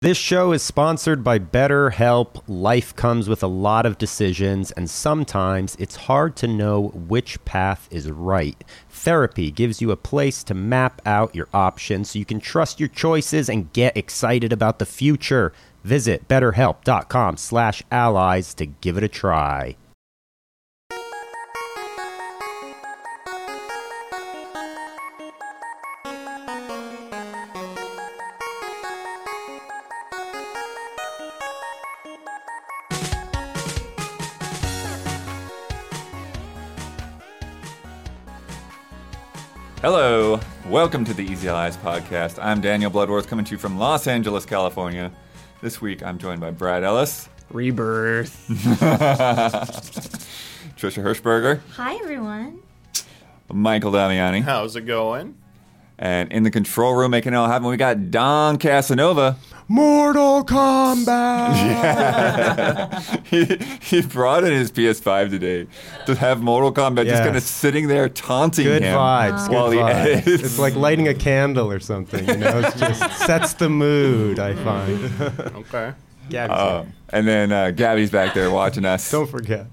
This show is sponsored by BetterHelp. Life comes with a lot of decisions, and sometimes it's hard to know which path is right. Therapy gives you a place to map out your options so you can trust your choices and get excited about the future. Visit betterhelp.com slash allies to give it a try. Welcome to the Easy Allies podcast. I'm Daniel Bloodworth coming to you from Los Angeles, California. This week I'm joined by Brad Ellis, Rebirth. Trisha Hershberger, Hi, everyone. Michael Damiani, How's it going? and in the control room making it all happen, we got Don Casanova. Mortal Kombat! he, he brought in his PS5 today to have Mortal Kombat just kind of sitting there taunting Good him vibes. Good while he vibes. edits. It's like lighting a candle or something, you know? It just sets the mood, I find. Okay. Gabby's Uh, here. and then uh, Gabby's back there watching us. Don't forget.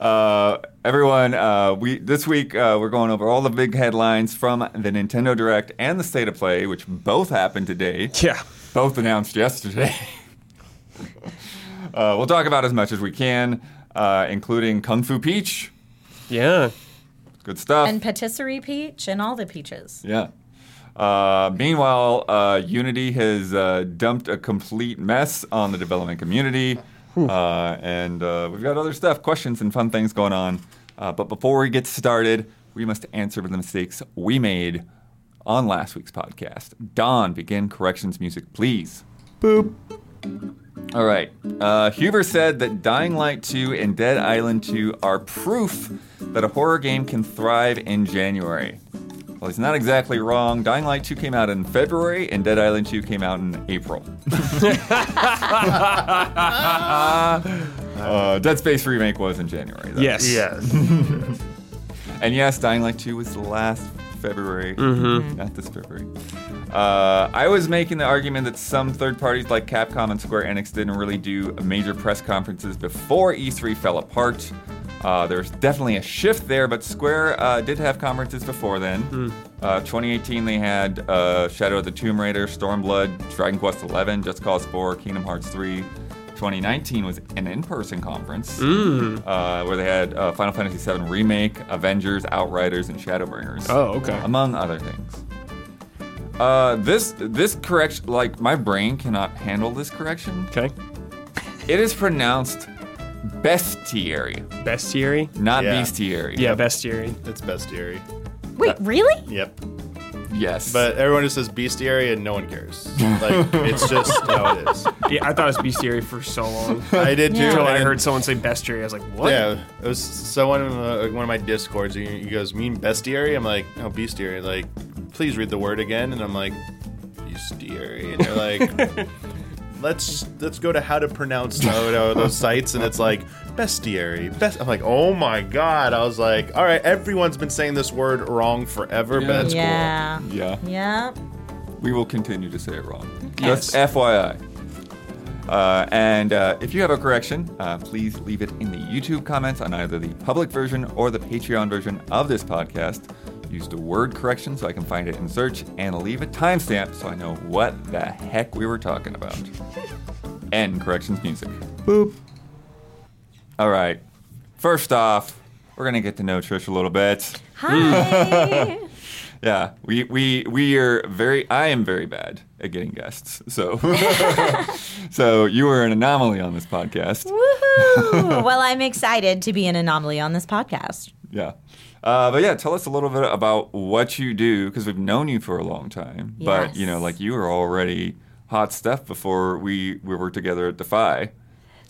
Uh, everyone, uh, we this week uh, we're going over all the big headlines from the Nintendo Direct and the State of Play, which both happened today. Yeah. Both announced yesterday. uh, we'll talk about as much as we can, uh, including Kung Fu Peach. Yeah. Good stuff. And patisserie peach and all the peaches. yeah. Uh, meanwhile, uh, Unity has uh, dumped a complete mess on the development community. Uh, and uh, we've got other stuff, questions, and fun things going on. Uh, but before we get started, we must answer for the mistakes we made on last week's podcast. Don, begin corrections music, please. Boop. All right. Uh, Huber said that Dying Light 2 and Dead Island 2 are proof that a horror game can thrive in January. Well, he's not exactly wrong. Dying Light 2 came out in February, and Dead Island 2 came out in April. uh, Dead Space Remake was in January. though. Yes. Yes. And yes, Dying Light 2 was the last February, Mm-hmm. not this February. Uh, I was making the argument that some third parties like Capcom and Square Enix didn't really do major press conferences before E3 fell apart. Uh, there's definitely a shift there, but Square uh, did have conferences before then. Hmm. Uh, 2018, they had uh, Shadow of the Tomb Raider, Stormblood, Dragon Quest XI, Just Cause 4, Kingdom Hearts 3. 2019 was an in-person conference Hmm. uh, where they had uh, Final Fantasy VII Remake, Avengers, Outriders, and Shadowbringers. Oh, okay. Among other things. Uh, this this correction, like my brain cannot handle this correction. Okay. It is pronounced bestiary, Bestiary. not Yeah. bestiary. Yeah, bestiary. it's bestiary. Wait, really? Yep. Yes. But everyone just says bestiary and no one cares. Like it's just how it is. Yeah, I thought it was bestiary for so long. I did too. Yeah. Until I and- heard someone say bestiary, I was like, what? Yeah, it was someone in uh, one of my discords. He, he goes, "Mean bestiary?" I'm like, "No, bestiary." Like, please read the word again. And I'm like, bestiary. And they're like, "Let's let's go to how to pronounce those sites." And it's like bestiary. Best. I'm like, "Oh my god!" I was like, "All right, everyone's been saying this word wrong forever, Yeah. but it's yeah. yeah, Yeah. we will continue to say it wrong. Just FYI. Uh, and uh, if you have a correction, uh, please leave it in the YouTube comments on either the public version or the Patreon version of this podcast. Use the word correction so I can find it in search and leave a timestamp so I know what the heck we were talking about. End corrections music. Boop. All right. First off, we're gonna get to know Trish a little bit. Hi. Yeah, we we we are very. I am very bad at getting guests. So, so you are an anomaly on this podcast. Woohoo! well, I'm excited to be an anomaly on this podcast. Yeah, uh, but yeah, tell us a little bit about what you do because we've known you for a long time. But you know, like you were already hot stuff before we we were together at Defy.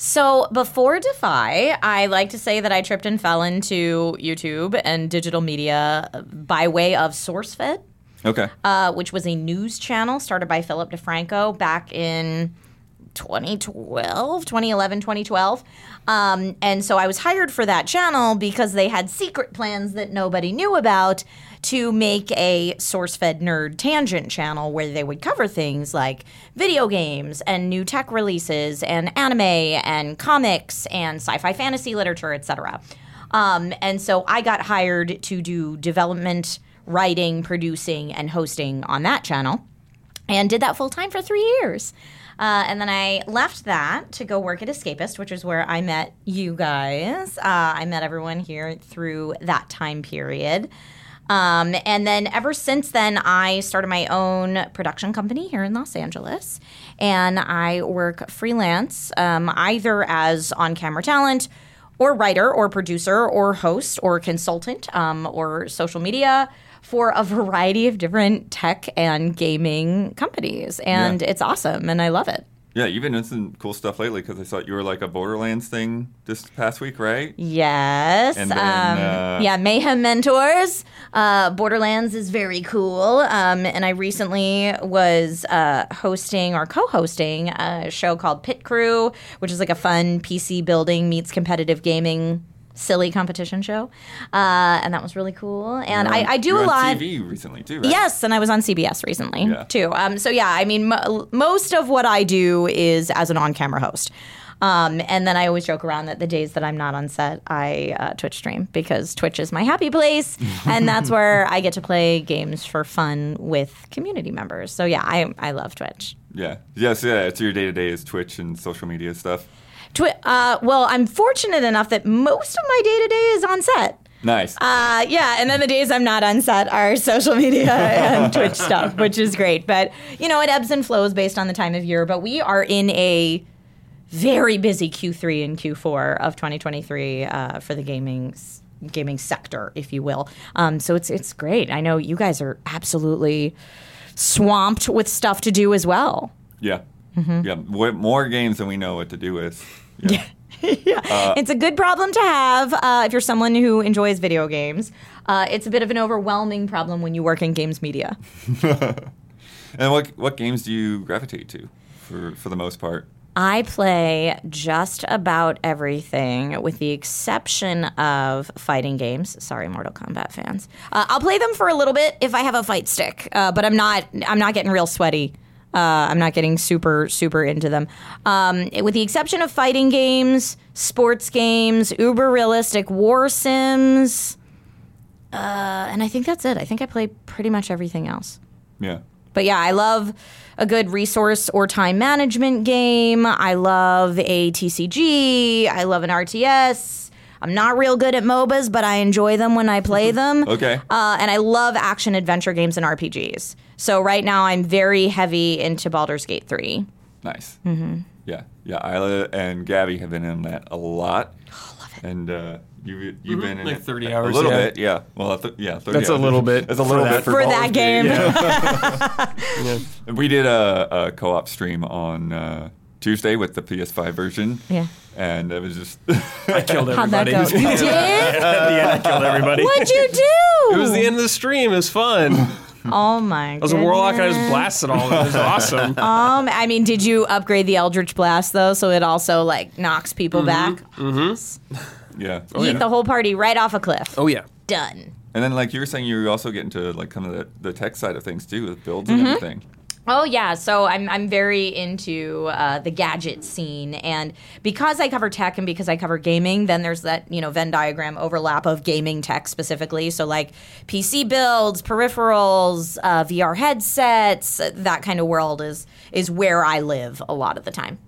So before Defy, I like to say that I tripped and fell into YouTube and digital media by way of SourceFed. Okay. uh, which was a news channel started by Philip DeFranco back in 2012, 2011, 2012. Um, and so I was hired for that channel because they had secret plans that nobody knew about to make a SourceFed nerd tangent channel where they would cover things like video games and new tech releases and anime and comics and sci fi fantasy literature, etc. Um, and so I got hired to do development, writing, producing, and hosting on that channel and did that full time for three years. Uh, and then I left that to go work at Escapist, which is where I met you guys. Uh, I met everyone here through that time period. Um, and then ever since then, I started my own production company here in Los Angeles. And I work freelance, um, either as on camera talent, or writer, or producer, or host, or consultant, um, or social media for a variety of different tech and gaming companies. And Yeah. it's awesome, and I love it. Yeah, you've been doing some cool stuff lately because I saw you were like a Borderlands thing this past week, right? Yes. And then, um, uh, yeah, Mayhem Mentors. Uh, Borderlands is very cool. Um, and I recently was uh, hosting or co hosting a show called Pit Crew, which is like a fun PC building meets competitive gaming. Silly competition show, uh, and that was really cool. And You're I, on- I do a on lot. TV recently too, right? Yes, and I was on CBS recently Yeah. too. Um, so yeah, I mean, mo most of what I do is as an on-camera host. Um, and then I always joke around that the days that I'm not on set, I uh, Twitch stream because Twitch is my happy place, and that's where I get to play games for fun with community members. So yeah, I I love Twitch. Yeah. Yes. Yeah. It's your day to day is Twitch and social media stuff. Twi- uh, well, I'm fortunate enough that most of my day to day is on set. Nice. Uh, yeah, and then the days I'm not on set are social media and Twitch stuff, which is great. But you know, it ebbs and flows based on the time of year. But we are in a very busy Q3 and Q4 of 2023 uh, for the gaming gaming sector, if you will. Um, so it's it's great. I know you guys are absolutely swamped with stuff to do as well. yeah. Mm-hmm. Yeah. More games than we know what to do with. Yeah. it's a good problem to have uh, if you're someone who enjoys video games. Uh, it's a bit of an overwhelming problem when you work in games media. and what what games do you gravitate to for for the most part? I play just about everything with the exception of fighting games. Sorry, Mortal Kombat fans. Uh, I'll play them for a little bit if I have a fight stick, uh, but I'm not. I'm not getting real sweaty. Uh, I'm not getting super super into them. Um, with the exception of fighting games, sports games, uber realistic war sims, uh, and I think that's it. I think I play pretty much everything else. Yeah. But yeah, I love a good resource or time management game. I love a TCG. I love an RTS. I'm not real good at MOBAs, but I enjoy them when I play them. Okay. Uh, and I love action adventure games and RPGs. So right now I'm very heavy into Baldur's Gate 3. Nice. Mm-hmm. Yeah. Yeah. Isla and Gabby have been in that a lot. love it. And uh, you you've been in Like it 30 a- hours, A little yeah. bit. Yeah. Well, th- yeah. 30 That's a little bit That's a for little that- bit for, For that game. yeah. We did a, a co-op stream on uh, Tuesday with the PS5 version. Yeah. And it was just I killed everybody. How'd that go? You did? At the end, I killed everybody. What'd you do? It was the end of the stream. It was fun. I Oh my god. was a warlock. I just blasted all of it. It was awesome. Um, I mean, did you upgrade the Eldritch Blast though, so it also like knocks people back? yeah. Yeet the whole party right off a cliff. Oh yeah. Done. And then like you were saying, you were also getting to like kind of the, the tech side of things too, with builds Mm-hmm. and everything. Oh yeah, so I'm I'm very into uh, the gadget scene, and because I cover tech and because I cover gaming, then there's that you know Venn diagram overlap of gaming tech specifically. So like PC builds, peripherals, uh, VR headsets, that kind of world is is where I live a lot of the time.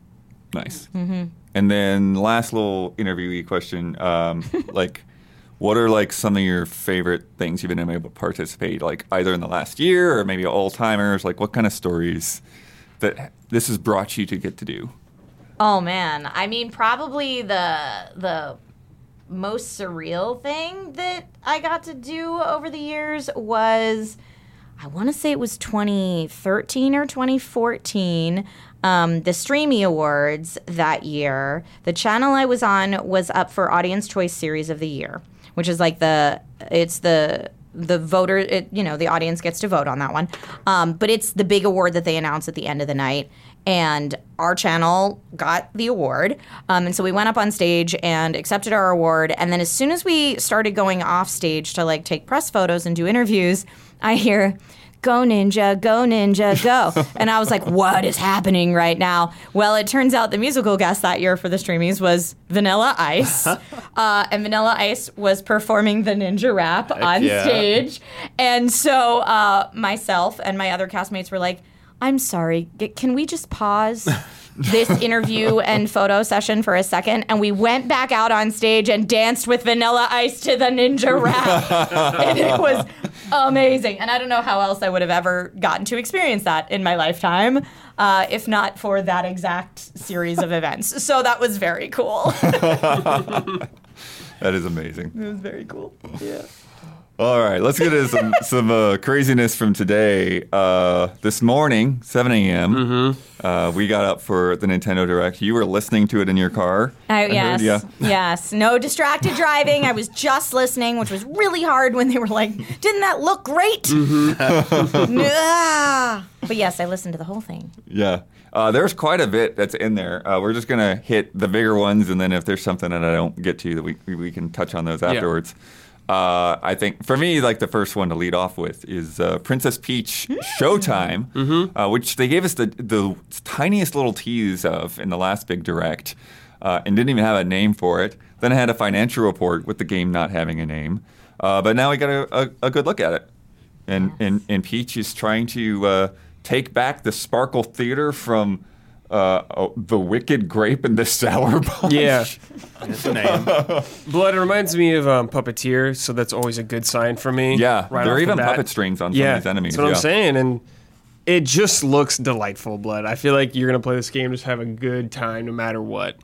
Nice. Mm-hmm. And then last little interviewee question, um, like, what are like some of your favorite things you've been able to participate, like either in the last year or maybe all timers? Like, what kind of stories that this has brought you to get to do? Oh man, I mean probably the the most surreal thing that I got to do over the years was I want to say it was 2013 or 2014. Um, the Streamy Awards that year, the channel I was on was up for Audience Choice Series of the Year, which is like the it's the the voter, it, you know, the audience gets to vote on that one. Um, but it's the big award that they announce at the end of the night. And our channel got the award. Um, and so we went up on stage and accepted our award. And then as soon as we started going off stage to like take press photos and do interviews, I hear, Go Ninja, go Ninja, go. and I was like, what is happening right now? Well, it turns out the musical guest that year for the Streamies was Vanilla Ice. uh, and Vanilla Ice was performing the Ninja rap on yeah. stage. And so uh, myself and my other castmates were like, I'm sorry, can we just pause? this interview and photo session for a second, and we went back out on stage and danced with Vanilla Ice to the Ninja rap, and it was amazing. And I don't know how else I would have ever gotten to experience that in my lifetime, uh, if not for that exact series of events. So that was very cool. That is amazing. it was very cool. Yeah. All right, let's get into some some uh, craziness from today. Uh, this morning, 7 a.m. Mm-hmm. Uh, we got up for the Nintendo Direct. You were listening to it in your car. I, heard, yes, yeah. yes. No distracted driving. I was just listening, which was really hard when they were like, "Didn't that look great?" Mm-hmm. But yes, I listened to the whole thing. Yeah. Uh, there's quite a bit that's in there. Uh, we're just gonna hit the bigger ones, and then if there's something that I don't get to, that we we- we can touch on those afterwards. Uh, I think for me, like the first one to lead off with is uh, Princess Peach Showtime, uh, which they gave us the the tiniest little tease of in the last big direct, uh, and didn't even have a name for it. Then I had a financial report with the game not having a name, uh, but now we got a, a, a good look at it. And and, and Peach is trying to uh, take back the Sparkle Theater from uh, oh, the Wicked Grape and the Sour Punch. Yeah. That's the name. Blood reminds me of um, Puppeteer, so that's always a good sign for me. yeah. right there off are the even bat. puppet strings on some Yeah, of these enemies. that's what yeah. I'm saying, and it just looks delightful. Blood. I feel like you're gonna play this game, just have a good time, no matter what.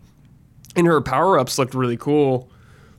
And her power ups looked really cool.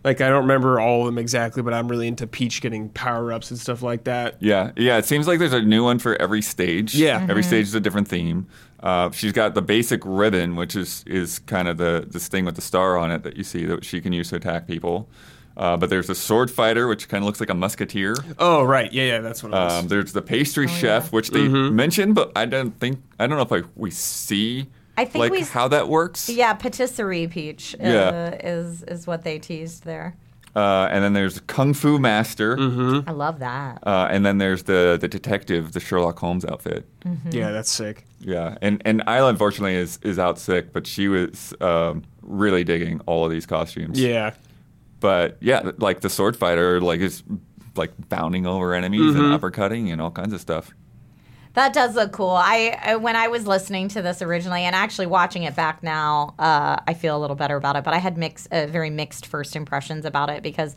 Like I don't remember all of them exactly, but I'm really into Peach getting power ups and stuff like that. Yeah, yeah. It seems like there's a new one for every stage. Yeah. every stage is a different theme. Uh, she's got the basic ribbon, which is is kind of the this thing with the star on it that you see that she can use to attack people. Uh, but there's a sword fighter, which kind of looks like a musketeer. Oh right, yeah, yeah, that's what it was. Um, there's the pastry Oh, chef, which they Mm-hmm. mentioned, but I don't think I don't know if I, we see I think like we- how that works. Yeah, patisserie peach uh, Yeah. is is what they teased there. Uh, and then there's Kung Fu Master, Mm-hmm. I love that. uh, and then there's the the detective, the Sherlock Holmes outfit. yeah, that's sick. Yeah, and and Isla unfortunately is is out sick, but she was um, really digging all of these costumes. Yeah, but yeah, like the sword fighter, like is like bounding over enemies and uppercutting and all kinds of stuff. That does look cool. I, I when I was listening to this originally and actually watching it back now, uh, I feel a little better about it. But I had mixed, uh, very mixed first impressions about it because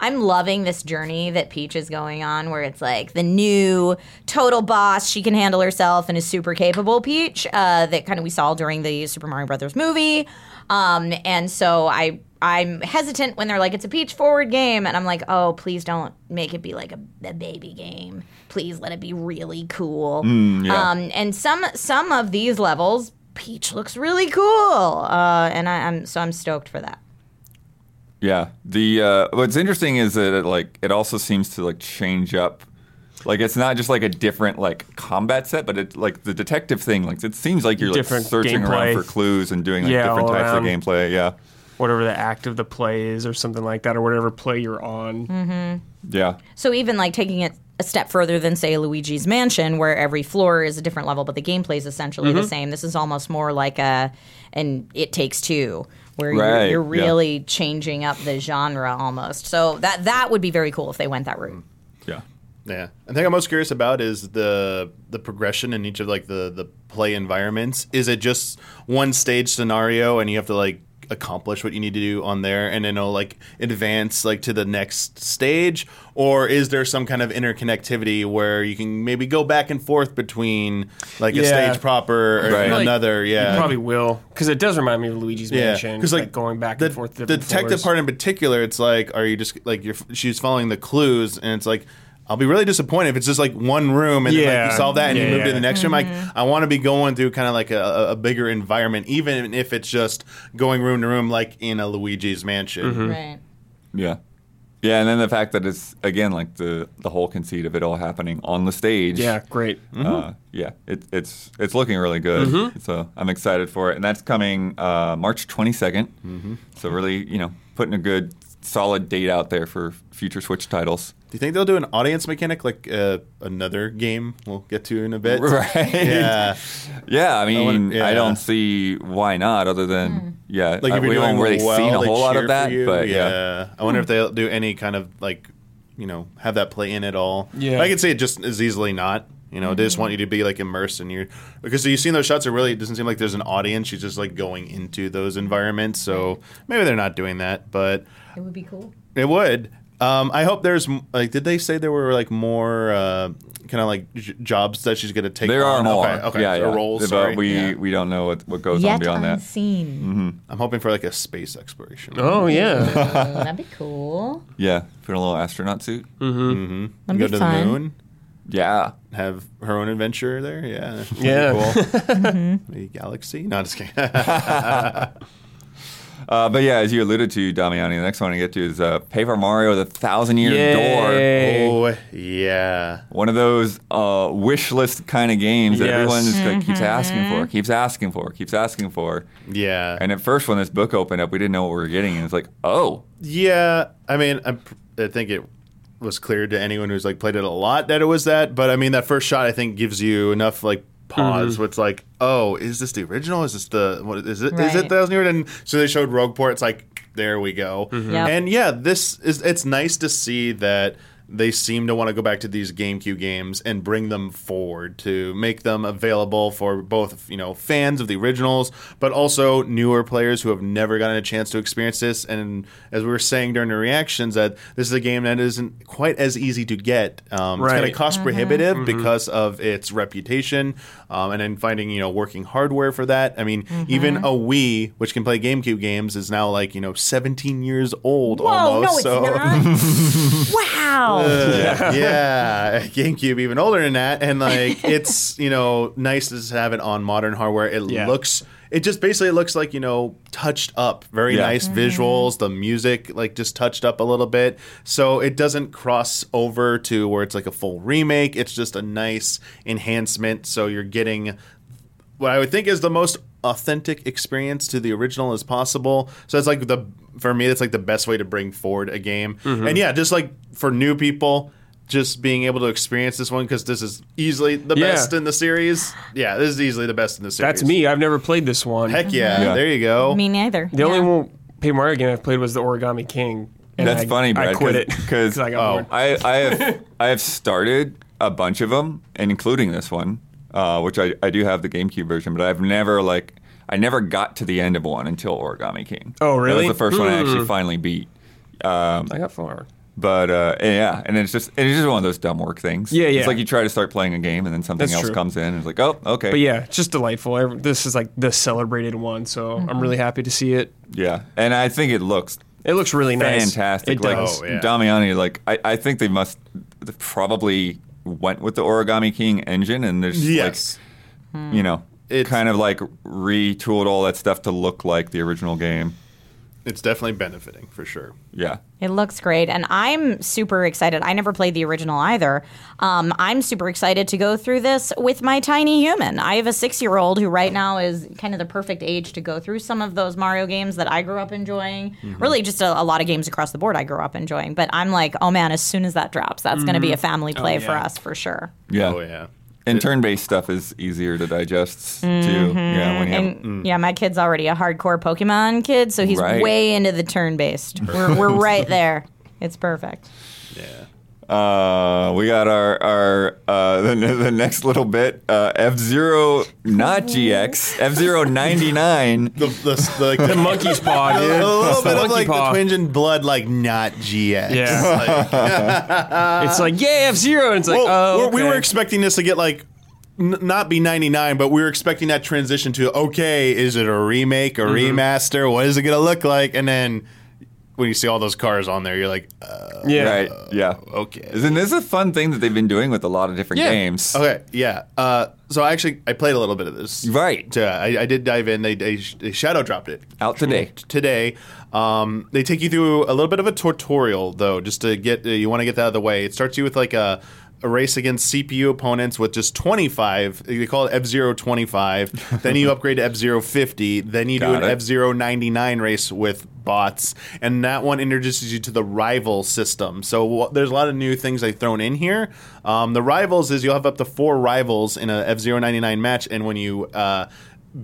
I'm loving this journey that Peach is going on, where it's like the new total boss. She can handle herself and is super capable. Peach, uh, that kind of we saw during the Super Mario Brothers movie. Um, and so I I'm hesitant when they're like it's a Peach forward game, and I'm like, oh, please don't make it be like a, a baby game. Please let it be really cool. yeah. Um, and some some of these levels, Peach looks really cool, uh, and I, I'm so I'm stoked for that. Yeah. The uh, what's interesting is that it, like it also seems to like change up. Like it's not just like a different like combat set, but it like the detective thing. Like it seems like you're like searching gameplay. around for clues and doing like Yeah, different types around. of gameplay. Yeah. Whatever the act of the play is, or something like that, or whatever play you're on. Yeah. So even like taking it a step further than say Luigi's Mansion, where every floor is a different level, but the gameplay is essentially Mm-hmm. the same. This is almost more like a an It Takes Two, where Right, you're, you're yeah. really changing up the genre almost. So that that would be very cool if they went that route. Yeah. Yeah, I think I'm most curious about is the the progression in each of like the the play environments. Is it just one stage scenario and you have to like accomplish what you need to do on there and then it'll like advance like to the next stage or is there some kind of interconnectivity where you can maybe go back and forth between like a stage proper or Right. Like, another yeah You probably will, because it does remind me of Luigi's yeah, Mansion. because like, going back the, and forth. The detective floors. part in particular, it's like, are you just like you're? She's following the clues, and it's like. I'll be really disappointed if it's just like one room and then like you solve that and you Yeah, move to yeah. the next room. Like Mm-hmm. I want to be going through kind of like a, a- a bigger environment, even if it's just going room to room, like in a Luigi's Mansion. Mm-hmm. Right. Yeah. Yeah, and then the fact that it's again like the the whole conceit of it all happening on the stage. Yeah, great. Uh, yeah, it, it's it's looking really good. Mm-hmm. So I'm excited for it, and that's coming uh, March 22nd. Mm-hmm. So really, you know, putting a good solid date out there for future Switch titles. Do you think they'll do an audience mechanic like uh, another game we'll get to in a bit? Right. Yeah. Yeah, I mean, wonder- yeah. I don't see why not, other than yeah, Like uh, if you're we doing haven't really well, seen a whole lot of that, you. but yeah. I wonder if they'll do any kind of like, you know, have that play in at all. Yeah. I could see it just as easily not. You know, they just want you to be like immersed in your because you've seen those shots. It really doesn't seem like there's an audience. You're just like going into those environments. So maybe they're not doing that, but It would be cool. it would. Um, I hope there's like. Did they say there were like more uh, kind of like j- jobs that she's going to take? There are more. Okay, okay. Yeah, so yeah. roles. But we Yeah. we don't know what, what goes on Yet beyond that. unseen. I'm hoping for like a space exploration. Oh yeah. Oh, that'd be cool. Yeah, put a little astronaut suit. Mm-hmm. That'd Go be to fun. the moon. Yeah. Have her own adventure there. Yeah. That'd be Yeah. Cool. The galaxy. No, just kidding. Uh, but yeah, as you alluded to, Damiani, the next one I get to is uh, Paper Mario: The Thousand Year Door. Oh yeah. One of those uh, wish list kind of games that Yes. everyone just like, Mm-hmm. keeps asking for, keeps asking for, keeps asking for. Yeah. And at first, when this book opened up, we didn't know what we were getting, and it's like, oh, Yeah, I mean, I'm, I think it was clear to anyone who's like played it a lot that it was that. But I mean, that first shot I think gives you enough like pause. Mm-hmm. Where it's like, oh, is this the original? Is this the what is it? Is Right. it Thousand Year? And so they showed Rogueport. It's like there we go. Mm-hmm. Yep. And yeah, this is it's nice to see that. They seem to want to go back to these GameCube games and bring them forward to make them available for both, you know, fans of the originals, but also newer players who have never gotten a chance to experience this. And as we were saying during the reactions, that this is a game that isn't quite as easy to get. Um, It's kind of cost prohibitive because of its reputation, um, and then finding you know working hardware for that. I mean, even a Wii, which can play GameCube games, is now like you know 17 years old Whoa, almost. no, it's so. not. wow. Uh, yeah, GameCube even older than that, and like it's you know nice to have it on modern hardware. It Yeah. looks, it just basically looks like you know touched up, very Yeah. nice visuals. The music like just touched up a little bit, so it doesn't cross over to where it's like a full remake. It's just a nice enhancement. So you're getting what I would think is the most authentic experience to the original as possible. So it's like the for me, that's like the best way to bring forward a game. Mm-hmm. And yeah, just like for new people, just being able to experience this one because this is easily the Yeah. best in the series. Yeah, this is easily the best in the series. That's me. I've never played this one. Heck yeah, Yeah. there you go. Me neither. The only Yeah. one Paper Mario game I've played was the Origami King. and That's I- funny, I quit it 'cause- 'cause- because I oh. I, I have I have started a bunch of them, and including this one, uh, which I, I do have the GameCube version, but I've never like I never got to the end of one until Origami King. Oh, really? That was the first one I actually Hmm. finally beat. Um, I got far. but uh, yeah, and it's just it's just one of those dumb work things. Yeah, yeah. It's like you try to start playing a game, and then something That's else true. comes in, and it's like, oh, okay. But yeah, it's just delightful. Every- This is like the celebrated one, so I'm really happy to see it. yeah, and I think it looks It looks really nice. fantastic. It like does. Oh, yeah. Damiani, like I, I think they must probably went with the Origami King engine, and there's Yes. like you know It's- kind of like retooled all that stuff to look like the original game. It's definitely benefiting for sure. Yeah. It looks great, and I'm super excited. I never played the original either. Um, I'm super excited to go through this with my tiny human. I have a six year old who, right now, is kind of the perfect age to go through some of those Mario games that I grew up enjoying. Really, just a, a lot of games across the board I grew up enjoying. But I'm like, oh man, as soon as that drops, that's going to be a family play for yeah. us for sure. Yeah. Oh yeah. And turn-based stuff is easier to digest too. Yeah, when you have Mm-hmm. Yeah, my kid's already a hardcore Pokemon kid, so he's Right. way into the turn based. We're, we're right there. It's perfect. Yeah. Uh, we got our our uh, the, the next little bit uh, F Zero not GX F Zero ninety nine. The the, the, like, The monkey's paw, a little the bit of like paw. the twinge in blood, like not GX. Yeah. Like, it's like yeah, F Zero. And it's like well, oh, we're- we were expecting this to get like n- not be 99 but we were expecting that transition to okay is it a remake a Mm-hmm. remaster what is it going to look like and then when you see all those cars on there, you're like, uh, Yeah. Right. Yeah. okay. Isn't this a fun thing that they've been doing with a lot of different Yeah. games? Okay, yeah. Uh, so I actually I played a little bit of this. Right. Yeah, I, I did dive in. They, they they shadow dropped it Out today. today. Um, they take you through a little bit of a tutorial though, just to get you want to get that out of the way. It starts you with like a. A race against CPU opponents with just 25. They call it F Zero 25. then you upgrade to F Zero 50. Then you do an. F Zero 99 race with bots. And that one introduces you to the rival system. So there's a lot of new things they've thrown in here. Um, the rivals is you'll have up to four rivals in a F Zero 99 match. And when you. Uh,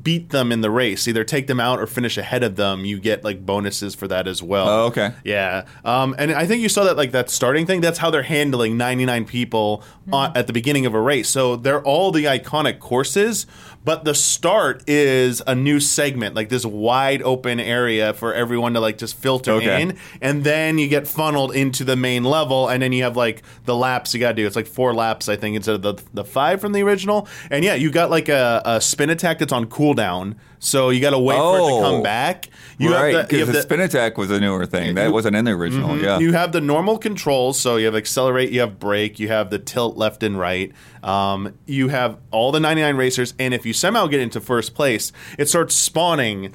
beat them in the race. Either take them out or finish ahead of them. You get like bonuses for that as well. Oh, okay. yeah. Um, and i think you saw that like that starting thing. That's how they're handling 99 people on, at the beginning of a race. So they're all the iconic courses but the start is a new segment like this wide open area for everyone to like just filter Okay. in. And then you get funneled into the main level and then you have like the laps you gotta do. It's like four laps i think instead of the, the five from the original. And yeah you got like a, a spin attack that's on cooldown so you gotta wait for it to Oh. come back you right. have the, Because the, the spin attack was a newer thing. That You- wasn't in the original. Mhm. Yeah. You have the normal controls, so you have accelerate, you have brake, you have the tilt left and right. Um, you have all the 99 racers, and if you somehow get into first place, it starts spawning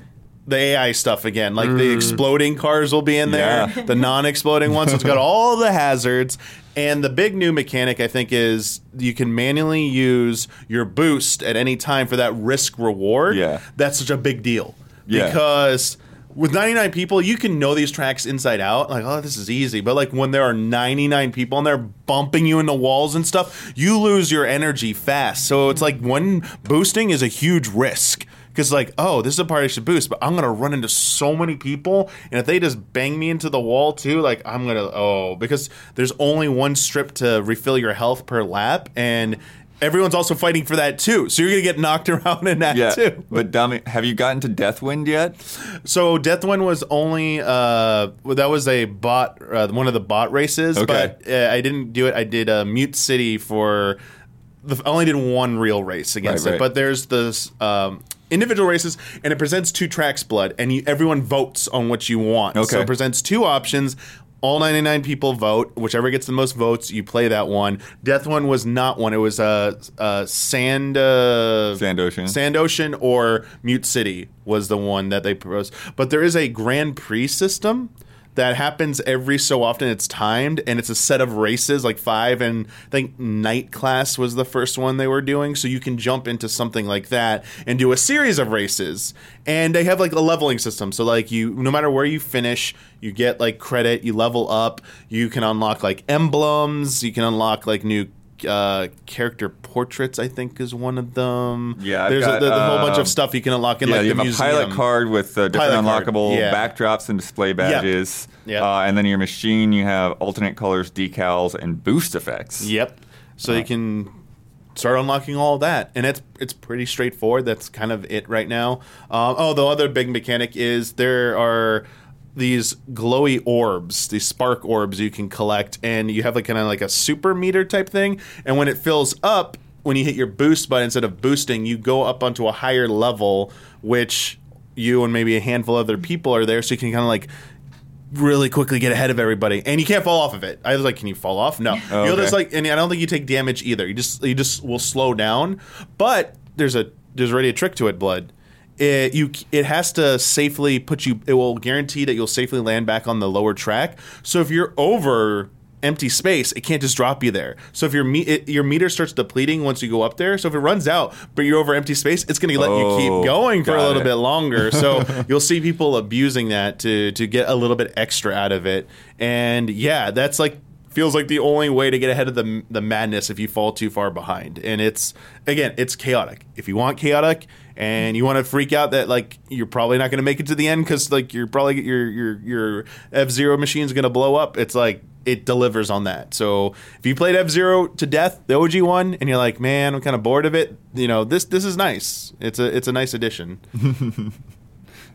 the AI stuff again. Like the exploding cars will be in there, Yeah. the non-exploding ones. So it's got all the hazards. And the big new mechanic, I think, is you can manually use your boost at any time for that risk reward. Yeah. That's such a big deal Yeah. because with 99 people, you can know these tracks inside out. Like, oh, this is easy. But like when there are 99 people and they're bumping you into walls and stuff, you lose your energy fast. So it's like when boosting is a huge risk. Because like, oh, this is a part I should boost, but I'm gonna run into so many people, and if they just bang me into the wall too, like I'm gonna oh, because there's only one strip to refill your health per lap, and everyone's also fighting for that too. So you're gonna get knocked around in that yeah. too. But dummy, have you gotten to Deathwind yet? So Deathwind was only uh, well, that was a bot, uh, one of the bot races. Okay. But uh, I didn't do it. I did uh, Mute City for. The, I only did one real race against Right, it. right. But there's this um, individual races, and it presents two tracks blood, and you, everyone votes on what you want. Okay. So it presents two options. All 99 people vote. Whichever gets the most votes, you play that one. Deathwind was not one. It was uh, uh, Sand. Uh, Sand Ocean. Sand Ocean or Mute City was the one that they proposed. But there is a Grand Prix system that happens every so often. It's timed and it's a set of races, like five. And I think Knight Class was the first one they were doing. So you can jump into something like that and do a series of races. And they have like a leveling system. So, like, you, no matter where you finish, you get like credit, you level up, you can unlock like emblems, you can unlock like new. Uh, character portraits, I think, is one of them. Yeah, I've there's got, a, the, the whole bunch um, of stuff you can unlock in yeah, like you the have museum. a pilot card with uh, different Pilot unlockable yeah. backdrops and display badges. Yep. Uh, and then your machine, you have alternate colors, decals, and boost effects. Yep. So you can start unlocking all that, and it's it's pretty straightforward. That's kind of it right now. Um, oh, the other big mechanic is there are these glowy orbs, these spark orbs you can collect, and you have like kind of like a super meter type thing, and when it fills up. When you hit your boost button, instead of boosting, you go up onto a higher level, which you and maybe a handful of other people are there, so you can kind of like really quickly get ahead of everybody, and you can't fall off of it. I was like, "Can you fall off?" No, Oh, you'll okay. just like, and I don't think you take damage either. You just you just will slow down. But there's a there's already a trick to it, blood. It you it has to safely put you. It will guarantee that you'll safely land back on the lower track. So if you're over empty space, it can't just drop you there. So if your me- it, your meter starts depleting once you go up there, so if it runs out, but you're over empty space, it's going to let you Oh, keep going for a little it. bit longer. So you'll see people abusing that to to get a little bit extra out of it. And yeah, that's like feels like the only way to get ahead of the the madness if you fall too far behind. And it's again, it's chaotic. If you want chaotic and you want to freak out that like you're probably not going to make it to the end cuz like you're probably your your your F-Zero machine's going to blow up, it's like it delivers on that. So if you played F Zero to death, the OG one, and you're like, man, I'm kind of bored of it. You know, this this is nice. It's a it's a nice addition.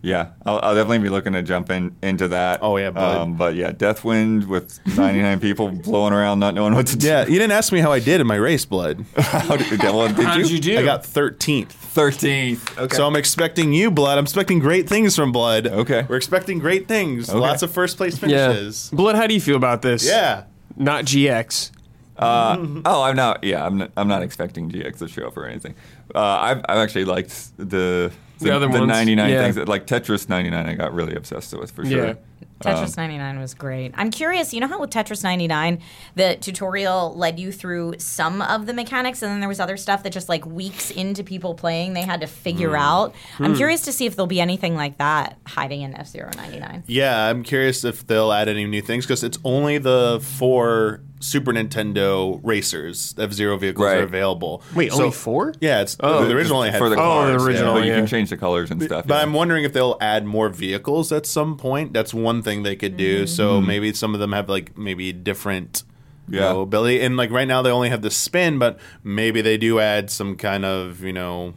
Yeah, I'll, I'll definitely be looking to jump in into that. Oh, yeah. Um, but yeah, Deathwind with 99 people blowing around, not knowing what to do. Yeah, you didn't ask me how I did in my race, blood. How did, well, did How did you do? I got 13th. 13th. Okay. So I'm expecting you, Blood. I'm expecting great things from Blood. Okay. We're expecting great things. Okay. Lots of first place yeah. finishes. Blood, how do you feel about this? Yeah. Not GX. Uh, oh, I'm not. Yeah, I'm. Not, I'm not expecting GX to show up or anything. Uh, I've, I've actually liked the the, The other the ones? 99 Yeah. things. That, like Tetris 99, I got really obsessed with for sure. Yeah. Tetris um, 99 was great. I'm curious, you know how with Tetris 99, the tutorial led you through some of the mechanics, and then there was other stuff that just like weeks into people playing, they had to figure hmm. out. I'm hmm. curious to see if there'll be anything like that hiding in F Zero 99. Yeah, I'm curious if they'll add any new things because it's only the four Super Nintendo racers F Zero vehicles Right. are available. Wait, So- only four? Yeah, it's Oh. the original only had for the four. Oh, the cars, yeah, original, but you yeah. can change the colors and stuff. But yeah. I'm wondering if they'll add more vehicles at some point. That's one thing they could do. So mm-hmm. maybe some of them have like maybe different you Yeah. know, ability. And like right now they only have the spin, but maybe they do add some kind of, you know,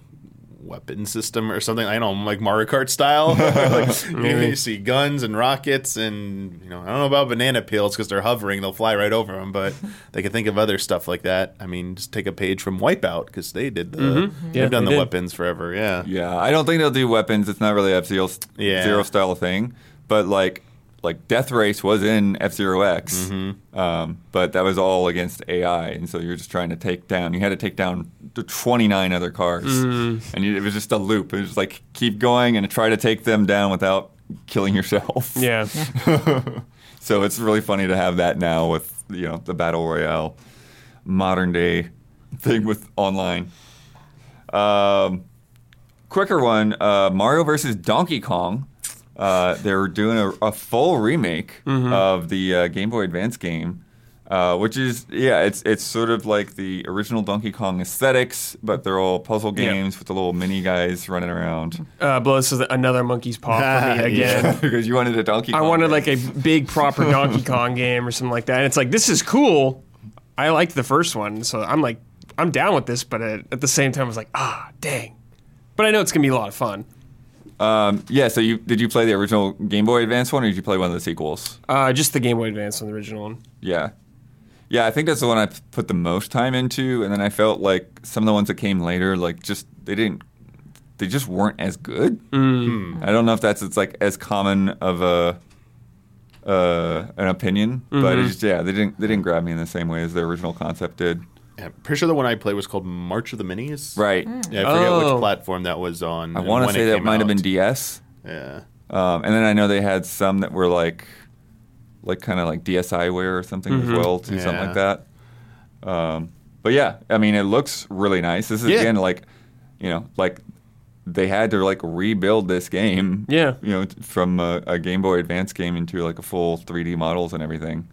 weapon system or something. I don't know, like Mario Kart style. like, you, know, you see guns and rockets and, you know, I don't know about banana peels because they're hovering. They'll fly right over them, but they could think of other stuff like that. I mean, just take a page from Wipeout because they did the, mm-hmm. Yeah, they've done they the did. weapons forever. Yeah. Yeah, I don't think they'll do weapons. It's not really F Zero Yeah. Zero style thing. But like like Death Race was in F Zero X, Mm-hmm. um, but that was all against AI, and so you're just trying to take down. You had to take down the 29 other cars, Mm. and you, it was just a loop. It was just like keep going and try to take them down without killing yourself. Yeah. So it's really funny to have that now with you know the battle royale, modern day thing with online. Um, quicker one, uh, Mario versus Donkey Kong. Uh, they're doing a, a full remake of the uh, Game Boy Advance game, uh, which is yeah, it's it's sort of like the original Donkey Kong aesthetics, but they're all puzzle Yeah. games with the little mini guys running around. Uh, this is another monkey's paw for me again. because you wanted a Donkey. Kong I wanted game. like a big proper Donkey Kong game or something like that. And it's like this is cool. I liked the first one, so I'm like I'm down with this, but at, at the same time I was like, ah, dang. But I know it's gonna be a lot of fun. Um, yeah. So you did you play the original Game Boy Advance one, or did you play one of the sequels? Uh, just the Game Boy Advance on the original one. Yeah, yeah. I think that's the one I put the most time into, and then I felt like some of the ones that came later, like just they didn't, they just weren't as good. Mm. I don't know if that's it's like as common of a uh, an opinion, but Mm-hmm. it's just yeah, they didn't they didn't grab me in the same way as the original concept did. Yeah, pretty sure the one I played was called March of the Minis. Right. Yeah, I forget Oh. which platform that was on. I want to say it that came might have been DS. Yeah. Um, and then I know they had some that were like, like kind of like DSiWare or something as well, too, something like that. Um, but yeah, I mean, it looks really nice. This is Yeah. again like, you know, like they had to like rebuild this game. Yeah. You know, t- from a, a Game Boy Advance game into like a full 3D models and everything.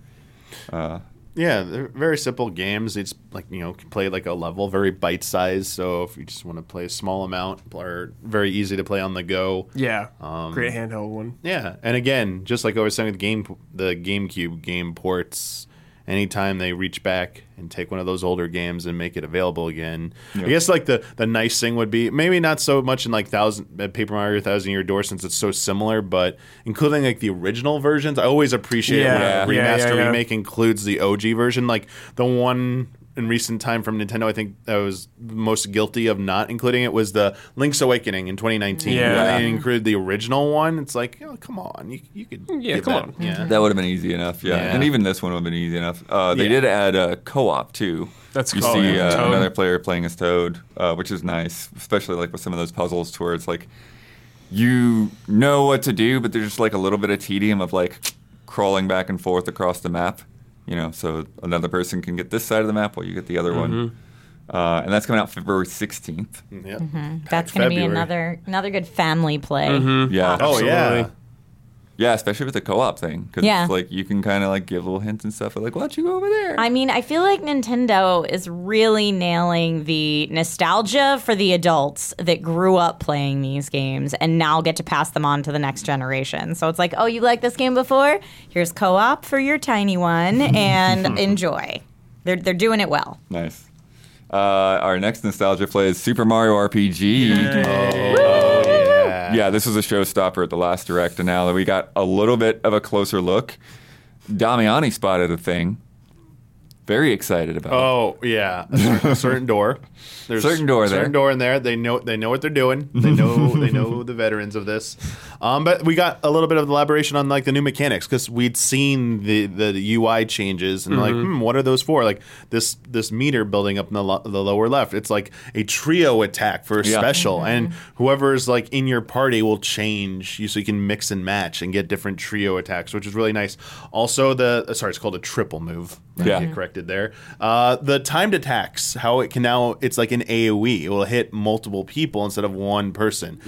Uh, Yeah, they're very simple games. It's like you know, play like a level, very bite sized. So if you just want to play a small amount, are very easy to play on the go. Yeah. Um, Great handheld one. Yeah, and again, just like I was saying with game, the GameCube game ports, anytime they reach back and take one of those older games and make it available again, I guess like the the nice thing would be maybe not so much in like thousand uh, Paper Mario Thousand Year Door since it's so similar, but including like the original versions, I always appreciate Yeah, when a remaster yeah. remake includes the OG version, like the one. In recent time from Nintendo, I think that was most guilty of not including it was the Link's Awakening in 2019. Yeah. When they included the original one. It's like, oh, come on, you, you could Yeah, come that- on. yeah. that would have been easy enough, yeah. Yeah. And even this one would have been easy enough. Uh, they Yeah. did add a co-op too. That's cool. you cool. see Yeah. uh, another player playing as Toad, uh, which is nice, especially like with some of those puzzles to where it's like you know what to do, but there's just like a little bit of tedium of like crawling back and forth across the map. You know, so another person can get this side of the map while you get the other one. Mm-hmm. Uh, and that's coming out February 16th. Yeah. That's going to be another another good family play. Yeah. Oh. Absolutely. Yeah, especially with the co-op thing. Because Yeah. like you can kind of like give little hints and stuff. Like, why don't you go over there? I mean, I feel like Nintendo is really nailing the nostalgia for the adults that grew up playing these games and now get to pass them on to the next generation. So it's like, oh, you like this game before? Here's co op for your tiny one and enjoy. They're, they're doing it well. Nice. Uh, our next nostalgia play is Super Mario RPG. Yeah. Yeah. this was a showstopper at the last direct, and now that we got a little bit of a closer look, Damiani spotted a thing. Very excited about. Oh yeah, a certain, a certain door. There's Certain door a certain there. door in there. They know they know what they're doing. They know they know the veterans of this. Um, but we got a little bit of elaboration on like the new mechanics because we'd seen the the UI changes and like hmm, what are those for? Like this this meter building up in the, lo- the lower left. It's like a trio attack for a Yeah. special, and whoever's like in your party will change you so you can mix and match and get different trio attacks, which is really nice. Also the uh, sorry, it's called a triple move. Yeah. Get corrected there. Uh, the timed attacks, how it can now, it's like an AoE. It will hit multiple people instead of one person.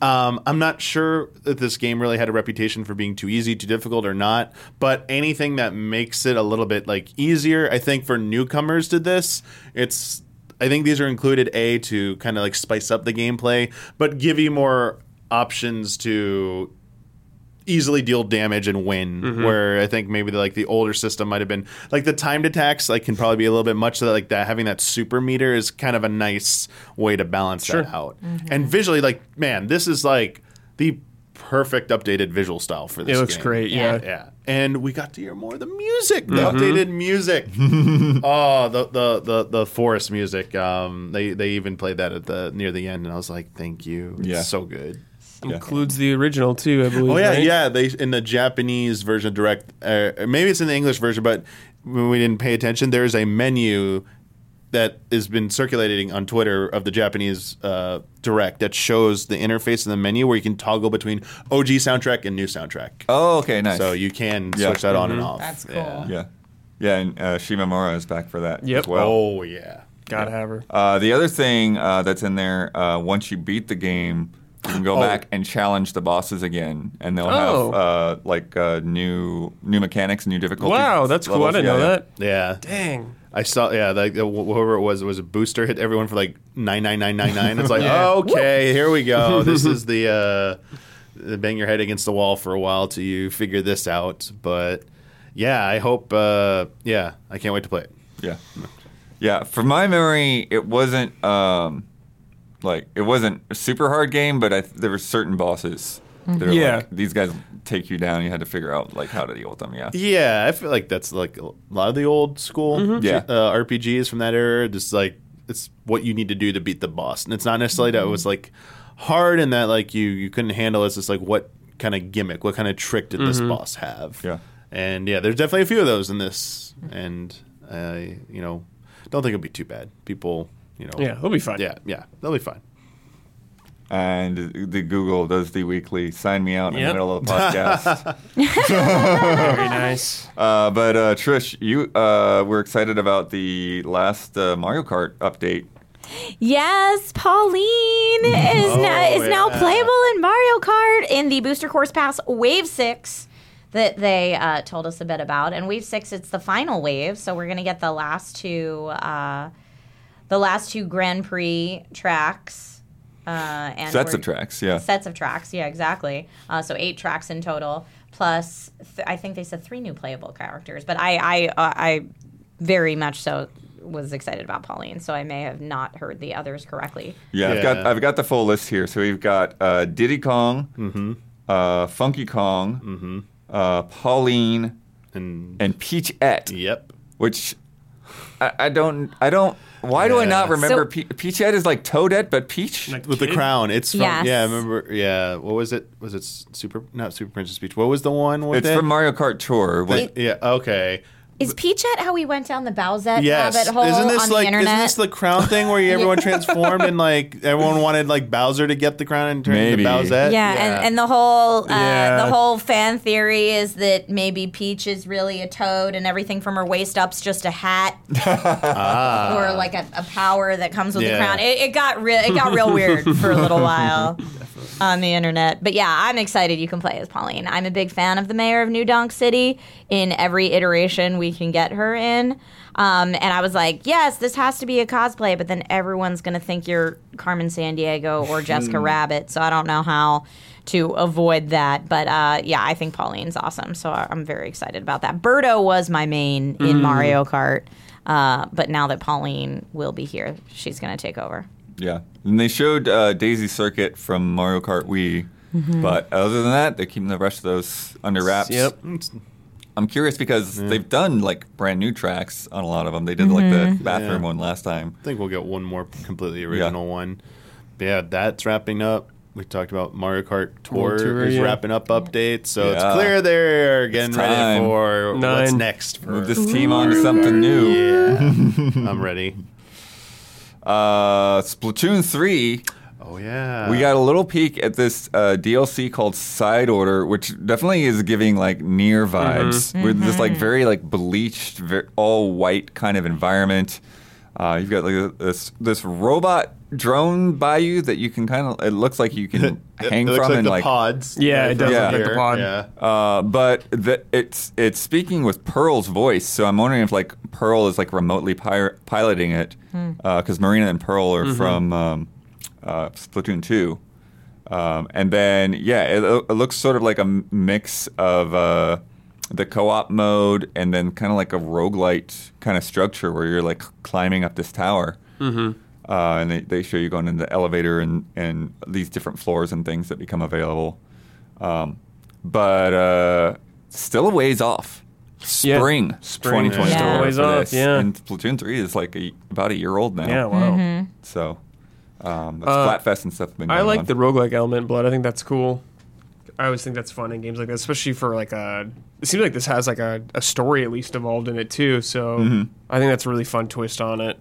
Um, I'm not sure that this game really had a reputation for being too easy, too difficult, or not. But anything that makes it a little bit like easier, I think for newcomers to this, it's. I think these are included a to kind of like spice up the gameplay, but give you more options to easily deal damage and win. Mm-hmm. Where I think maybe the, like the older system might have been like the timed attacks like can probably be a little bit much so that like that having that super meter is kind of a nice way to balance Sure. that out. Mm-hmm. And visually, like man, this is like the perfect updated visual style for this. It looks game. great. Yeah. Yeah. Yeah, and we got to hear more of the music, the mm-hmm. updated music. oh, the, the the the forest music. Um, they they even played that at the near the end, and I was like, thank you. It's Yeah. so good. Includes the original too, I believe. Oh yeah, right? yeah. They in the Japanese version direct, uh, maybe it's in the English version, but when we didn't pay attention, there's a menu that has been circulating on Twitter of the Japanese uh, direct that shows the interface in the menu where you can toggle between OG soundtrack and new soundtrack. Oh, okay, nice. So you can Yeah. switch that on and off. That's cool. Yeah. yeah, yeah, and uh, Shimomura is back for that Yep. as well. Oh yeah. Gotta have her. Uh, the other thing uh, that's in there, uh, once you beat the game, you can go Oh. back and challenge the bosses again, and they'll Oh. have uh, like uh, new new mechanics, and new difficulty. Wow, that's cool. I didn't Yeah, know yeah. that. Yeah. Dang. I saw, yeah, like whoever it was, it was a booster hit everyone for like nine nine nine nine nine. It's like, Yeah. okay, here we go. This is the uh, the bang your head against the wall for a while till you figure this out. But yeah, I hope. Uh, yeah, I can't wait to play it. Yeah, yeah. From my memory, it wasn't um, like it wasn't a super hard game, but I, there were certain bosses. That are Yeah. like, these guys take you down. You had to figure out like how to deal with them. Yeah, Yeah, I feel like that's like a lot of the old school Yeah. uh, RPGs from that era. Just like it's what you need to do to beat the boss, and it's not necessarily that it was like hard and that like you you couldn't handle. It's just like what kind of gimmick, what kind of trick did this boss have? Yeah. and yeah, there's definitely a few of those in this, and I you know don't think it'll be too bad. People, you know, Yeah, they'll be fine. yeah, yeah, they'll be fine. and the Google does the weekly sign me out in Yep. the middle of the podcast. Very nice. uh, but uh, Trish, you uh, were excited about the last uh, Mario Kart update. Yes, Pauline is now is now yeah. playable in Mario Kart in the Booster Course Pass Wave Six that they uh, told us a bit about. And Wave Six, it's the final wave, so we're gonna get the last two, uh, the last two Grand Prix tracks. Uh, and Sets of tracks, yeah. Sets of tracks, yeah, exactly. Uh, so eight tracks in total, plus th- I think they said three new playable characters. But I, I, uh, I very much so was excited about Pauline, so I may have not heard the others correctly. Yeah, I've got I've got the full list here. So we've got uh, Diddy Kong, uh, Funky Kong, uh, Pauline, And and Peachette. yep, Which I, I don't I don't. Why do I not remember So- Pe- Peachette is like Toadette, but Peach. Like with the kid? crown. It's from Yes. yeah. I remember yeah. What was it? Was it Super? Not Super Princess Peach. What was the one with it's it? from Mario Kart Tour. When, yeah. Okay. Is Peachette how we went down the Bowsette Yes. rabbit hole Isn't this on the like internet? isn't this the crown thing where everyone transformed and like everyone wanted like Bowser to get the crown and turn Maybe. into Bowsette? yeah, And, and the whole uh, Yeah. the whole fan theory is that maybe Peach is really a toad and everything from her waist up's just a hat or like a, a power that comes with the crown. It, it got real it got real weird for a little while on the internet. But yeah, I'm excited you can play as Pauline. I'm a big fan of the mayor of New Donk City in every iteration we can get her in. Um, and I was like, yes, this has to be a cosplay, but then everyone's going to think you're Carmen Sandiego or Jessica Rabbit. So I don't know how to avoid that. But uh, yeah, I think Pauline's awesome. So I'm very excited about that. Birdo was my main in Mario Kart. Uh, but now that Pauline will be here, she's going to take over. Yeah, and they showed uh, Daisy Circuit from Mario Kart Wii, but other than that, they're keeping the rest of those under wraps. Yep. I'm curious because they've done like brand new tracks on a lot of them. They did like the bathroom Yeah. one last time. I think we'll get one more completely original one. But yeah, that's wrapping up. We talked about Mario Kart Tour, World Tour, is yeah. wrapping up updates, so it's clear they're getting ready time. for what's next. For Move this team on to something new. yeah, I'm ready. Uh, Splatoon 3, Oh yeah, we got a little peek at this uh, DLC called Side Order, which definitely is giving like NieR vibes. With this like very like bleached, very, all white kind of environment. Uh, you've got like this this robot drone by you that you can kind of. It looks like you can hang it looks from like and the like pods. Yeah, it does look from like the pod. Yeah. Uh, but the, it's it's speaking with Pearl's voice, so I'm wondering if like Pearl is like remotely pi- piloting it, because Marina and Pearl are from um, uh, Splatoon two, um, and then yeah, it, it looks sort of like a mix of uh, the co-op mode and then kind of like a roguelite kind of structure where you're like climbing up this tower. Mm-hmm. Uh, and they, they show you going into the elevator and, and these different floors and things that become available. Um, but uh, still a ways off. Yeah. Spring, Spring, 2024 still a ways off, this. yeah. And Splatoon 3 is like a, about a year old now. Yeah, wow. Mm-hmm. So um, that's Uh, Splatfest and stuff. have Been I like on. the roguelike element, Blood. I think that's cool. I always think that's fun in games like that, especially for like a. It seems like this has like a, a story at least involved in it too. So Mm-hmm. I think that's a really fun twist on it.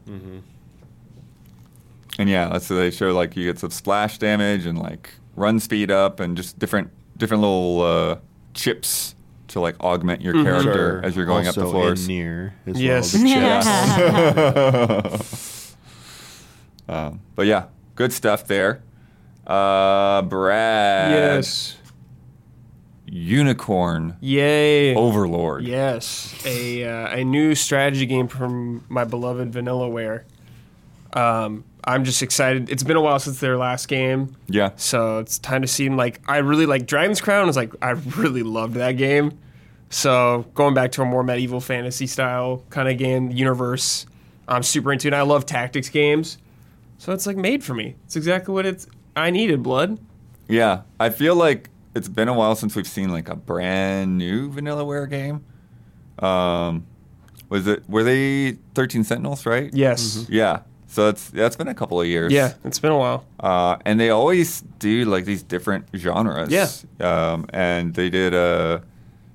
And yeah, that's so they show like you get some splash damage and like run speed up and just different different little uh, chips to like augment your character Sure. as you're going up the floors. in NieR as Yes. well. The Yeah. Um, but yeah, good stuff there. Uh, Brad. yes. Unicorn Yay. Overlord. Yes, a uh, a new strategy game from my beloved Vanillaware. Um, I'm just excited. It's been a while since their last game, Yeah. so it's time to see. Like, I really like Dragon's Crown. Is like I really loved that game. So going back to a more medieval fantasy style kind of game universe, I'm super into. it. And I love tactics games, so it's like made for me. It's exactly what it's I needed. Blood. Yeah. I feel like it's been a while since we've seen like a brand new Vanillaware game. Um, was it were they 13 Sentinels, right? Yes. Yeah. So it's that's been a couple of years. Yeah, it's been a while. Uh, and they always do like these different genres. Yeah. Um, and they did a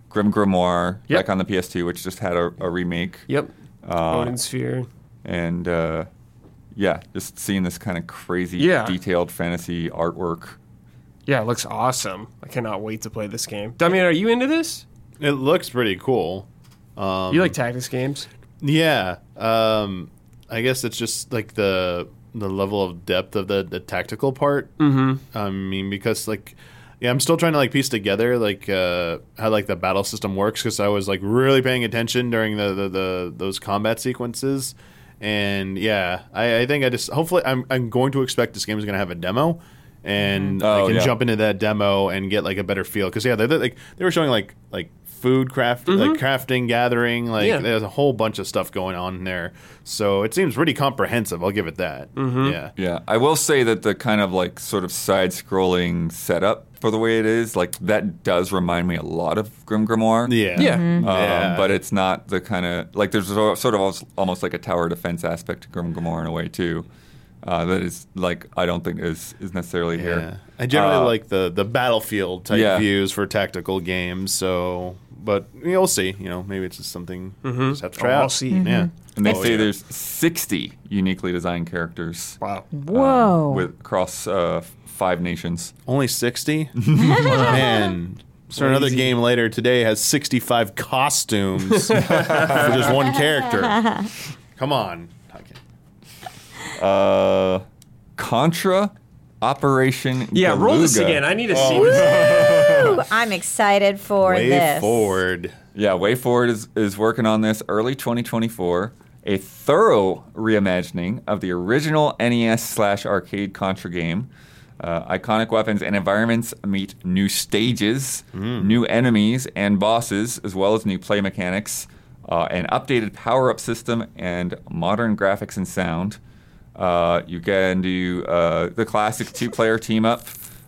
Grim Grimoire Yep. back on the PS2, which just had a, a remake. Yep. Uh, Odin Sphere. and uh, yeah, just seeing this kind of crazy, Yeah. detailed fantasy artwork. Yeah, it looks awesome. I cannot wait to play this game. Damian, are you into this? It looks pretty cool. Um, you like tactics games? Yeah. Um, I guess it's just like the the level of depth of the, the tactical part. Mm-hmm. I mean, because like, yeah, I'm still trying to like piece together like uh, how like the battle system works because I was like really paying attention during the, the, the those combat sequences. And yeah, I, I think I just hopefully I'm I'm going to expect this game is going to have a demo. And Oh, I can yeah. jump into that demo and get like a better feel because yeah, they they like they were showing like like food craft like mm-hmm. crafting, gathering, like Yeah. there's a whole bunch of stuff going on there. So it seems pretty comprehensive. I'll give it that. Mm-hmm. Yeah. Yeah, I will say that the kind of like sort of side-scrolling setup for the way it is, like that does remind me a lot of Grim Grimoire. Yeah. Yeah. Um, mm-hmm. Yeah. But it's not the kind of like there's sort of als- almost like a tower defense aspect to Grim Grimoire in a way too. Uh, that is like I don't think is is necessarily Yeah. here. I generally Uh, like the the battlefield type Yeah. views for tactical games. So, but you know, we'll see. You know, maybe it's just something we just have to try Oh, I'll out. see. Yeah. And they Oh, say yeah. there's 60 uniquely designed characters Wow. Whoa. with across uh, five nations. Only sixty. Man. So another game later today has 65 costumes for just one character. Come on. Okay. Uh, Contra Operation Yeah, roll this again. I need to see this. Ooh, I'm excited for this. Way this. forward. Yeah, WayForward is, is working on this early 2024. A thorough reimagining of the original NES slash arcade Contra game. Uh, iconic weapons and environments meet new stages, new enemies and bosses, as well as new play mechanics, uh, an updated power up system, and modern graphics and sound. Uh, you can do uh, the classic two-player team up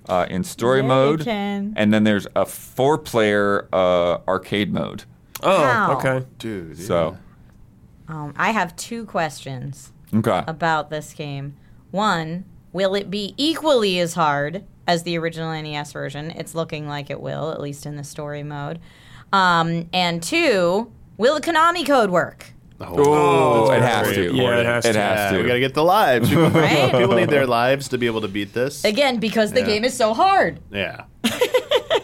uh, in story Yeah, you mode, can. and then there's a four-player uh, arcade mode. Oh, Wow. okay. Dude. So, Um, I have two questions okay. about this game. One, will it be equally as hard as the original NES version? It's looking like it will, at least in the story mode. Um, and two, will the Konami code work? Oh, it has to. Yeah, it has to. It has to. we gotta get the lives. People, Right? people need their lives to be able to beat this. Again, because the Yeah. game is so hard. Yeah.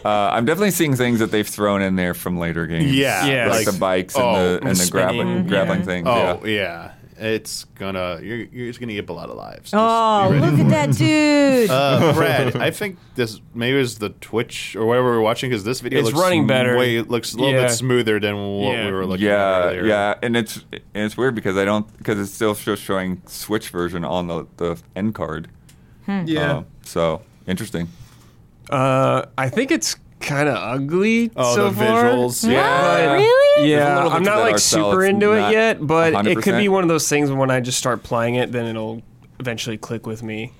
Uh, I'm definitely seeing things that they've thrown in there from later games. Yeah. Yeah. like, Like, the bikes oh, and the and the the grappling grappling yeah. things. oh yeah. yeah. It's gonna you're you're just gonna get a lot of lives. Just Oh, look at that dude. Uh, Brad, I think this maybe it was the Twitch or whatever we're watching because this video It's looks running better. Way it looks a little Yeah. bit smoother than what Yeah. we were looking at Yeah, earlier. yeah, and it's and it's weird because I don't because it's still just showing Switch version on the the end card. Yeah. Uh, so interesting. Uh, I think it's kind of ugly Oh, so the far. visuals. Yeah. really? Yeah, I'm not like super into it yet, but it could be one of those things when I just start playing it, then it'll eventually click with me.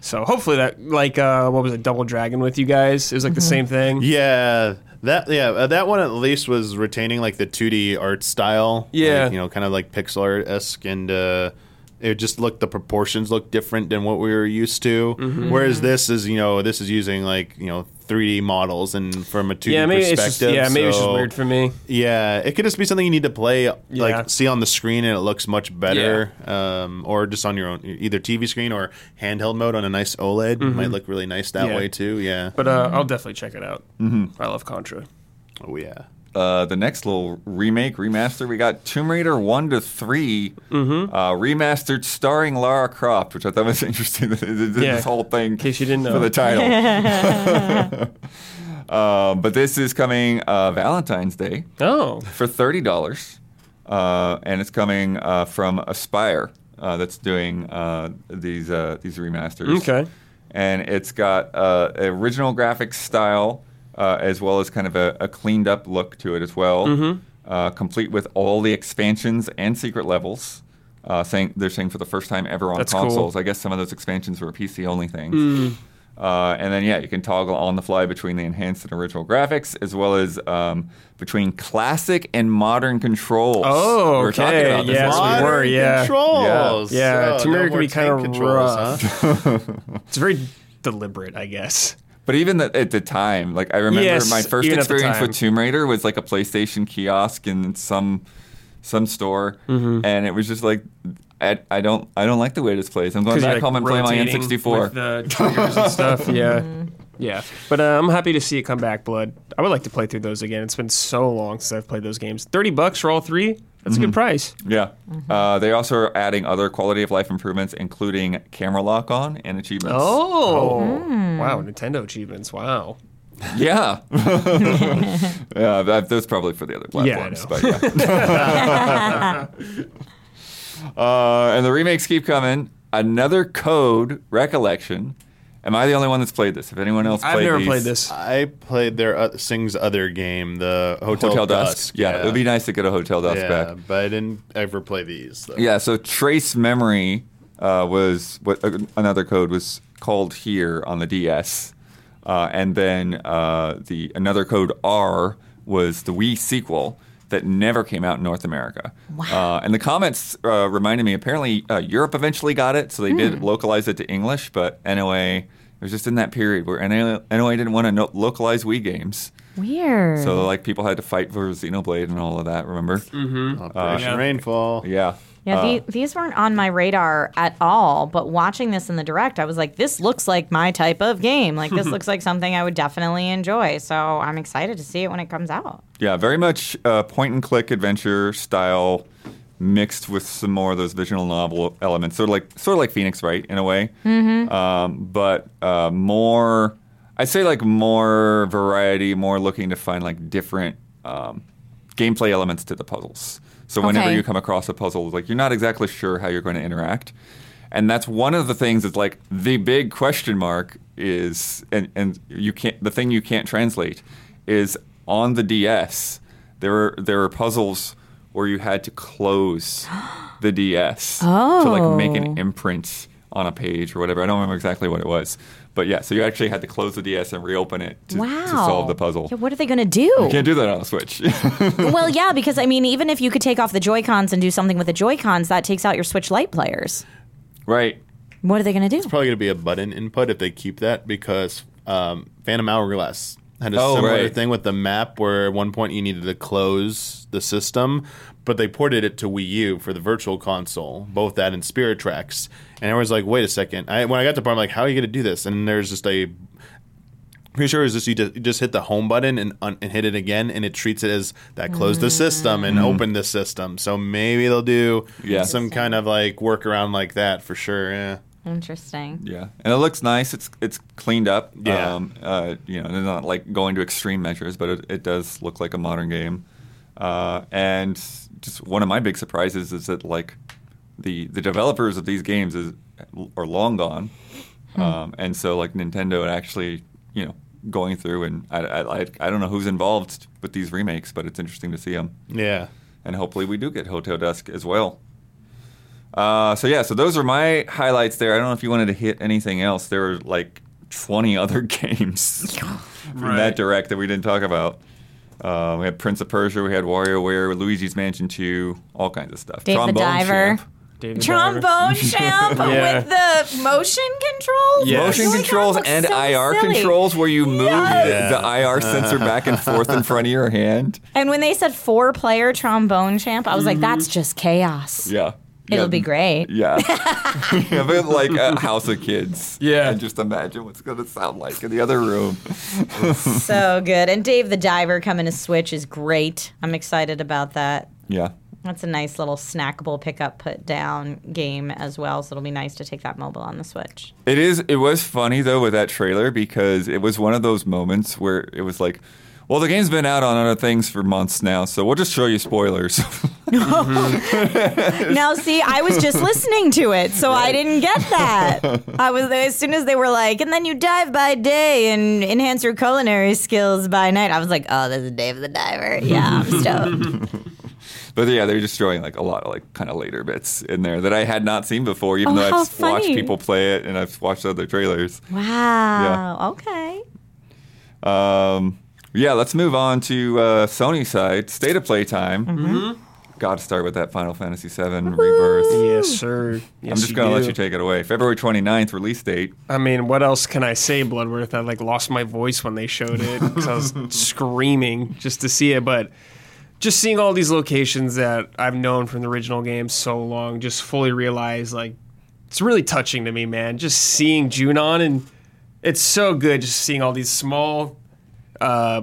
So hopefully that, like, uh, what was it, Double Dragon with you guys? It was like the same thing. Yeah, that yeah uh, that one at least was retaining like the 2D art style. Yeah. like, you know, kind of like pixel art esque, and uh, it just looked the proportions looked different than what we were used to. Mm-hmm. Whereas this is you know this is using like you know 3D models and from a 2D Yeah, maybe it's perspective. just yeah, maybe it's just weird for me. Yeah, it could just be something you need to play, Yeah. like see on the screen, and it looks much better, um, or just on your own, either TV screen or handheld mode on a nice OLED might look really nice that Mm-hmm. Yeah. way too. Yeah. But uh, I'll definitely check it out. I love Contra. oh yeah. Uh, the next little remake remaster we got Tomb Raider one to 3 Mm-hmm. uh, remastered starring Lara Croft, which I thought was interesting. this Yeah. whole thing In case you didn't know for the title. um, but this is coming uh, Valentine's Day. Oh, for thirty dollars, uh, and it's coming uh, from Aspyr uh, that's doing uh, these uh, these remasters. Okay. and it's got uh, original graphics style uh, as well as kind of a, a cleaned up look to it as well, Mm-hmm. uh, complete with all the expansions and secret levels. Uh, saying they're saying for the first time ever on That's cool. consoles. I guess some of those expansions were PC only things. Uh, and then, yeah, you can toggle on the fly between the enhanced and original graphics, as well as um, between classic and modern controls. Oh, We were talking okay, about this yes, last we were, Modern yeah. Controls. Yeah, Oh, Tomb Raider no can more be kinda controls, rough. huh? it's very deliberate, I guess. But even the, at the time, like I remember Yes, my first even at the experience with Tomb Raider was like a PlayStation kiosk in some some store, Mm-hmm. and it was just like I, I don't I don't like the way this plays. I'm going back like, home and play my N64. with the triggers and stuff. Yeah, yeah. But uh, I'm happy to see it come back, Blood. I would like to play through those again. It's been so long since I've played those games. Thirty bucks for all three. That's a good price. Yeah. Uh, they also are adding other quality of life improvements, including camera lock on and achievements. Oh, wow! Nintendo achievements. Wow. Yeah. yeah, that, that's probably for the other Yeah, I platforms. know. but yeah. uh, and the remakes keep coming. Another code recollection. Am I the only one that's played this? If anyone else I've played never these- played this. I played their uh, Cing's other game, the Hotel, Hotel Dusk. Dusk. Yeah, it would be nice to get a Hotel Dusk Yeah, back. but I didn't ever play these. Though. Yeah, so Trace Memory uh, was what uh, another code was called here on the DS, uh, and then uh, the another code R was the Wii sequel that never came out in North America. Wow. Uh, and the comments uh, reminded me apparently uh, Europe eventually got it, so they did localize it to English, but NOA. It was just in that period where NOA, NOA didn't want to no- localize Wii games, Weird. so like people had to fight for Xenoblade and all of that. Remember? Operation yeah. Rainfall. Yeah. Yeah, Uh, the, these weren't on my radar at all. But watching this in the direct, I was like, this looks like my type of game. Like, this looks like something I would definitely enjoy. So I'm excited to see it when it comes out. Yeah, very much uh, point and click adventure style, mixed with some more of those visual novel elements. Sort of like sort of like Phoenix, right? In a way, mm-hmm. um, but uh, more. I'd say like more variety, more looking to find like different um, gameplay elements to the puzzles. So whenever Okay. you come across a puzzle, like you're not exactly sure how you're going to interact. And that's one of the things that's like the big question mark is and, and you can't the thing you can't translate is on the DS there are there are puzzles where you had to close the DS to like make an Oh. imprint on a page or whatever. I don't remember exactly what it was, but yeah. So you actually had to close the DS and reopen it to, wow. to solve the puzzle. Yeah, what are they going to do? You can't do that on a Switch. well, yeah, because I mean, even if you could take off the Joy Cons and do something with the Joy Cons, that takes out your Switch Lite players. right. What are they going to do? It's probably going to be a button input if they keep that because um, Phantom Hourglass had a Oh, similar right. thing with the map where at one point you needed to close the system, but they ported it to Wii U for the Virtual Console, both that and Spirit Tracks. And everyone's like, "Wait a second. I, when I got to the part, I'm like, "How are you going to do this?" And there's just a pretty sure it's just you just, you just hit the home button and, un, and hit it again, and it treats it as that closed the system and mm. opened the system. So maybe they'll do Yeah. some kind of like workaround like that for sure. Yeah. Interesting. Yeah, and it looks nice. It's it's cleaned up. Yeah. Um, uh, you know, they're not like going to extreme measures, but it, it does look like a modern game. Uh, and just one of my big surprises is that like the the developers of these games is are long gone, um, and so like Nintendo actually you know going through and I, I I I don't know who's involved with these remakes, but it's interesting to see them Yeah. and hopefully we do get Hotel Dusk as well. Uh, so yeah, so those are my highlights there. I don't know if you wanted to hit anything else. There were like 20 other games from Right. that direct that we didn't talk about. Uh, we had Prince of Persia, we had WarioWare, Luigi's Mansion 2, all kinds of stuff. Dave the Diver. Champ. David Diver. Trombone champ Yeah. with the motion controls. Yes. Motion Joy-Con controls looks and so IR silly. controls where you move Yes. the, the IR sensor back and forth in front of your hand. And when they said four player trombone champ, I was like, that's Mm-hmm. just chaos. Yeah. It'll Yeah. be great. Yeah. yeah but like a house of kids. Yeah. And just imagine what's going to sound like in the other room. So good. And Dave the Diver coming to Switch is great. I'm excited about that. Yeah. That's a nice little snackable pick up, put down game as well. So it'll be nice to take that mobile on the Switch. It is. It was funny though with that trailer because it was one of those moments where it was like, well, the game's been out on other things for months now, so we'll just show you spoilers. Now, see, I was just listening to it, so I didn't get that. I was as soon as they were like, and then you dive by day and enhance your culinary skills by night. I was like, oh, this is Dave the Diver. Yeah, I'm stoked. but yeah, they're just showing like a lot of like kind of later bits in there that I had not seen before, even Oh, though I've how watched people play it and I've watched other trailers. wow. Yeah. Okay. Um, yeah, let's move on to uh, Sony side. State of play time. Mm-hmm. Got to start with that Final Fantasy VII Rebirth. Yes, sir. Yes, I'm just going to do. let you take it away. February 29th release date. I mean, what else can I say, Bloodworth? I like lost my voice when they showed it because I was screaming just to see it. But just seeing all these locations that I've known from the original game so long, just fully realize like it's really touching to me, man. Just seeing Junon and it's so good. Just seeing all these small, uh,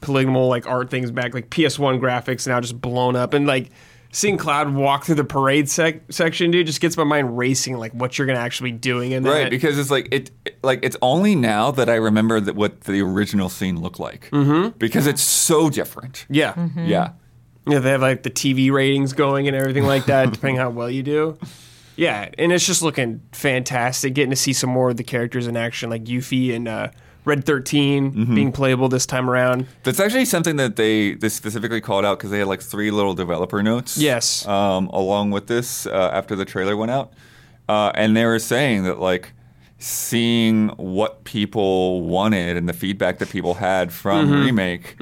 polygonal like art things back, like PS1 graphics now just blown up, and like seeing Cloud walk through the parade sec- section, dude, just gets my mind racing. Like what you're gonna actually be doing in Right, because it's like it, it- like it's only now that I remember that what the original scene looked like. Mm-hmm. Because it's so different. yeah. Yeah. Yeah, they have like the TV ratings going and everything like that, depending how well you do. Yeah, and it's just looking fantastic. Getting to see some more of the characters in action, like Yuffie and uh, Red 13 being playable this time around. That's actually something that they they specifically called out because they had like three little developer notes. Yes. Um, along with this, uh, after the trailer went out, uh, and they were saying that like seeing what people wanted and the feedback that people had from Mm-hmm. remake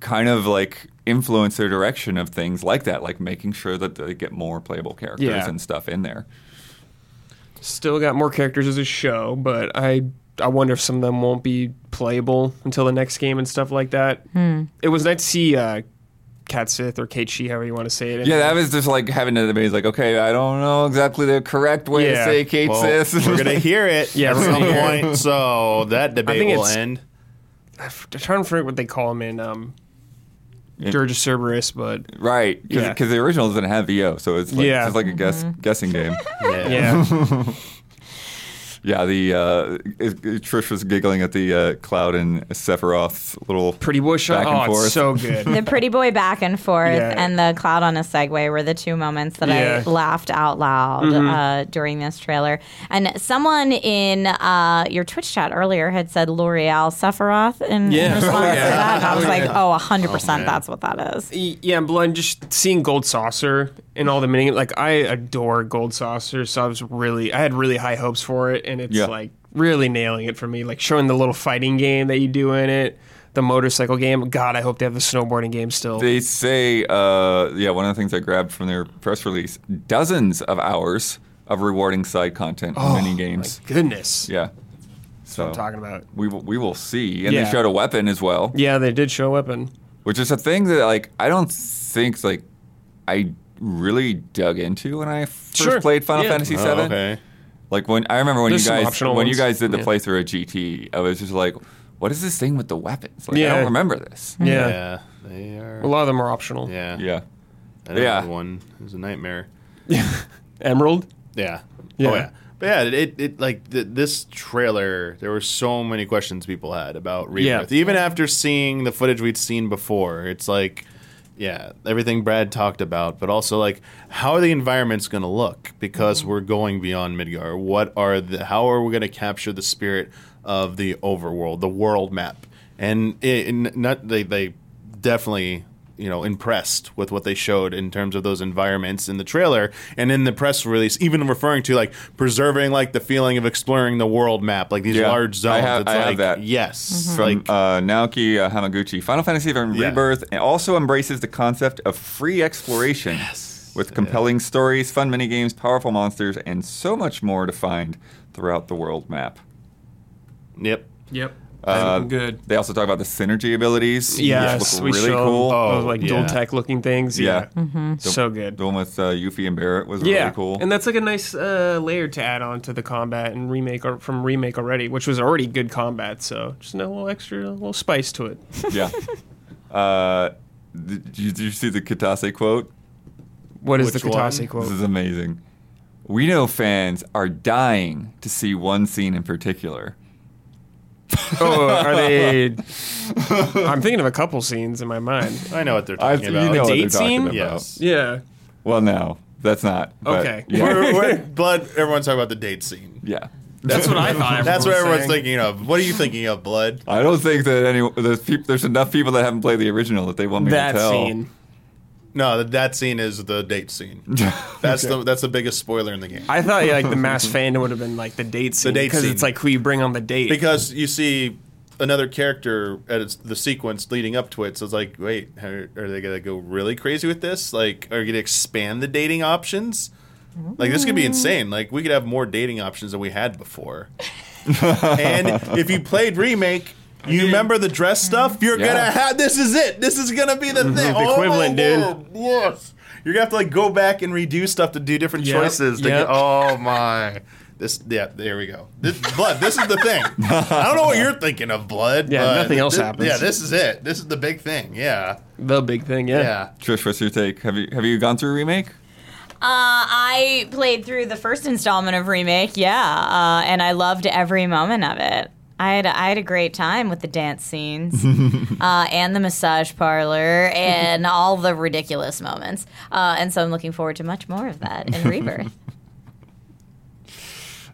kind of like influenced their direction of things like that, like making sure that they get more playable characters Yeah. and stuff in there. Still got more characters as a show, but I I wonder if some of them won't be playable until the next game and stuff like that. It was nice to see uh, Kat Sith or Kate She, however you want to say it. Yeah, that was just like having to debate. Like, okay, I don't know exactly the correct way Yeah. to say Kate Well, Sis. we're gonna hear it Yeah, at some gonna hear it. point, so that debate think will it's- end. I'm trying to forget what they call him in um, Yeah. Dirge of Cerberus, but right, because Yeah. the original doesn't have VO, so it's like, Yeah. it's just like a guess, guessing game. yeah. Yeah, the uh, it- it- Trish was giggling at the uh, Cloud and Sephiroth little Pretty boy shot. Back and Oh, forth. it's so good. the pretty boy back and forth Yeah. and the cloud on a Segway were the two moments that Yeah. Mm-hmm. I laughed out loud uh, during this trailer. And someone in uh, your Twitch chat earlier had said L'Oreal Sephiroth in, Yeah. in response Oh, to that. And I was Oh, like, yeah. oh, 100% man. that's what that is. Yeah, and blood. Just seeing Gold Saucer in all the mini, like I adore Gold Saucer, so I was really, I had really high hopes for it, and it's Yeah. like really nailing it for me. Like showing the little fighting game that you do in it, the motorcycle game. God, I hope they have the snowboarding game still. They say, uh, yeah, one of the things I grabbed from their press release: dozens of hours of rewarding side content and mini games. My goodness, Yeah, so I'm talking about. we will, we will see. And Yeah. they showed a weapon as well, Yeah, they did show a weapon. which is a thing that like I don't think like I really dug into when I first Sure. played Final Yeah. Fantasy Oh, VII. okay. Like when I remember when There's you guys optional when you guys did the Yeah. playthrough at GT, I was just like, what is this thing with the weapons? Like I don't remember this. Yeah. Yeah, they are. a lot of them are optional. yeah, Yeah. That Yeah. one is a nightmare. Emerald. Yeah. Yeah. Oh yeah. But yeah, it, it, it like th- this trailer. There were so many questions people had about Rebirth. Yeah. Even after seeing the footage we'd seen before, it's like, yeah, everything Brad talked about, but also like, how are the environments going to look? Because mm-hmm. we're going beyond Midgar. What are the? How are we going to capture the spirit of the overworld, the world map? And it, it- not they they definitely you know impressed with what they showed in terms of those environments in the trailer and in the press release even referring to like preserving like the feeling of exploring the world map like these Yeah. large zones I have- it's I have that. yes From like uh, Naoki uh, Hamaguchi, Final Fantasy VII Yeah. Rebirth also embraces the concept of free exploration with compelling stories, fun mini games powerful monsters, and so much more to find throughout the world map. yep Yep. Uh, Looking good. They also talk about the synergy abilities, Yes, which we look really showed cool. Oh, those like yeah. dual tech looking things. Yeah. Yeah, so good. The one with uh, Yuffie and Barret was Yeah, really cool. and that's like a nice uh, layer to add on to the combat and remake or, from remake already, which was already good combat. So just a little extra, a little spice to it. yeah. Uh, did, you, did you see the Kitase quote? What is Which the one? Kitase This is amazing. We know fans are dying to see one scene in particular. Oh, are they? I'm thinking of a couple scenes in my mind. i know what they're I, talking you about know what they're date talking scene? about. yes Yeah. Well, no, that's not. but Okay. Yeah. We're- we're- blood everyone's talking about the date scene yeah. That's what I thought. that's what everyone's saying. thinking of what are you thinking of blood I don't think that any there's, peop, there's enough people that haven't played the original that they want me That to tell. scene. No that, that scene is the date scene that's the that's the biggest spoiler in the game I thought yeah, like the mass fandom would have been like the date scene date because scene. it's like who you bring on the date. because you see another character at the sequence leading up to it. So it's like, wait, are, are they gonna go really crazy with this? Like, are you gonna expand the dating options? Like, this could be insane. Like, we could have more dating options than we had before. and if you played remake. You remember the dress stuff? You're Yeah. gonna have this is it. This is gonna be the thing. Oh, equivalent, dude. Lord, Yes. You're gonna have to like go back and redo stuff to do different Yep, choices. To yep. get, oh my. This yeah, there we go. This blood, this is the thing. I don't know what you're thinking of, blood. Yeah, but nothing else thi- happens. Yeah, this is it. This is the big thing. Yeah. the big thing, yeah. Yeah. Trish, what's your take? Have you have you gone through a remake? Uh, I played through the first installment of remake, yeah, uh, and I loved every moment of it. I had I had a great time with the dance scenes uh, and the massage parlor and all the ridiculous moments, uh, and so I'm looking forward to much more of that in Rebirth.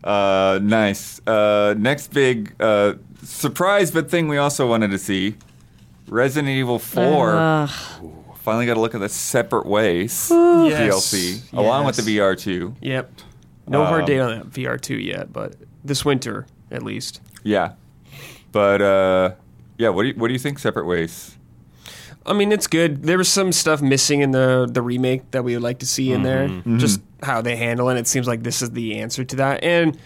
Uh, nice. Uh, next big uh, surprise, but thing we also wanted to see: Resident Evil Four. Ugh. Finally, got to look at the separate ways Yes. DLC along with the VR two. Yep. No hard Um, date on that VR2 yet, but this winter at least. Yeah, but uh, yeah. What do you what do you think? Separate ways. I mean, it's good. There was some stuff missing in the the remake that we would like to see in there. Mm-hmm. Just how they handle it. It seems like this is the answer to that. And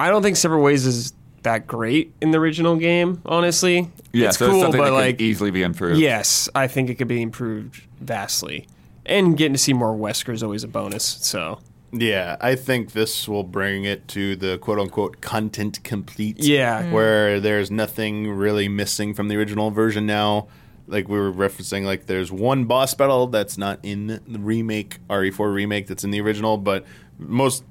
I don't think Separate Ways is that great in the original game. Honestly, Yeah, it's so cool, it's but like, easily be improved. yes, I think it could be improved vastly. And getting to see more Wesker is always a bonus. So Yeah, I think this will bring it to the quote unquote content complete. Yeah. Mm. Where there's nothing really missing from the original version now. Like we were referencing, like there's one boss battle that's not in the remake, RE4 remake that's in the original, but most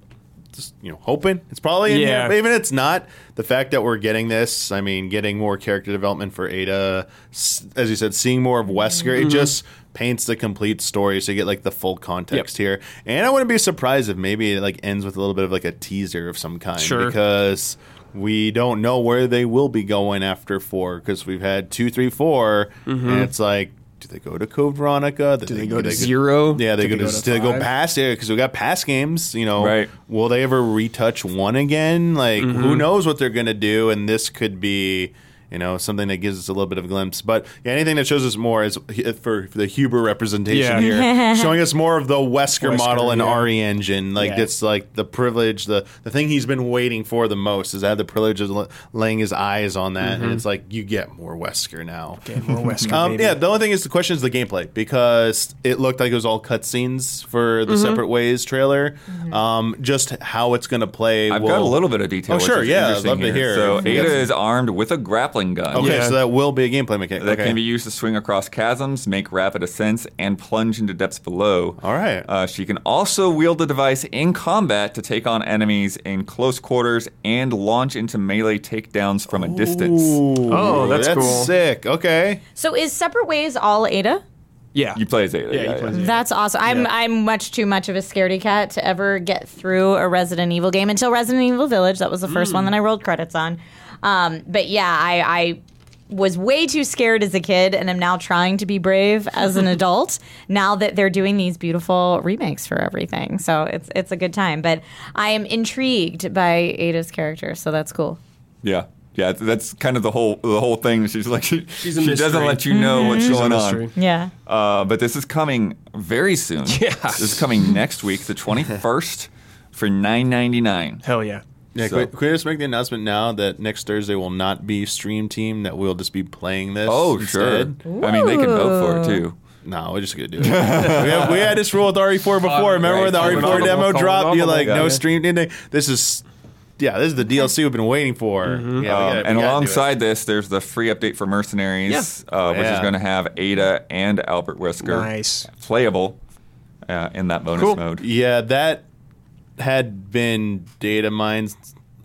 just you know hoping it's probably in Yeah. here. Even it's not, the fact that we're getting this, I mean, getting more character development for Ada, as you said, seeing more of Wesker, Mm-hmm. it just paints the complete story, so you get like the full context here. And I wouldn't be surprised if maybe it like ends with a little bit of like a teaser of some kind, Sure. because. We don't know where they will be going after four because we've had two, three, four, and it's like, do they go to Code Veronica? Do they go to zero? yeah, they Do go to, do they go past it because we got past games. You know, Right. Will they ever retouch one again? Like, Mm-hmm. who knows what they're gonna do? And this could be. You know, something that gives us a little bit of a glimpse, but yeah, anything that shows us more is for, for the Huber representation Yeah. here, showing us more of the Wesker, Wesker, model and yeah. RE engine. Like Yeah. it's like the privilege, the the thing he's been waiting for the most is to have the privilege of l- laying his eyes on that, Mm-hmm. and it's like you get more Wesker now. Get more Wesker, Um, yeah, the only thing is the question is the gameplay because it looked like it was all cutscenes for Mm-hmm. the Separate Ways trailer. Um, just how it's going to play. I've will- got a little bit of detail. Oh, sure, yeah, I'd interesting love to hear. So Yes. Ada is armed with a grappling gun. Okay, Yeah. so that will be a gameplay mechanic. That okay. can be used to swing across chasms, make rapid ascents, and plunge into depths below. All right. Uh, she can also wield the device in combat to take on enemies in close quarters and launch into melee takedowns from a distance. Ooh, Oh, that's cool. sick. Okay. So is Separate Ways all Ada? yeah. You play as Ada. Yeah, you play as Ada. That's awesome. I'm I'm much too much of a scaredy cat to ever get through a Resident Evil game until Resident Evil Village. That was the first one that I rolled credits on. Um, but yeah, I, I was way too scared as a kid, and I'm now trying to be brave as an adult. Now that they're doing these beautiful remakes for everything, so it's it's a good time. But I am intrigued by Ada's character, so that's cool. Yeah. Yeah, that's kind of the whole the whole thing. She's like she, She's a she doesn't let you know what's She's going on. Yeah. Uh, but this is coming very soon. Yeah. This is coming next week, the 21st, for 9.99. Hell yeah. Yeah, So- can, we, can we just make the announcement now that next Thursday will not be stream team? That we'll just be playing this. Oh, instead? sure. I mean, they can vote for it too. No, we're just gonna do it. we, had, we had this rule with RE4 before. Remember when the right. RE4 demo audible, dropped? You're like, no yeah. stream. anything. This is, yeah, this is the DLC we've been waiting for. Yeah, we Um, gotta- we and gotta do it. alongside this, there's the free update for Mercenaries, uh, which is going to have Ada and Albert Wesker Nice. playable uh, in that bonus Cool. mode. Yeah, that had been data mines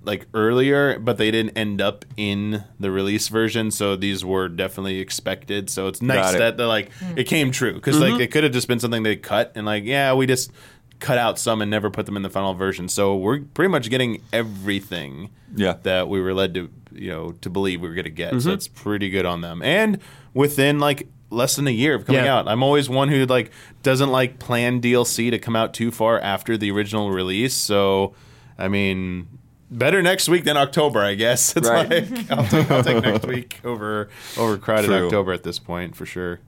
like earlier, but they didn't end up in the release version. So these were definitely expected. So it's nice it. that they're like hmm. it came true because like mm-hmm. it could have just been something they cut and like yeah we just cut out some and never put them in the final version. So we're pretty much getting everything Yeah. that we were led to you know to believe we were going to get. So mm-hmm. it's pretty good on them and within like less than a year of coming Yeah. out. I'm always one who like doesn't like plan DLC to come out too far after the original release. So, I mean, better next week than October, I guess. It's Right. like I'll take, I'll take next week over over crowded True. October at this point for sure.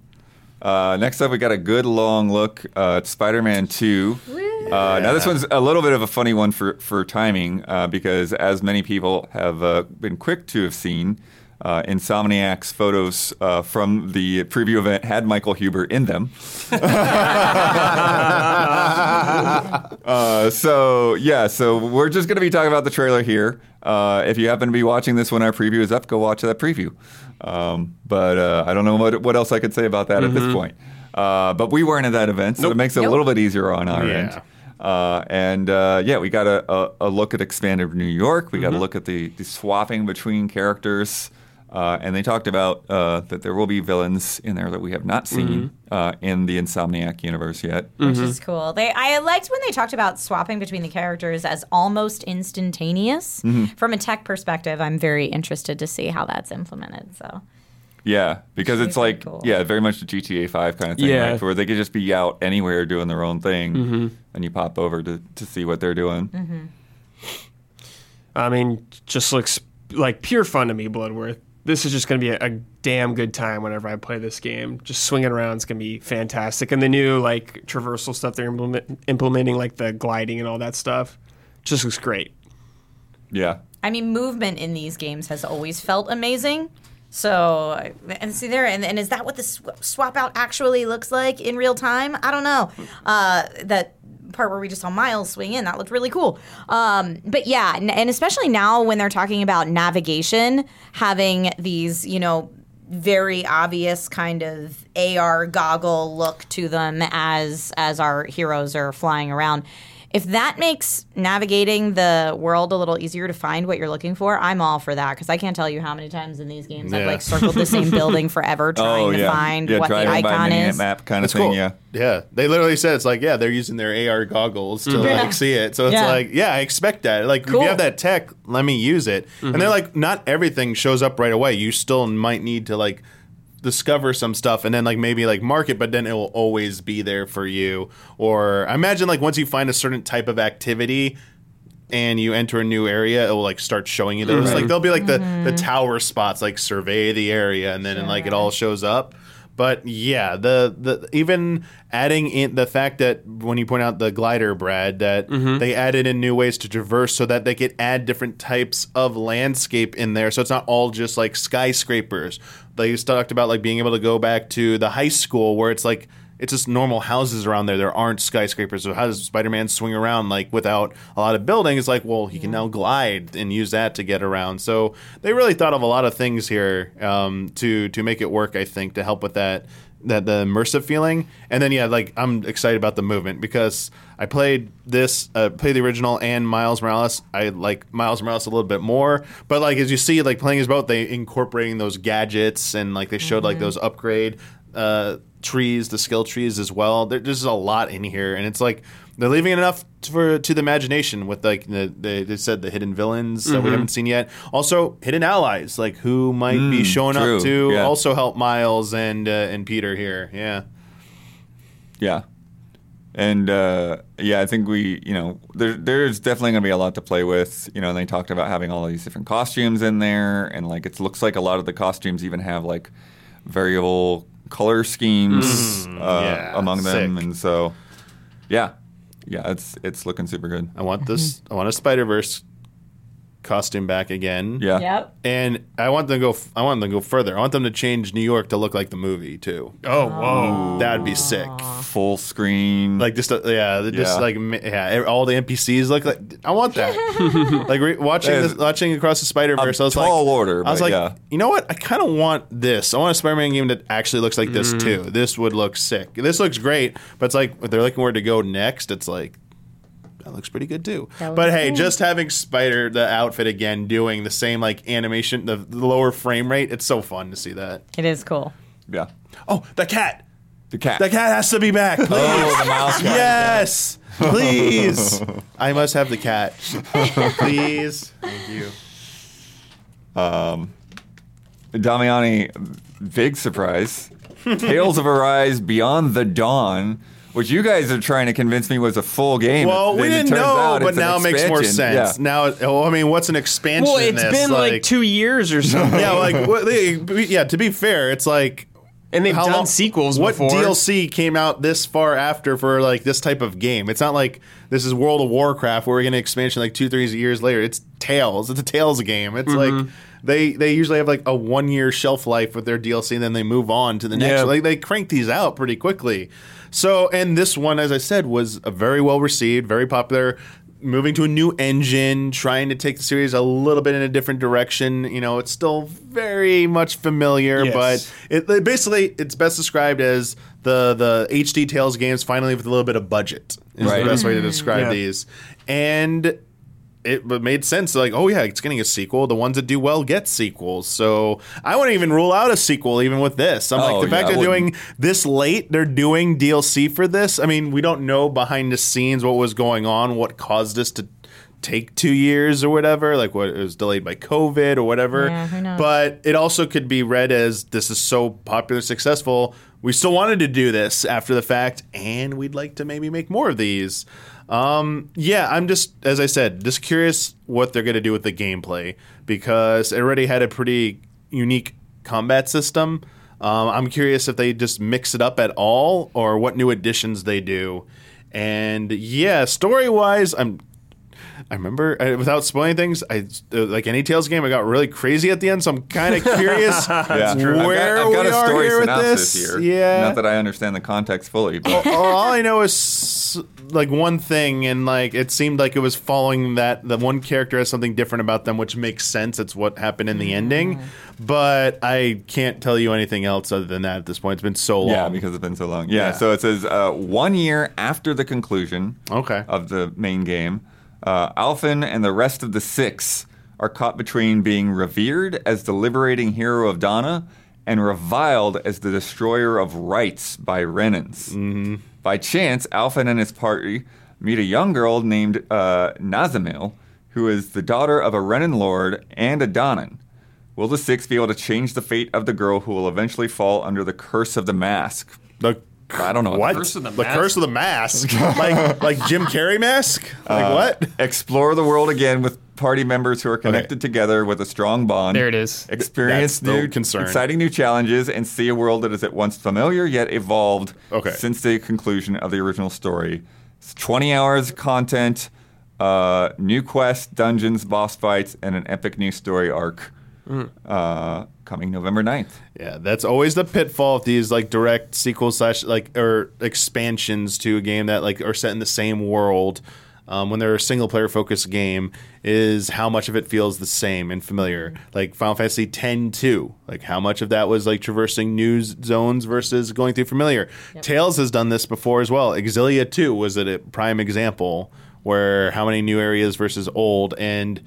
Uh, next up, we got a good long look uh, at Spider-Man 2. Uh, now, this one's a little bit of a funny one for, for timing uh, because, as many people have uh, been quick to have seen, uh, Insomniac's photos uh, from the preview event had Michael Huber in them. uh, so, yeah, so we're just going to be talking about the trailer here. Uh, if you happen to be watching this when our preview is up, go watch that preview. Um, but uh, I don't know what, what else I could say about that at this point. Uh, but we weren't at that event, so it makes it a little bit easier on our Yeah. end. Uh, and uh, yeah, we got a, a, a look at expanded New York. We got a look at the, the swapping between characters. Uh, and they talked about uh, that there will be villains in there that we have not seen uh, in the Insomniac universe yet. which is cool. They I liked when they talked about swapping between the characters as almost instantaneous. From a tech perspective, I'm very interested to see how that's implemented. So Yeah, because it's like cool. yeah, very much the GTA Five kind of thing, Yeah. right? Where they could just be out anywhere doing their own thing, and you pop over to, to see what they're doing. I mean, just looks like pure fun to me, Bloodworth. This is just going to be a, a damn good time whenever I play this game. Just swinging around is going to be fantastic. And the new like traversal stuff they're implement, implementing, like the gliding and all that stuff, just looks great. Yeah, I mean, movement in these games has always felt amazing. So, and see there, and, and is that what the sw- swap out actually looks like in real time? I don't know. Uh, that part where we just saw Miles swing in, that looked really cool. Um, but yeah, and, and especially now when they're talking about navigation, having these, you know, very obvious kind of AR goggle look to them as as our heroes are flying around. If that makes navigating the world a little easier to find what you're looking for, I'm all for that because I can't tell you how many times in these games I've like circled the same building forever trying oh to find yeah, what the driving by icon is. map kind of thing. cool. Yeah. Yeah, they literally said it's like, yeah, they're using their AR goggles to like see it. So it's Yeah. like, yeah, I expect that. Like, if you have that tech, let me use it. And they're mm-hmm. like, not everything shows up right away. You still might need to like discover some stuff and then like maybe like mark it, but then it will always be there for you. Or I imagine like once you find a certain type of activity. And you enter a new area, it will like start showing you those. Like mm-hmm. there'll be like the the mm-hmm. tower spots, like survey the area, and then like it all shows up. But yeah, the the even adding in the fact that when you point out the glider, Brad, that mm-hmm. they added in new ways to traverse so that they could add different types of landscape in there, so it's not all just like skyscrapers. They talked about like being able to go back to the high school where it's like it's just normal houses around there. There aren't skyscrapers. So how does Spider-Man swing around like without a lot of building? It's like, well, he can now glide and use that to get around. So they really thought of a lot of things here um, to to make it work. I think to help with that that the immersive feeling. And then yeah, like I'm excited about the movement because I played this, uh, played the original and Miles Morales. I like Miles Morales a little bit more, but like as you see, like playing his boat, they incorporating those gadgets and like they showed like those upgrade uh, trees, the skill trees as well. There, there's a lot in here, and it's like they're leaving enough for to the imagination with like the, they, they said the hidden villains that we haven't seen yet. Also, hidden allies like who might be showing true, up to yeah. also help Miles and uh, and Peter here. Yeah. Yeah. And uh, yeah, I think we, you know, there, there's definitely going to be a lot to play with. You know, and they talked about having all these different costumes in there, and like it looks like a lot of the costumes even have like variable color schemes uh, yeah, among them, sick. and so yeah, yeah, it's it's looking super good. I want this. I want a Spider Verse costume back again. Yeah, Yep. And I want them to go. f- I want them to go further. I want them to change New York to look like the movie too. Oh, whoa. That'd be sick. full screen. Like just uh, yeah, they're just Yeah. like ma- yeah, all the NPCs look like. I want that. like re- watching There's this, watching across the Spider Verse, a I was like, tall order, I was but like, yeah. you know what? I kind of want this. I want a Spider Man game that actually looks like this too. This would look sick. This looks great, but it's like if they're looking where to go next. It's like that looks pretty good too. But hey, cool. just having Spider the outfit again, doing the same like animation, the, the lower frame rate, it's so fun to see that. It is cool. yeah, Oh, the cat! the cat. The cat has to be back. Please. Oh, the mouse cat. Yes, please. I must have the cat. please. Thank you. Um, Damiani, big surprise. Tales of Arise Beyond the Dawn, which you guys are trying to convince me was a full game. Well, we didn't turns know, out but it's now it makes more sense. Yeah. Now, oh, I mean, what's an expansion? Well, in it's this? been like, two years or something. Yeah, like what, yeah. To be fair, it's like and they've how done long- sequels What before. DLC came out this far after for like this type of game? It's not like this is World of Warcraft where we're getting an expansion like two, three years later. It's Tales. It's a Tales game. It's Mm-hmm. like they they usually have like a one year shelf life with their DLC, and then they move on to the next. Yeah. Like they crank these out pretty quickly. So, and this one, as I said, was a very well received, very popular. Moving to a new engine, trying to take the series a little bit in a different direction. You know, it's still very much familiar, Yes. but it, it basically it's best described as the the HD Tales games finally with a little bit of budget. Is Right. the best way to mm-hmm. describe Yeah. these, and it made sense. Like, oh yeah, it's getting a sequel. The ones that do well get sequels. So I wouldn't even rule out a sequel even with this. I'm Oh, like the fact yeah, I they're doing this late, they're doing DLC for this. I mean, we don't know behind the scenes what was going on, what caused this to take two years or whatever, like what it was delayed by COVID or whatever. Yeah, who knows? But it also could be read as this is so popular, successful. We still wanted to do this after the fact, and we'd like to maybe make more of these. Um, yeah, I'm just, as I said, just curious what they're going to do with the gameplay because it already had a pretty unique combat system. Um, I'm curious if they just mix it up at all or what new additions they do. And yeah, story wise, I'm I remember uh, without spoiling things. I uh, like any Tales game. I got really crazy at the end, so I'm kind of curious Yeah, where I've got, I've got we a are here with this. here. Yeah, Not that I understand the context fully, but all I know is like one thing, and like it seemed like it was following that. The one character has something different about them, which makes sense. It's what happened in the ending, but I can't tell you anything else other than that at this point. It's been so long. yeah, because it's been so long. Yeah, Yeah. so it says uh, one year after the conclusion Okay. of the main game, uh, Alphen and the rest of the six are caught between being revered as the liberating hero of Dahna and reviled as the destroyer of rights by Renans. Mm-hmm. By chance, Alphen and his party meet a young girl named uh, Nazamil, who is the daughter of a Renan lord and a Dahnan. Will the six be able to change the fate of the girl who will eventually fall under the curse of the mask? The I don't know. what Curse of the the Mask? curse of the mask, like like Jim Carrey mask. Like Uh, what? Explore the world again with party members who are connected together with a strong bond. There it is. Experience That's new, concern. exciting new challenges and see a world that is at once familiar yet evolved Okay. since the conclusion of the original story. It's 20 hours of content, uh, new quests, dungeons, boss fights, and an epic new story arc. Mm. Uh, coming November 9th. Yeah, that's always the pitfall of these like direct sequels slash like or expansions to a game that like are set in the same world. Um, when they're a single player focused game, is how much of it feels the same and familiar. Like Final Fantasy X 2, like how much of that was like traversing new zones versus going through familiar. Tales has done this before as well. Xillia 2 was a prime example where how many new areas versus old and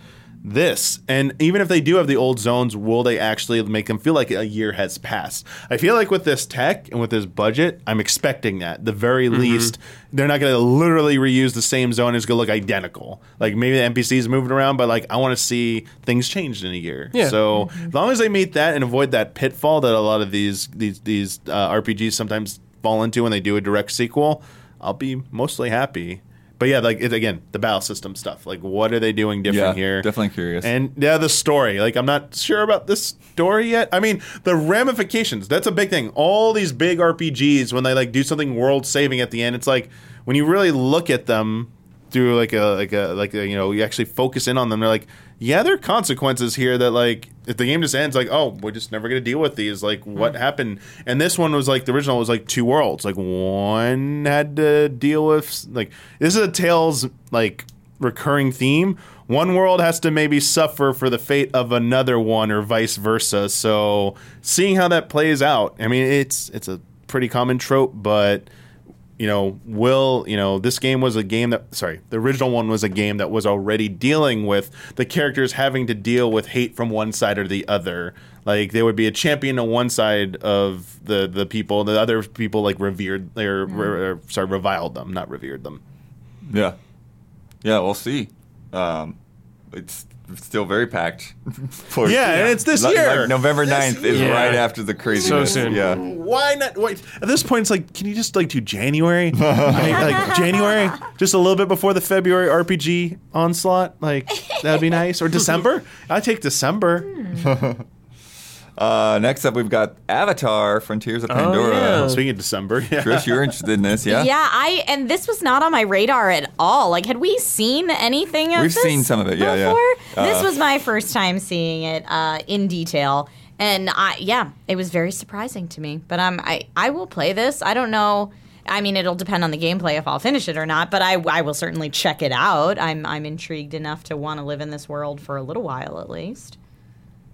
this. And even if they do have the old zones, will they actually make them feel like a year has passed? I feel like with this tech and with this budget, I'm expecting that. The very least, they're not going to literally reuse the same zone. It's going to look identical. Like maybe the NPCs moving around, but like I want to see things changed in a year. Yeah. So as long as they meet that and avoid that pitfall that a lot of these these these uh, RPGs sometimes fall into when they do a direct sequel, I'll be mostly happy. But yeah, like it, again, the battle system stuff. Like, what are they doing different Yeah, here? definitely curious. And yeah, the story. Like, I'm not sure about this story yet. I mean, the ramifications. That's a big thing. All these big RPGs, when they like do something world saving at the end, it's like when you really look at them through like a like a like a, you know you actually focus in on them. They're like, yeah, there are consequences here. That like if the game just ends, like, oh, we're just never gonna deal with these. Like, hmm. what happened? And this one was like the original was like two worlds. Like one had to deal with like this is a Tales like recurring theme. One world has to maybe suffer for the fate of another one, or vice versa. So seeing how that plays out, I mean, it's it's a pretty common trope, but you know, will you know this game was a game that sorry, the original one was a game that was already dealing with the characters having to deal with hate from one side or the other. Like there would be a champion on one side of the the people, the other people like revered or, or sorry reviled them, not revered them. Yeah. Yeah, we'll see. Um, it's still very packed. for- Yeah, and it's this Like- year. like November This 9th is year. right after the craziness. soon. Yeah. Why not? Wait, at this point, it's like, can you just like do January? Like, like January, just a little bit before the February RPG onslaught. Like that'd be nice. Or December. I take December. Uh, next up, we've got Avatar: Frontiers of Pandora. yeah. Speaking of December, yeah. Chris, you're interested in this, yeah? Yeah, I and this was not on my radar at all. Like, had we seen anything of this? We've this seen some of it, yeah, yeah. before? this Uh, was my first time seeing it uh, in detail, and I yeah, it was very surprising to me. But um, I I will play this. I don't know. I mean, it'll depend on the gameplay if I'll finish it or not. But I I will certainly check it out. I'm I'm intrigued enough to want to live in this world for a little while at least.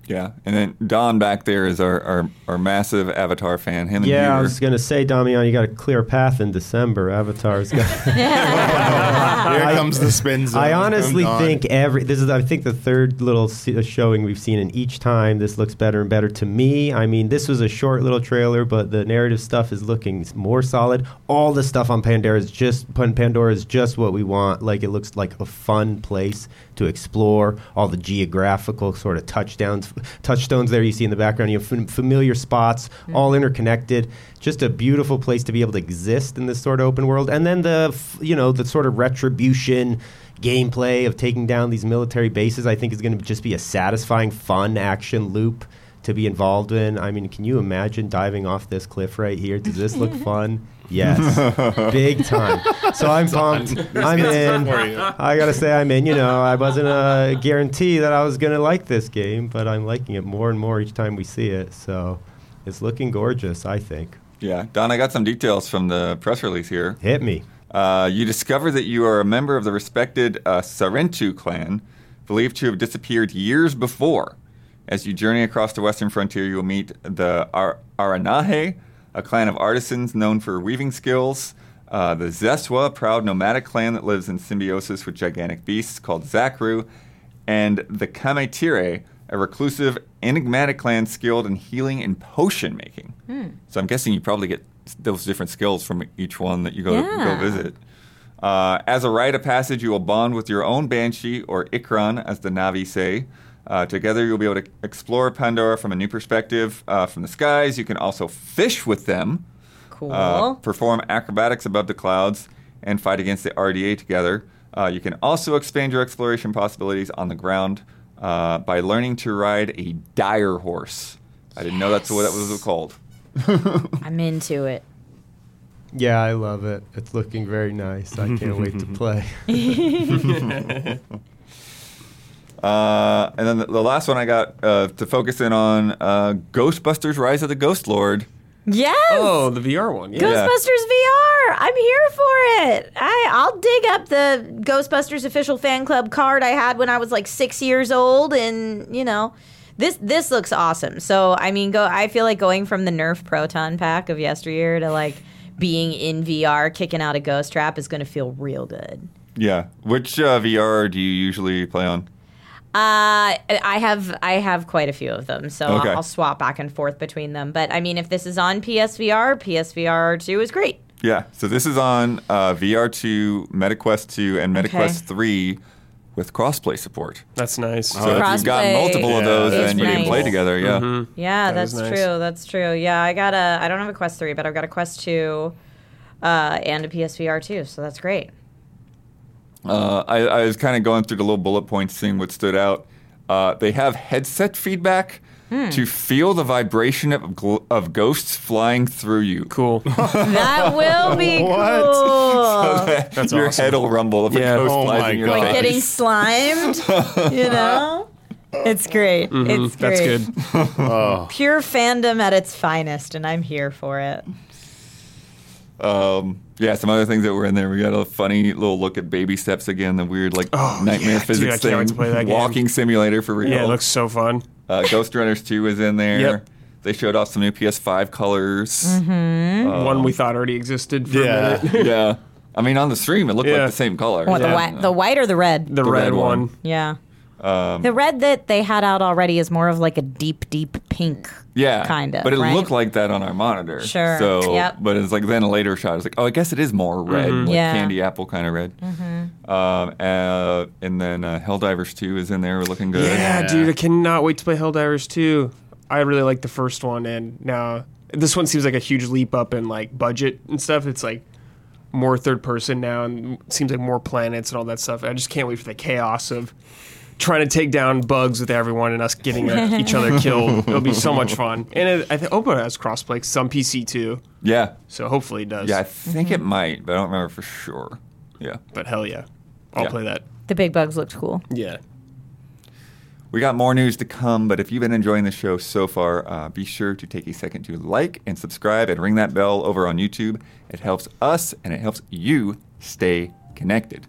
Yeah. And then Don back there is our, our, our massive Avatar fan. Him and Yeah, I was gonna say, Damian, you got a clear path in December. Avatar's got. Here comes the spin zone. I honestly think every this is I think the third little uh, showing we've seen, and each time this looks better and better to me. I mean, this was a short little trailer, but the narrative stuff is looking more solid. All the stuff on Pandora is just Pan- Pandora is just what we want. Like it looks like a fun place to explore. All the geographical sort of touchdowns, touchstones there you see in the background. You have fam- familiar spots, mm-hmm. all interconnected. Just a beautiful place to be able to exist in this sort of open world. And then the you know the sort of retribution gameplay of taking down these military bases. I think is going to just be a satisfying, fun action loop to be involved in. I mean, can you imagine diving off this cliff right here? Does this look fun? Yes, big time. So I'm pumped. I'm in. I gotta say I'm in. You know, I wasn't a guarantee that I was gonna like this game, but I'm liking it more and more each time we see it. So it's looking gorgeous. I think. Yeah, Don, I got some details from the press release here. Hit me. Uh, you discover that you are a member of the respected uh, Sarentu clan, believed to have disappeared years before. As you journey across the western frontier, you will meet the Ar- Aranahe, a clan of artisans known for weaving skills, uh, the Zeswa, a proud nomadic clan that lives in symbiosis with gigantic beasts called Zakru, and the Kametire, a reclusive, enigmatic clan skilled in healing and potion making. So I'm guessing you probably get those different skills from each one that you go, go visit. Uh, as a rite of passage, you will bond with your own Banshee, or Ikran, as the Na'vi say. Uh, together, you'll be able to explore Pandora from a new perspective uh, from the skies. You can also fish with them, Cool. uh, perform acrobatics above the clouds, and fight against the RDA together. Uh, you can also expand your exploration possibilities on the ground uh, by learning to ride a dire horse. I didn't know that's what that was called. I'm into it. Yeah, I love it. It's looking very nice. I can't wait to play. Uh, and then the, the last one I got uh, to focus in on uh, Ghostbusters: Rise of the Ghost Lord. Yes. Oh, the VR one. Yeah. Ghostbusters VR. I'm here for it. I I'll dig up the Ghostbusters official fan club card I had when I was like six years old, and you know, this this looks awesome. So I mean, go. I feel like going from the Nerf Proton pack of yesteryear to like being in VR, kicking out a ghost trap is going to feel real good. Yeah. Which uh, VR do you usually play on? Uh, I have I have quite a few of them, so Okay. I'll, I'll swap back and forth between them. But I mean, if this is on PSVR, PSVR two is great. Yeah. So this is on uh, VR2, MetaQuest 2, and Okay. MetaQuest 3 with crossplay support. That's nice. So if you've got Crossplay multiple of those, is then you can play together. Yeah. Mm-hmm. Yeah, That is that's nice. true. That's true. Yeah, I got a. I don't have a Quest three, but I've got a Quest two, uh, and a PSVR two. So that's great. Uh, I, I was kind of going through the little bullet points, seeing what stood out. Uh, they have headset feedback Hmm. to feel the vibration of, gl- of ghosts flying through you. Cool. That will be What? cool. That's your awesome. head will rumble if Yeah. a ghost Oh flies my in your God. like getting slimed, you know. It's great. It's great. Mm-hmm. That's good. Oh, Pure fandom at its finest, and I'm here for it. Um, yeah, some other things that were in there. We got a funny little look at baby steps again, the weird like Oh, nightmare yeah, dude, physics I can't wait thing, to play that game. walking simulator for real. Yeah, it looks so fun. uh, Ghost Runners Two was in there. Yep. They showed off some new PS5 colors. Mm-hmm. One we thought already existed for Yeah. a minute. yeah, I mean on the stream it looked Yeah. like the same color. What the Yeah. white, the white or the red? The, The red, red one. one. yeah. Um, The red that they had out already is more of like a deep, deep pink. yeah, kind of, But it right? looked like that on our monitor. Sure. So, Yep. but it's like then a later shot. It's like, oh, I guess it is more red, like Yeah. candy apple kind of red. Mhm. Um, uh, and then uh, Helldivers Two is in there, looking good. Yeah, Yeah. dude, I cannot wait to play Helldivers 2. I really like the first one, and now this one seems like a huge leap up in like budget and stuff. It's like more third person now, and seems like more planets and all that stuff. I just can't wait for the chaos of trying to take down bugs with everyone and us getting uh, each other killed. It'll be so much fun, and it, I think hope it has crossplay, some PC too, yeah, so hopefully it does. yeah. I think Mm-hmm. it might, but I don't remember for sure. Yeah. but hell yeah, I'll Yeah. play that. The big bugs looked cool. Yeah. We got more news to come, but if you've been enjoying the show so far, uh, be sure to take a second to like and subscribe and ring that bell over on YouTube. It helps us and it helps you stay connected.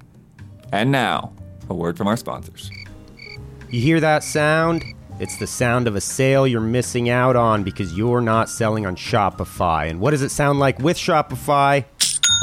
And now, a word from our sponsors. You hear that sound? It's the sound of a sale you're missing out on because you're not selling on Shopify. And what does it sound like with Shopify?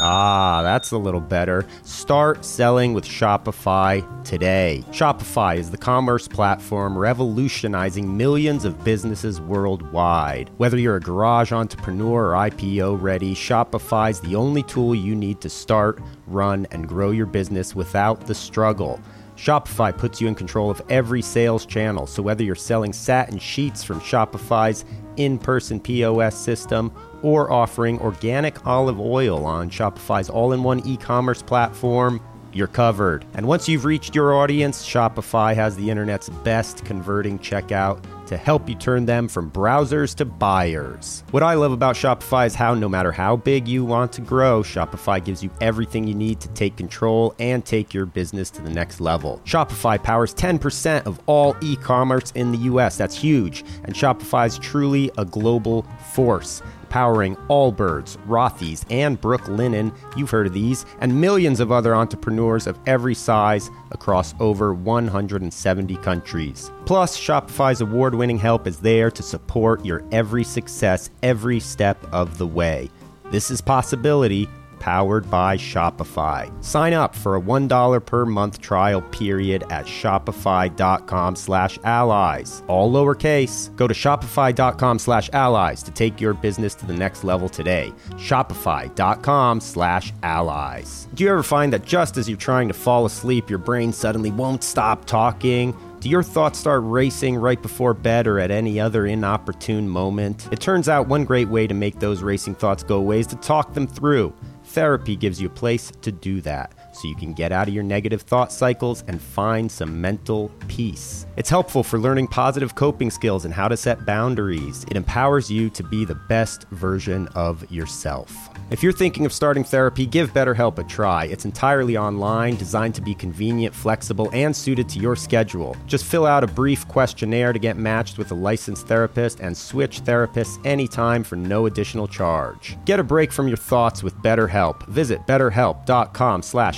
Ah, that's a little better. Start selling with Shopify today. Shopify is the commerce platform revolutionizing millions of businesses worldwide. Whether you're a garage entrepreneur or IPO ready, Shopify is the only tool you need to start, run, and grow your business without the struggle. Shopify puts you in control of every sales channel. So whether you're selling satin sheets from Shopify's in person POS system or offering organic olive oil on Shopify's all in one e commerce platform, you're covered. And once you've reached your audience, Shopify has the internet's best converting checkout to help you turn them from browsers to buyers. What I love about Shopify is how no matter how big you want to grow, Shopify gives you everything you need to take control and take your business to the next level. Shopify powers 10% of all e commerce in the US. That's huge. And Shopify is truly a global force powering Allbirds, Rothy's, and Brooklinen. You've heard of these, and millions of other entrepreneurs of every size across over 170 countries. Plus, Shopify's award winning help is there to support your every success every step of the way. This is Possibility powered by Shopify. Sign up for a $1 per month trial period at shopify.com slash allies. All lowercase. Go to shopify.com slash allies to take your business to the next level today. Shopify.com slash allies. Do you ever find that just as you're trying to fall asleep, your brain suddenly won't stop talking? Do your thoughts start racing right before bed or at any other inopportune moment? It turns out one great way to make those racing thoughts go away is to talk them through. Therapy gives you a place to do that so you can get out of your negative thought cycles and find some mental peace. It's helpful for learning positive coping skills and how to set boundaries. It empowers you to be the best version of yourself. If you're thinking of starting therapy, give BetterHelp a try. It's entirely online, designed to be convenient, flexible, and suited to your schedule. Just fill out a brief questionnaire to get matched with a licensed therapist and switch therapists anytime for no additional charge. Get a break from your thoughts with BetterHelp. Visit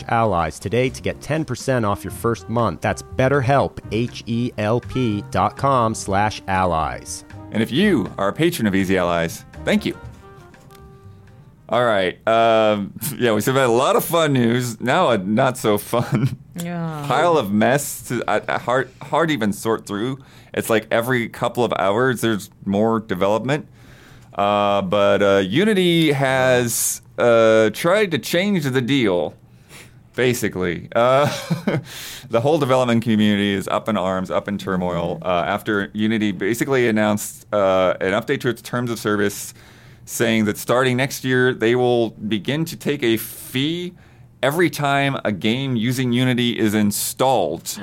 betterhelp.com/allies today to get 10% off your first month. That's BetterHelp, H E L P dot com slash allies. And if you are a patron of Easy Allies, thank you. All right. Um, yeah, we have had a lot of fun news. Now a not so fun Yeah. pile of mess. To, uh, uh, hard, hard even sort through. It's like every couple of hours there's more development. Uh, but uh, Unity has uh, tried to change the deal. Basically, uh, the whole development community is up in arms, up in turmoil uh, after Unity basically announced uh, an update to its terms of service saying that starting next year, they will begin to take a fee every time a game using Unity is installed.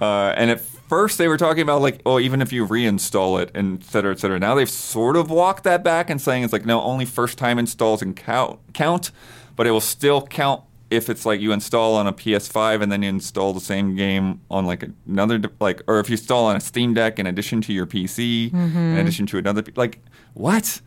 Uh, and at first, they were talking about like, oh, even if you reinstall it, and et cetera, et cetera. Now they've sort of walked that back and saying it's like, no, only first time installs and count, count, but it will still count if it's like you install on a PS5 and then you install the same game on like another de- like, or if you install on a Steam Deck in addition to your PC, in mm-hmm. addition to another, like what?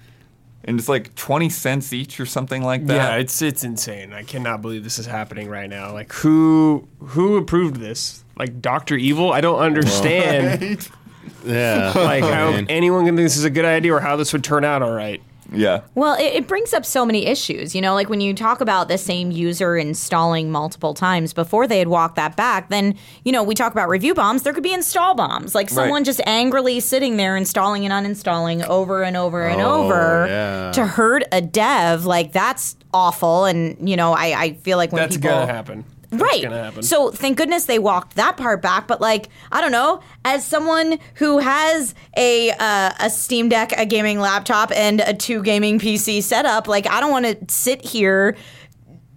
And it's like twenty cents each or something like that. Yeah, it's it's insane. I cannot believe this is happening right now. Like who who approved this? Like Doctor Evil? I don't understand Yeah. like how Man. anyone can think this is a good idea or how this would turn out all right. Yeah. Well, it, it brings up so many issues. You know, like when you talk about the same user installing multiple times before they had walked that back, then, you know, we talk about review bombs. There could be install bombs. Like someone Right. just angrily sitting there installing and uninstalling over and over and Oh, over yeah. to hurt a dev. Like that's awful. And, you know, I, I feel like when That's people. That's gonna happen. So thank goodness they walked that part back. But like, I don't know, as someone who has a uh, a Steam Deck, a gaming laptop, and a two gaming PC setup, like I don't want to sit here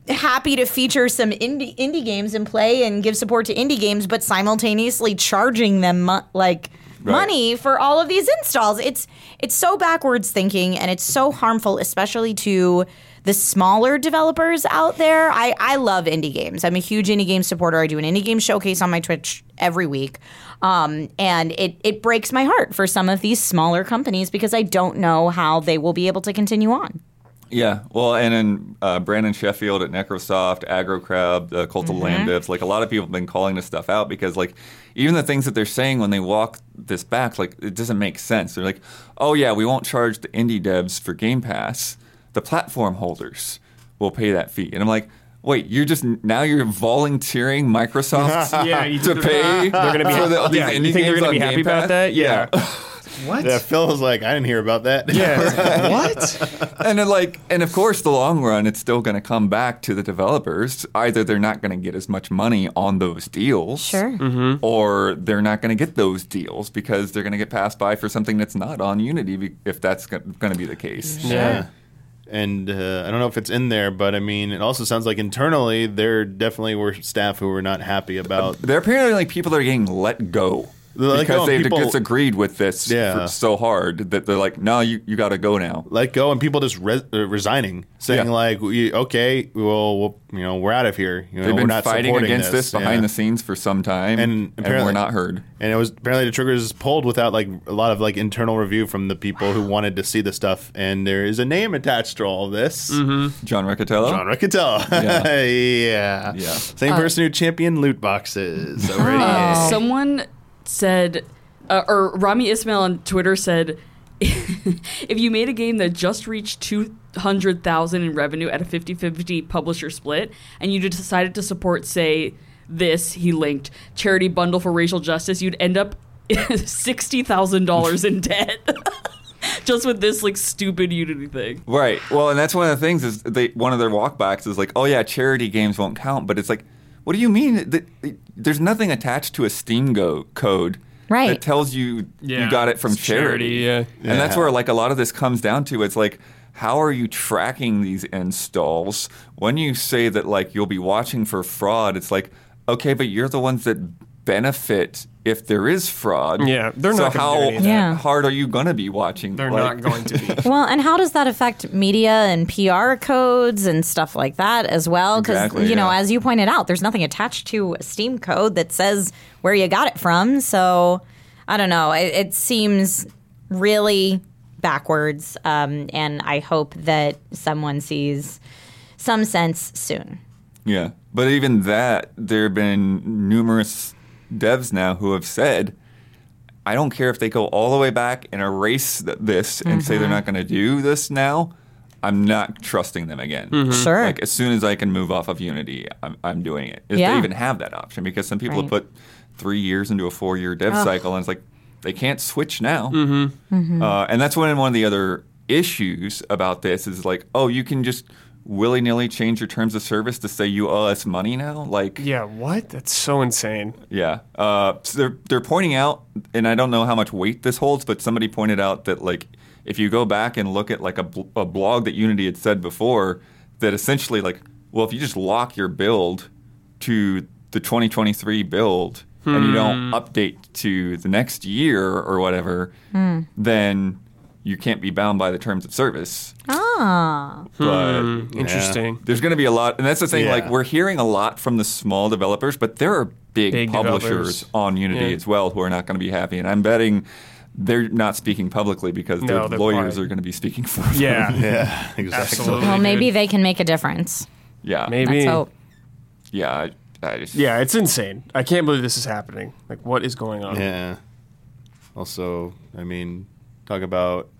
happy to feature some indie indie games and play and give support to indie games, but simultaneously charging them mo- like money for all of these installs. It's it's so backwards thinking and it's so harmful, especially to the smaller developers out there. I, I love indie games. I'm a huge indie game supporter. I do an indie game showcase on my Twitch every week. Um, and it, it breaks my heart for some of these smaller companies because I don't know how they will be able to continue on. Yeah, well, and then uh, Brandon Sheffield at Necrosoft, Aggro Crab, the Cult of the Lamb Dips, like a lot of people have been calling this stuff out because, like, even the things that they're saying when they walk this back, like, it doesn't make sense. They're like, oh, yeah, we won't charge the indie devs for Game Pass. The platform holders will pay that fee. And I'm like, wait, you're just now you're volunteering Microsoft yeah, you to think pay they're gonna be for the, these yeah, indie you think they're gonna be happy about that? Yeah. What? Yeah, Phil was like, I didn't hear about that. Yeah. what? and then like and of course the long run it's still going to come back to the developers either they're not going to get as much money on those deals Sure. Mm-hmm. or they're not going to get those deals because they're going to get passed by for something that's not on unity if that's going to be the case Yeah. And uh, I don't know if it's in there, but I mean, it also sounds like internally there definitely were staff who were not happy about. there are apparently like people that are getting let go Let because oh, go, they and people- disagreed with this Yeah. for so hard that they're like, no, you, you got to go now. let go and people just re- uh, resigning, saying Yeah. like, "Okay, well, we'll, you know, we're out of here. You know, They've we're been not fighting against this, behind Yeah. the scenes for some time, And and, we're not heard. And it was apparently the triggers pulled without like a lot of like internal review from the people who wanted to see the stuff. And there is a name attached to all of this. Mm-hmm. John Riccitiello. John Riccitiello. Yeah. yeah. Yeah. Same uh, person who championed loot boxes. Over uh, at EA. Someone said, uh, or Rami Ismail on Twitter said, if you made a game that just reached 200,000 in revenue at a 50-50 publisher split and you decided to support say this he linked charity bundle for racial justice you'd end up $60,000 in debt just with this like stupid unity thing Right. Well, and that's one of the things is they one of their walkbacks is like, oh yeah, charity games won't count, but it's like, what do you mean? That there's nothing attached to a Steam go code Right. that tells you Yeah, you got it from it's charity. charity, yeah. And that's where like a lot of this comes down to. It's like, how are you tracking these installs? When you say that like you'll be watching for fraud, it's like, okay, but you're the ones that benefit if there is fraud. Yeah, they're so not gonna do how any of. Yeah. hard are you going to be watching? They're Like- not going to be. Well, and how does that affect media and PR codes and stuff like that as well? Because, Exactly, you know, as you pointed out, there's nothing attached to a Steam code that says where you got it from. So, I don't know. It, it seems really backwards. Um, and I hope that someone sees some sense soon. Yeah. But even that, there have been numerous devs now who have said, I don't care if they go all the way back and erase th- this and say they're not going to do this now. I'm not trusting them again. Sure. Like as soon as I can move off of Unity, I'm, I'm doing it. If Yeah. they even have that option, because some people have put three years into a four year dev cycle, and it's like they can't switch now. Mm-hmm. Uh, and that's one one of the other issues about this is like, oh, you can just willy nilly change your terms of service to say you owe us money now. Like, Yeah, what? That's so insane. yeah. Uh, so they're they're pointing out, and I don't know how much weight this holds, but somebody pointed out that like if you go back and look at like a, bl- a blog that Unity had said before, that essentially like, well, if you just lock your build to the 2023 build and you don't update to the next year or whatever, then you can't be bound by the terms of service. Ah. But Interesting. there's going to be a lot, and that's the thing. Yeah. Like we're hearing a lot from the small developers, but there are big, Big publishers developers. on Unity Yeah. as well who are not going to be happy. And I'm betting they're not speaking publicly because No, their they're lawyers probably- are going to be speaking for them. Yeah. Yeah, exactly. Absolutely. Well, maybe dude. they can make a difference. yeah, Maybe. Let's hope. yeah. I, I just, Yeah, it's insane. I can't believe this is happening. Like, what is going on? Yeah. Also, I mean, talk about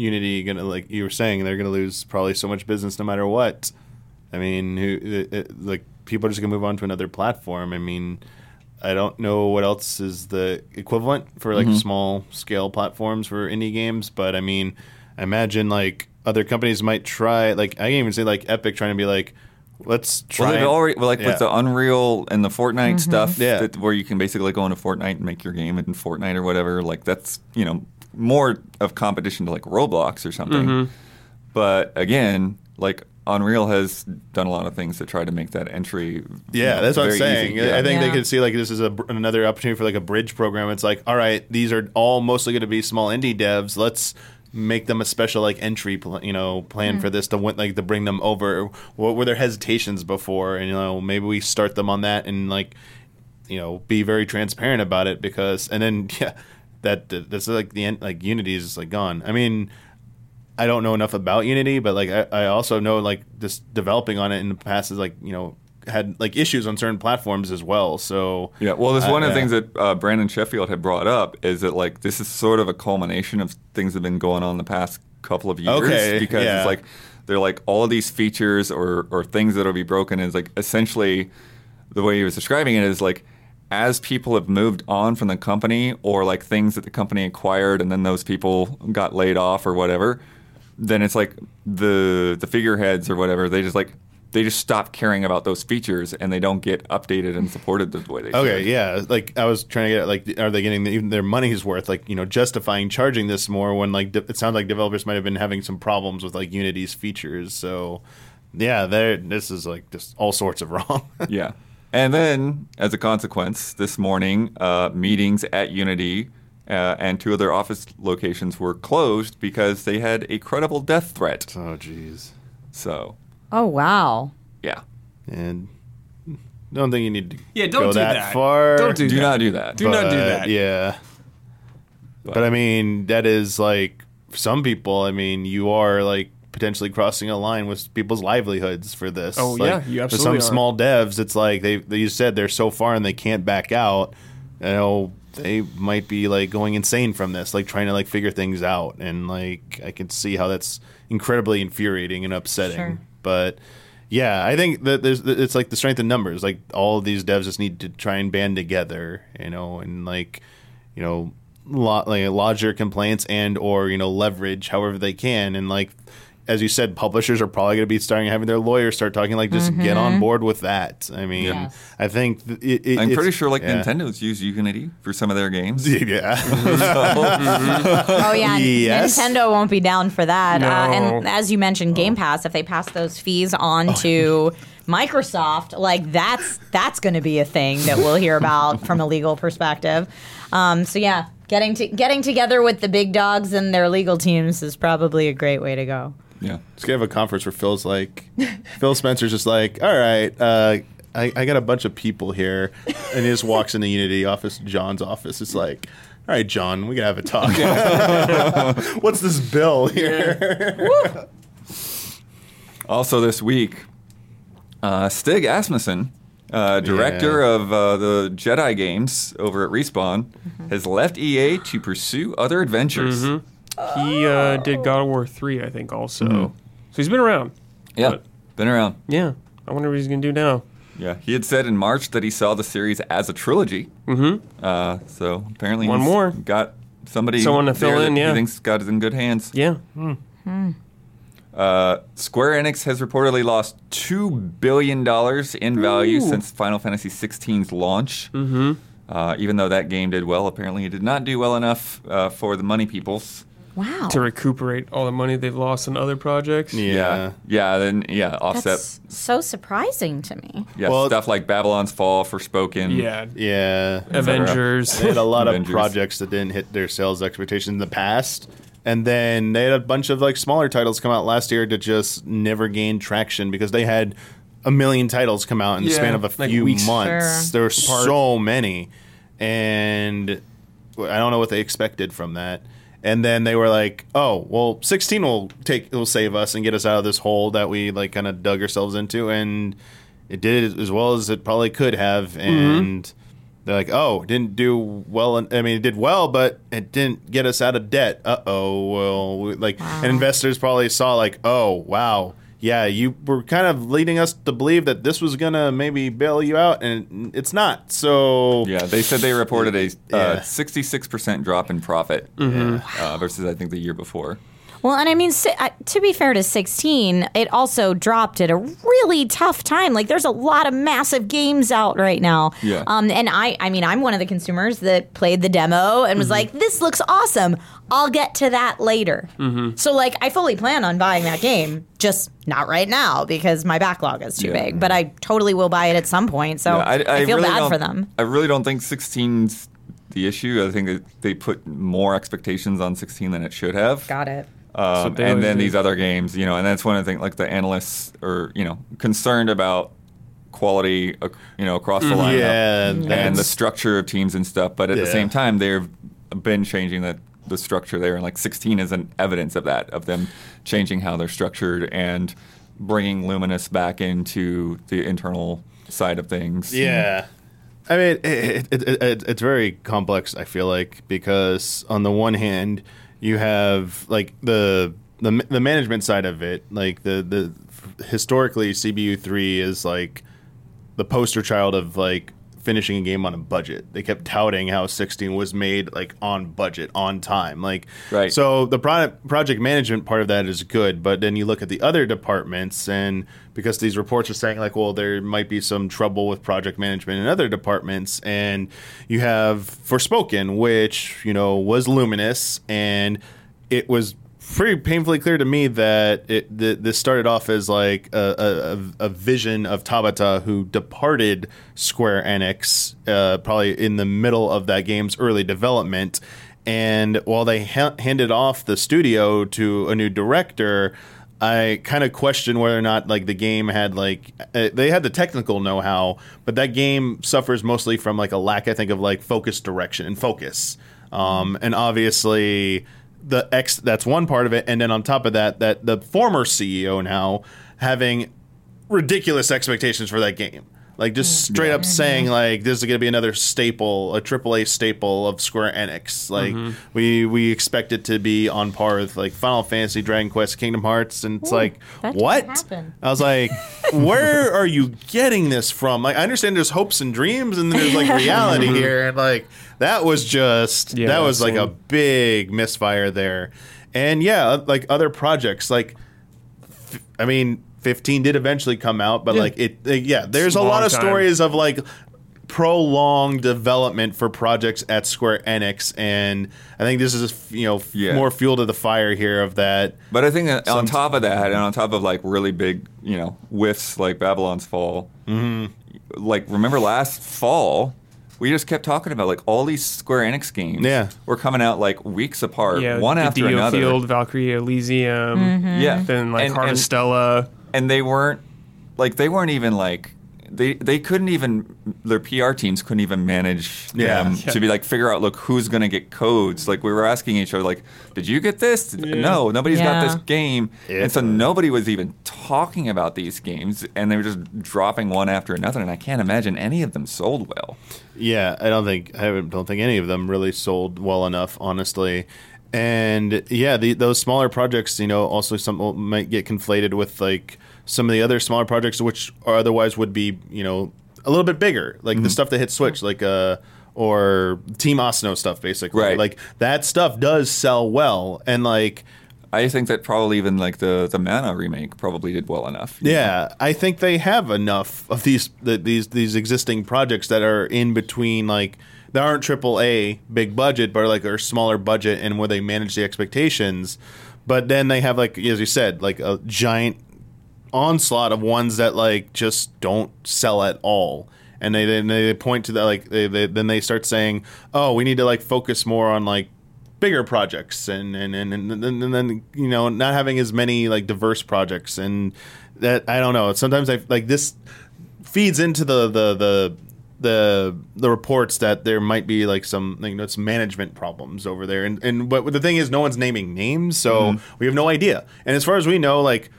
Unity gonna like you were saying they're gonna lose probably so much business no matter what. I mean, who it, it, like people are just gonna move on to another platform. I mean, I don't know what else is the equivalent for like mm-hmm. small scale platforms for indie games, but I mean, I imagine like other companies might try. Like I can even say like Epic trying to be like, let's try. Well, already well, like Yeah. with the Unreal and the Fortnite mm-hmm. stuff, Yeah. that, where you can basically go into Fortnite and make your game in Fortnite or whatever. Like that's you know more of competition to like Roblox or something. Mm-hmm. But again, like Unreal has done a lot of things to try to make that entry. Yeah, know, that's what I'm saying. Yeah. I think they Yeah. could see like this is a, another opportunity for like a bridge program. It's like, all right, these are all mostly going to be small indie devs. Let's make them a special like entry, pl- you know, plan for this to win, like to bring them over. What were their hesitations before? And you know, maybe we start them on that and like, you know, be very transparent about it because, and then yeah, that that's like the end. Like Unity is just like gone. I mean. I don't know enough about Unity, but like I, I also know like just developing on it in the past is like you know had like issues on certain platforms as well. So Yeah, well, this Uh, one of the yeah. things that uh, Brandon Sheffield had brought up is that like this is sort of a culmination of things that have been going on the past couple of years Okay, because yeah. it's like they're like all of these features or or things that'll be broken is like essentially the way he was describing it is like as people have moved on from the company or like things that the company acquired and then those people got laid off or whatever then it's like the the figureheads or whatever they just like they just stop caring about those features and they don't get updated and supported the way they should. okay, should. yeah, like I was trying to get like are they getting even their money's worth? Like you know justifying charging this more when like de- it sounds like developers might have been having some problems with like Unity's features. So yeah, there this is like just all sorts of wrong. Yeah. And then, as a consequence, this morning, uh, meetings at Unity uh, and two other office locations were closed because they had a credible death threat. Oh, jeez. So, Oh wow. yeah. And don't think you need to Yeah, don't go do that, that. far. Don't do Do that. not do that. Do not do that. Yeah. But, I mean, that is like some people. I mean, you are like potentially crossing a line with people's livelihoods for this. Oh, Like, yeah, you absolutely. For some are. small devs, it's like they, they you said they're so far and they can't back out. You know, they might be like going insane from this, like trying to like figure things out, and like I can see how that's incredibly infuriating and upsetting. Sure. But yeah, I think that there's it's like the strength in numbers. Like all of these devs just need to try and band together, you know, and like you know, lo- like lodge their complaints and or you know leverage however they can, and like as you said, publishers are probably going to be starting having their lawyers start talking like just get on board with that. I mean, Yes. I think th- it, it, I'm it's- pretty sure like yeah. Nintendo's used Unity for some of their games. Yeah. Oh yeah, Yes. Nintendo won't be down for that. Uh, and as you mentioned, Game Pass, if they pass those fees on to Microsoft, like that's that's going to be a thing that we'll hear about from a legal perspective. Um, so yeah, getting to getting together with the big dogs and their legal teams is probably a great way to go. Yeah. Just gonna have a conference where Phil's like, Phil Spencer's just like, all right, uh, I, I got a bunch of people here, and he just walks into Unity office, John's office. It's like, all right, John, we gotta have a talk. What's this bill here? Also, this week, uh, Stig Asmussen, uh, director Yeah. of uh, the Jedi games over at Respawn, has left EA to pursue other adventures. He uh, did God of War 3, I think, also. Mm-hmm. So he's been around. Yeah, But- been around. Yeah. I wonder what he's going to do now. Yeah, he had said in March that he saw the series as a trilogy. Mm-hmm. Uh, so apparently, One he's more. got somebody, Someone to fill there in, yeah. he thinks got is in good hands. Yeah. Uh, Square Enix has reportedly lost two billion dollars in value Ooh. since Final Fantasy XVI's launch. Mm-hmm. Uh, even though that game did well, apparently it did not do well enough uh, for the money peoples. Wow, To recuperate all the money they've lost in other projects. Yeah. yeah. Then yeah, offset. that's so surprising to me. yeah, Well- stuff like Babylon's Fall, Forspoken. Yeah. Yeah. Avengers. They had a lot Avengers. of projects that didn't hit their sales expectations in the past. And then they had a bunch of like smaller titles come out last year that just never gained traction because they had a million titles come out in the Yeah, span of a like few weeks. months. Sure. There were so many. And I don't know what they expected from that. And then they were like, "Oh, well, 16 will take will save us and get us out of this hole that we like kind of dug ourselves into." And it did as well as it probably could have. And they're like, "Oh, didn't do well." I mean, it did well, but it didn't get us out of debt. Uh oh. Well, we- like, and investors probably saw like, "Oh, wow." Yeah, you were kind of leading us to believe that this was gonna maybe bail you out, and it's not. So Yeah, they said they reported a Yeah. uh, 66% drop in profit Mm-hmm. uh, versus I think the year before. Well, and I mean, to be fair to 16, it also dropped at a really tough time. Like, there's a lot of massive games out right now. Yeah. Um, and I, I mean, I'm one of the consumers that played the demo and was like, "This looks awesome. I'll get to that later." So, like, I fully plan on buying that game, just not right now because my backlog is too Yeah. big. But I totally will buy it at some point. So Yeah, I, feel really bad for them. I really don't think 16's the issue. I think that they put more expectations on 16 than it should have. Got it. Um, what they and then do. these other games, you know, and that's one of the things like the analysts are, you know, concerned about quality, ac- you know, across the lineup Yeah, and the structure of teams and stuff. But at the same time, they've been changing the the structure there, and like 16 is an evidence of that, of them changing how they're structured and bringing Luminous back into the internal side of things. Yeah. I mean, it, it, it, it, it's very complex. I feel like because on the one hand, you have like the the the management side of it, like the the historically CBU three is like the poster child of like finishing a game on a budget. They kept touting how 16 was made like on budget, on time. Like Right. so the product project management part of that is good, but then you look at the other departments and because these reports are saying like well there might be some trouble with project management in other departments and you have Forspoken which, you know, was luminous and it was pretty painfully clear to me that it, th- this started off as like a, a, a vision of Tabata who departed Square Enix uh, probably in the middle of that game's early development. And while they ha- handed off the studio to a new director, I kind of question whether or not like the game had like uh, they had the technical know-how, but that game suffers mostly from like a lack, I think, of like focus direction and focus. Um, and obviously, the X that's one part of it, and then on top of that, that the former CEO now having ridiculous expectations for that game. Like just mm. straight up saying like this is going to be another staple, a AAA staple of Square Enix. Like mm-hmm. we we expect it to be on par with like Final Fantasy, Dragon Quest, Kingdom Hearts, and it's Ooh, like what? happen. I was like, where are you getting this from? Like I understand there's hopes and dreams, and then there's like reality mm-hmm. here, and like that was just Yeah, that was like a big misfire there. And yeah, like other projects, like I mean, 15 did eventually come out, but Yeah. like it, uh, yeah, there's a a lot of time. stories of like prolonged development for projects at Square Enix, and I think this is you know f- Yeah. more fuel to the fire here of that. But I think that on Some- top of that, and on top of like really big, you know, whiffs like Babylon's Fall, mm-hmm. like remember last fall, we just kept talking about like all these Square Enix games. Yeah. were coming out like weeks apart, Yeah, one the after Dio another. Field, Valkyrie Elysium, Mm-hmm. Yeah, then like and, Heart and, Stella. And they weren't like they weren't even like. They, they couldn't even their PR teams couldn't even manage Yeah. them Yeah. to be like figure out look who's gonna get codes like we were asking each other like did you get this no nobody's got this Yeah. game and so nobody was even talking about these games and they were just dropping one after another and I can't imagine any of them sold well Yeah, I don't think I don't think any of them really sold well enough, honestly. And yeah, the, those smaller projects, you know, also some might get conflated with like some of the other smaller projects, which are otherwise would be, you know, a little bit bigger, like the stuff that hit Switch, like uh, or Team Asano stuff, basically. Right. Like that stuff does sell well, and like. I think that probably even like the the Mana remake probably did well enough you know? Yeah, I think they have enough of these the, these these existing projects that are in between like they aren't triple A big budget, but are like are smaller budget and where they manage the expectations. But then they have like as you said, like a giant onslaught of ones that like just don't sell at all. And they then they point to that like they, they then they start saying, oh, we need to like focus more on like bigger projects and, and, and, and, and then you know not having as many like diverse projects and that I don't know. Sometimes I like this feeds into the the the the the reports that there might be like some you know some management problems over there. And and but the thing is no one's naming names so mm-hmm. we have no idea. And as far as we know like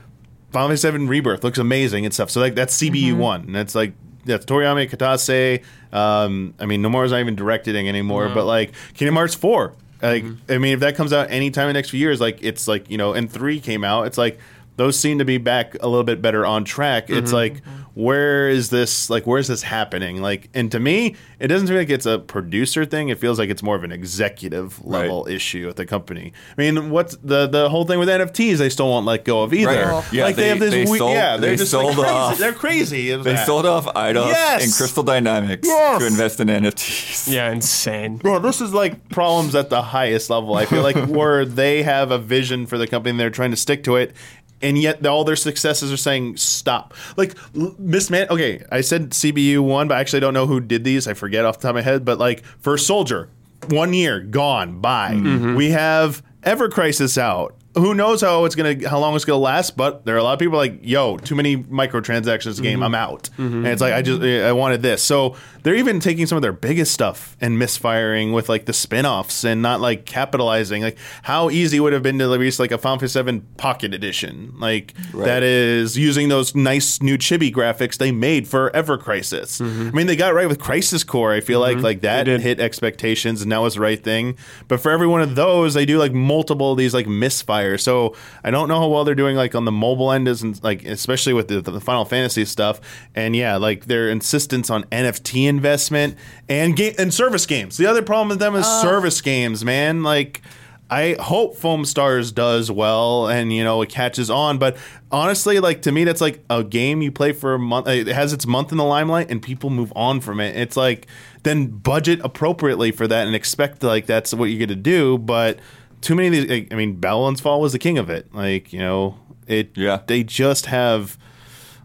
Final Fantasy Seven Rebirth looks amazing and stuff. So like that's CBU mm-hmm. one and that's like that's Toriyama Kitase um I mean Nomura's not even directing anymore but like Kingdom Hearts four like mm-hmm. I mean if that comes out anytime in the next few years like it's like you know and three came out it's like those seem to be back a little bit better on track. It's mm-hmm. like, where is this? Like, where is this happening? Like, and to me, it doesn't feel like it's a producer thing. It feels like it's more of an executive level issue at the company. I mean, what's the the whole thing with NFTs? They still won't let go of either. Right. Yeah, like they, they- have this. they we- sold- yeah, they're they just like sold crazy. off- They're crazy. they that. sold off Eidos Yes! and Crystal Dynamics Yes! to invest in NFTs Yeah, insane. Bro, this is like problems at the highest level. I feel like where they have a vision for the company and they're trying to stick to it, and yet all their successes are saying stop. Like l- Miss Man. Okay, I said CBU one, but I actually don't know who did these. I forget off the top of my head. But like First Soldier, one year gone by. Mm-hmm. We have Ever Crisis out. Who knows how it's gonna, how long it's gonna last? But there are a lot of people like, yo, too many microtransactions. Game, mm-hmm. I'm out. Mm-hmm. And it's like I just, I wanted this. So they're even taking some of their biggest stuff and misfiring with like the spin-offs and not like capitalizing. Like how easy would have been to release like a Final Fantasy 7 Pocket Edition, like Right. that is using those nice new chibi graphics they made for Ever Crisis. Mm-hmm. I mean, they got right with Crisis Core. I feel like like that hit expectations and that was the right thing. But for every one of those, they do like multiple of these like misfires. So I don't know how well they're doing like on the mobile end, isn't like especially with the, the Final Fantasy stuff. And yeah, like their insistence on NFT investment and game and service games. The other problem with them is service games, man. Like. I hope Foamstars does well and you know it catches on, but honestly, like to me, that's like a game you play for a month. It has its month in the limelight, and people move on from it. It's like then budget appropriately for that and expect like that's what you're to do, but too many of these. Like, I mean, Babylon's Fall was the king of it. Like you know, it. Yeah. They just have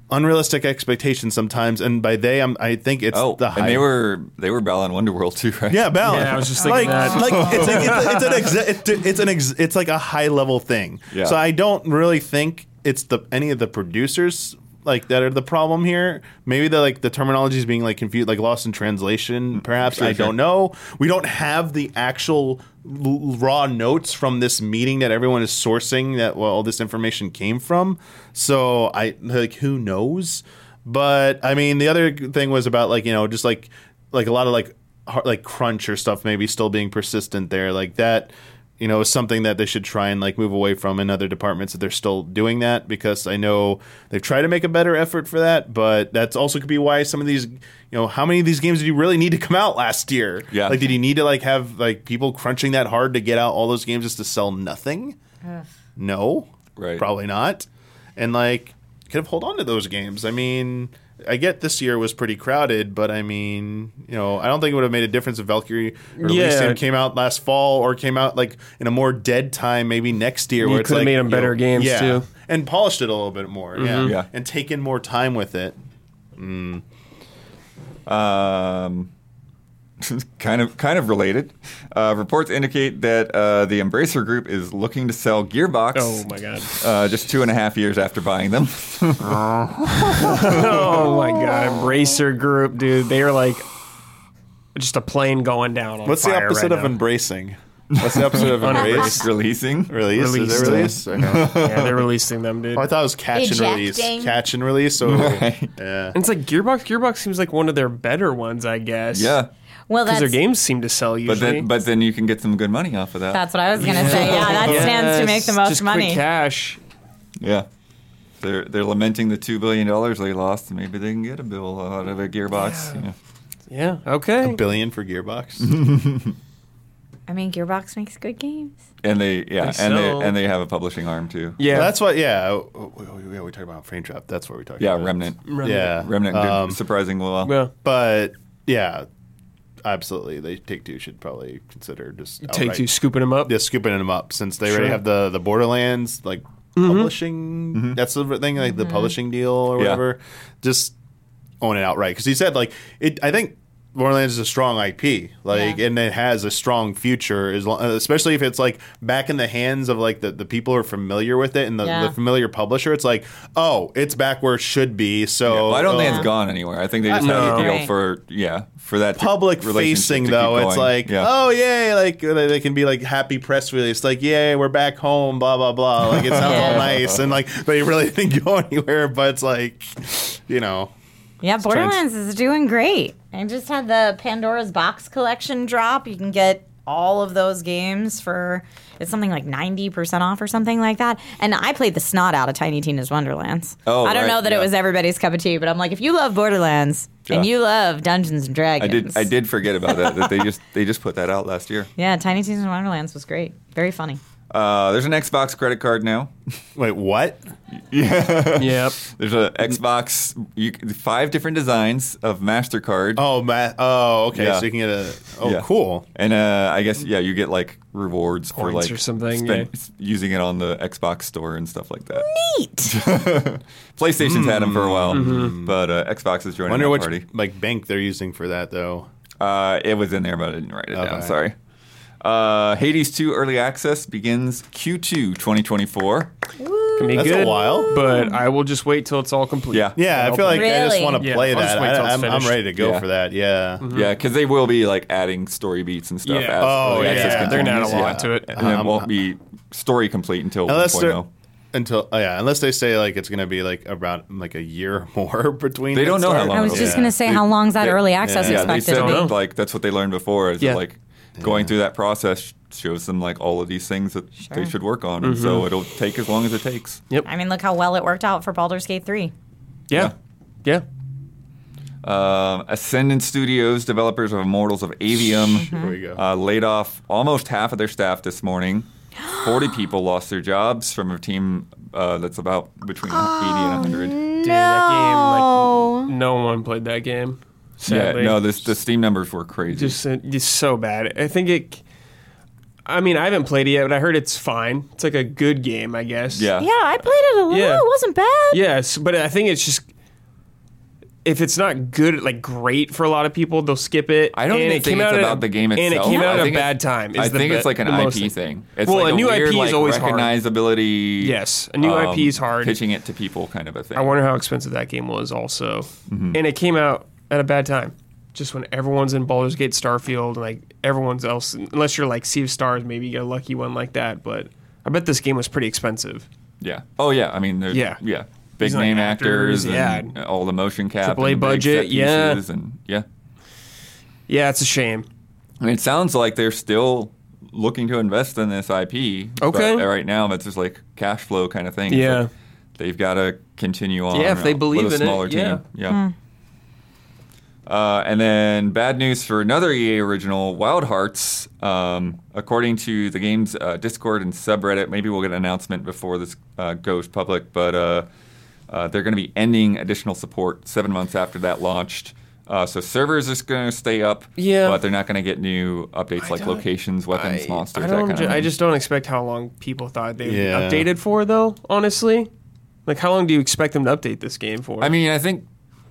unrealistic expectations sometimes, and by they, I'm, I think it's Oh, the hype. and they were they were Balan Wonderworld too, right? Yeah, balance. Yeah, I was just like, that. like it's, like, it's, it's an exa- it's, it's an ex, it's like a high level thing. Yeah. So I don't really think it's the any of the producers like that are the problem here. Maybe the like the terminology is being like confused, like lost in translation. Mm, perhaps Sure, I sure. don't know. We don't have the actual l- raw notes from this meeting that everyone is sourcing that well all this information came from. So I like who knows. But I mean, the other thing was about like you know just like like a lot of like like crunch or stuff maybe still being persistent there like that you know is something that they should try and like move away from in other departments that they're still doing that because I know they've tried to make a better effort for that but that's also could be why some of these you know how many of these games did you really need to come out last year? Yeah. like did you need to like have like people crunching that hard to get out all those games just to sell nothing? No. Right. probably not. And like could have hold on to those games. I mean I get this year was pretty crowded, but I mean, you know, I don't think it would have made a difference if Valkyrie or Yeah. Elysium came out last fall or came out like in a more dead time, maybe next year. You where it's could have like, made 'em you better know, games, yeah, too. and polished it a little bit more, yeah, Yeah. and taken more time with it. Um, kind of kind of related. Uh, reports indicate that uh, the Embracer Group is looking to sell Gearbox. Oh my god. Uh, just two and a half years after buying them. Oh my god. Embracer group, dude. They are like just a plane going down. On What's the opposite right of now. embracing? What's the opposite of embrace? Releasing. Release? Is Release. it release? Okay. Yeah, they're releasing them, dude. Oh, I thought it was catch and release. Ejecting. Catch and release. So Right. yeah. And it's like Gearbox. Gearbox seems like one of their better ones, I guess. Yeah, Well, Because their games seem to sell but usually. then but then you can get some good money off of that. that's what I was gonna say. Yeah, that stands to make the Yes, most just money. Quick cash. yeah. They're they're lamenting the two billion dollars they lost. Maybe they can get a bill out of a gearbox. Yeah. Yeah. Okay. Billion for Gearbox. I mean, Gearbox makes good games. And they yeah, They and they and they have a publishing arm too. Yeah. Well, that's what. Yeah. yeah, we talk about Frame Trap. That's what we talk Yeah, about. Remnant. Yeah. Remnant did Um, surprisingly well. yeah. But yeah, absolutely. They Take Two should probably consider just Take two scooping them up. Yeah, scooping them up since they already Sure. have the the Borderlands like mm-hmm. publishing. Mm-hmm. That's the thing, like the mm-hmm. publishing deal or Yeah. whatever. Just own it outright because he said like it. I think. Borderlands is a strong IP, like, Yeah. and it has a strong future, as long, especially if it's like back in the hands of like the, the people who are familiar with it and the, Yeah. the familiar publisher. It's like, oh, it's back where it should be. So Well, I don't think Yeah. it's gone anywhere. I think they just No. have a deal Right. for yeah for that public relationship facing to though it's like yeah. oh yay like they they can be like happy press release like yay we're back home blah blah blah like it sounds all nice and like but you really didn't go anywhere but it's like you know Yeah, Borderlands is doing great. I just had the Pandora's Box collection drop. You can get all of those games for it's something like 90% off or something like that. And I played the snot out of Tiny Tina's Wonderlands. Oh, I don't right, know that yeah. it was everybody's cup of tea, but I'm like if you love Borderlands and you love Dungeons and I Dragons. did I did forget about that that they just they just put that out last year. Yeah, Tiny Tina's Wonderlands was great. Very funny. Uh, there's an Xbox credit card now. wait what yeah. Yep. There's a Xbox you, five different designs of Mastercard. oh ma- oh okay Yeah. so you can get a oh Yeah. cool And uh, I guess yeah, you get like rewards for like or something, spend- using it on the Xbox store and stuff like that. Neat. PlayStation's had them for a while, but uh, Xbox is joining wonder that which party. like bank they're using for that though Uh, it was in there, but I didn't write it down. Okay. Sorry. Uh, Hades 2 early access begins Q2 2024. Can be That's a good. while. But I will just wait till it's all complete. Yeah. yeah I feel like I just Really? want to Yeah, play I'll just that wait till I, it's I'm, I'm finished. ready to go Yeah. for that yeah Yeah, because they will be like adding story beats and stuff. Yeah. As Oh, early yeah. access They're gonna add a continues. lot to it. And it Um, won't be story complete until unless they're 1.0. until oh, yeah unless they say like it's gonna be like around like a year or more between They don't know how long I was it'll just be. going to say They- how long's that they- early access Yeah, they expected said to be? Don't know. like that's what they learned before is Yeah. that, like going through that process shows them like all of these things that they should work on, and so it'll take as long as it takes. Yep. I mean, look how well it worked out for Baldur's Gate 3. Yeah. Yeah. Um, Ascendant Studios, developers of Immortals of Aveum, Here we go. uh, laid off almost half of their staff this morning. 40 people lost their jobs from a team uh, that's about between 80 and 100. Dude, that game, like, no one played that game. Yeah, no, this, the Steam numbers were crazy. just uh, just so bad. I think it. I mean, I haven't played it yet, but I heard it's fine. It's like a good game, I guess. Yeah. Yeah, I played it a little. Yeah. It wasn't bad. Yes, but I think it's just if it's not good, like great for a lot of people, they'll skip it. I don't And even it think came it's out at- about the game itself. And it came out at a bad time. is I the think be- it's like an IP thing. It's Well, like a new weird, IP is like, always hard. recognizability. Yes, a new um, IP is hard. Pitching it to people, kind of a thing. I wonder how expensive that game was, also. Mm-hmm. And it came out at a bad time, just when everyone's in Baldur's Gate, Starfield, and like everyone's else. Unless you're like Sea of Stars, maybe you get a lucky one like that. But I bet this game was pretty expensive. Yeah. Oh yeah. I mean, there's, Yeah. yeah, Big These like, name actors, actors, and yeah. all the motion cap, AAA and budget, yeah. and yeah. Yeah, it's a shame. I mean, it sounds like they're still looking to invest in this IP. Okay. But right now, that's just like cash flow kind of thing. Yeah. like they've got to continue on. Yeah, if they believe a in it, smaller yeah. team. Hmm. Yeah. Uh, and then bad news for another EA original, Wild Hearts. Um, according to the game's uh, Discord and subreddit, maybe we'll get an announcement before this uh, goes public, but uh, uh, they're going to be ending additional support seven months after that launched. Uh, so servers are going to stay up, Yeah. but they're not going to get new updates like locations, weapons, I, monsters, I that don't. kind ju- of I just don't expect how long people thought they would be Yeah. updated for, though. Honestly, like how long do you expect them to update this game for? I mean, I think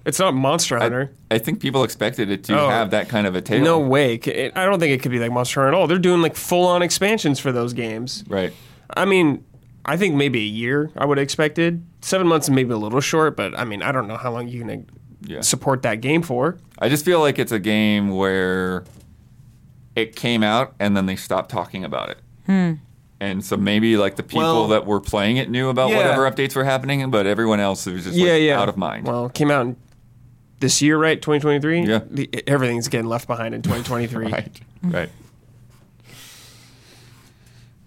it's not Monster Hunter. I think people expected it to Oh. have that kind of a tail. no way. It- it- I don't think it could be like Monster Hunter at all. They're doing like full on expansions for those games. Right. I mean, I think maybe a year I would have expected. Seven months is maybe a little short, but I mean, I don't know how long you can Yeah. support that game for. I just feel like it's a game where it came out and then they stopped talking about it. Hmm. And so maybe like the people Well- that were playing it knew about Yeah. whatever updates were happening, but everyone else was just yeah, like, yeah. out of mind. Well, it came out in this year, right? 2023? Yeah. The, everything's getting left behind in 2023. right. Right.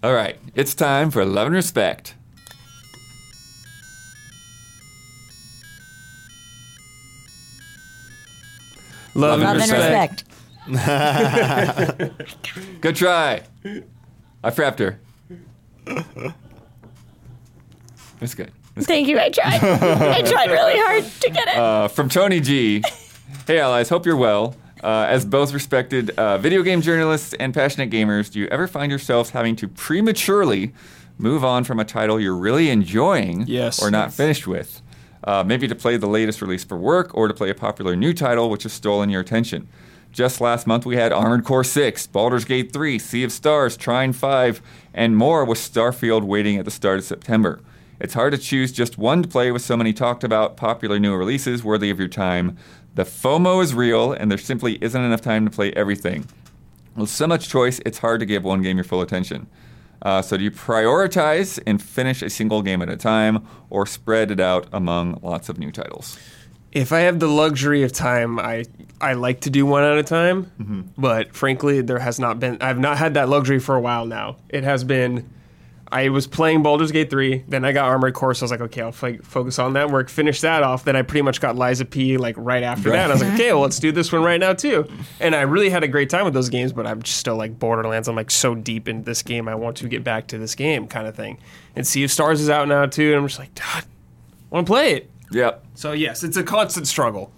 All right. It's time for love and respect. Love, Love and and respect. respect. Good try. I frapped her. That's good. That's Thank you. I tried. I tried really hard to get it. Uh, from Tony G. Hey, allies. Hope you're well. Uh, as both respected uh, video game journalists and passionate gamers, do you ever find yourselves having to prematurely move on from a title you're really enjoying Yes. or not finished with? Uh, maybe to play the latest release for work or to play a popular new title which has stolen your attention. Just last month, we had Armored Core 6, Baldur's Gate 3, Sea of Stars, Trine 5, and more with Starfield waiting at the start of September. It's hard to choose just one to play with so many talked about popular new releases worthy of your time. The FOMO is real, and there simply isn't enough time to play everything. With so much choice, it's hard to give one game your full attention. Uh, so, do you prioritize and finish a single game at a time, or spread it out among lots of new titles? If I have the luxury of time, I I like to do one at a time. Mm-hmm. But frankly, there has not been. I've not had that luxury for a while now. It has been. I was playing Baldur's Gate 3, then I got Armored Core, so I was like, okay, I'll f- focus on that work, finish that off. Then I pretty much got Lies of P like right after that. And I was like, okay, well, let's do this one right now too. And I really had a great time with those games, but I'm just still like Borderlands. I'm like so deep into this game, I want to get back to this game kind of thing. And Sea of Stars is out now too, and I'm just like, God, I want to play it. Yep. So yes, it's a constant struggle.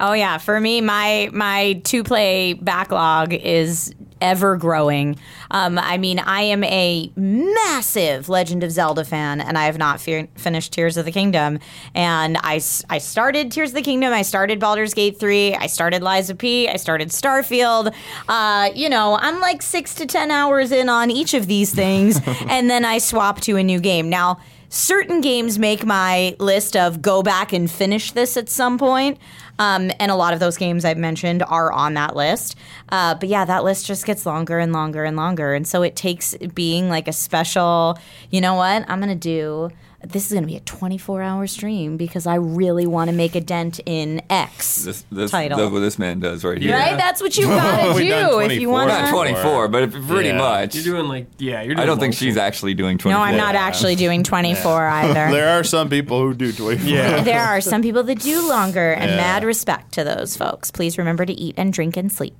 Oh yeah, for me, my my two play backlog is ever growing. Um, I mean, I am a massive Legend of Zelda fan, and I have not fi- finished Tears of the Kingdom. And I, I started Tears of the Kingdom. I started Baldur's Gate three. I started Lies of P. I started Starfield. Uh, you know, I'm like six to ten hours in on each of these things, and then I swap to a new game. Now certain games make my list of go back and finish this at some point. Um, and a lot of those games I've mentioned are on that list. Uh, but yeah, that list just gets longer and longer and longer. And so it takes being like a special, you know what? I'm going to do. This is going to be a 24 hour stream because I really want to make a dent in X This, this, title. That's what this man does right here. right? That's what you got to We've done do if you 24. want Not 24, but pretty Yeah. much. You're doing like yeah, you're. Doing I don't think she's shit. actually doing 24. No, I'm not actually doing 24 either. There are some people who do 24. Yeah. there are some people that do longer, and Yeah. mad respect to those folks. Please remember to eat and drink and sleep.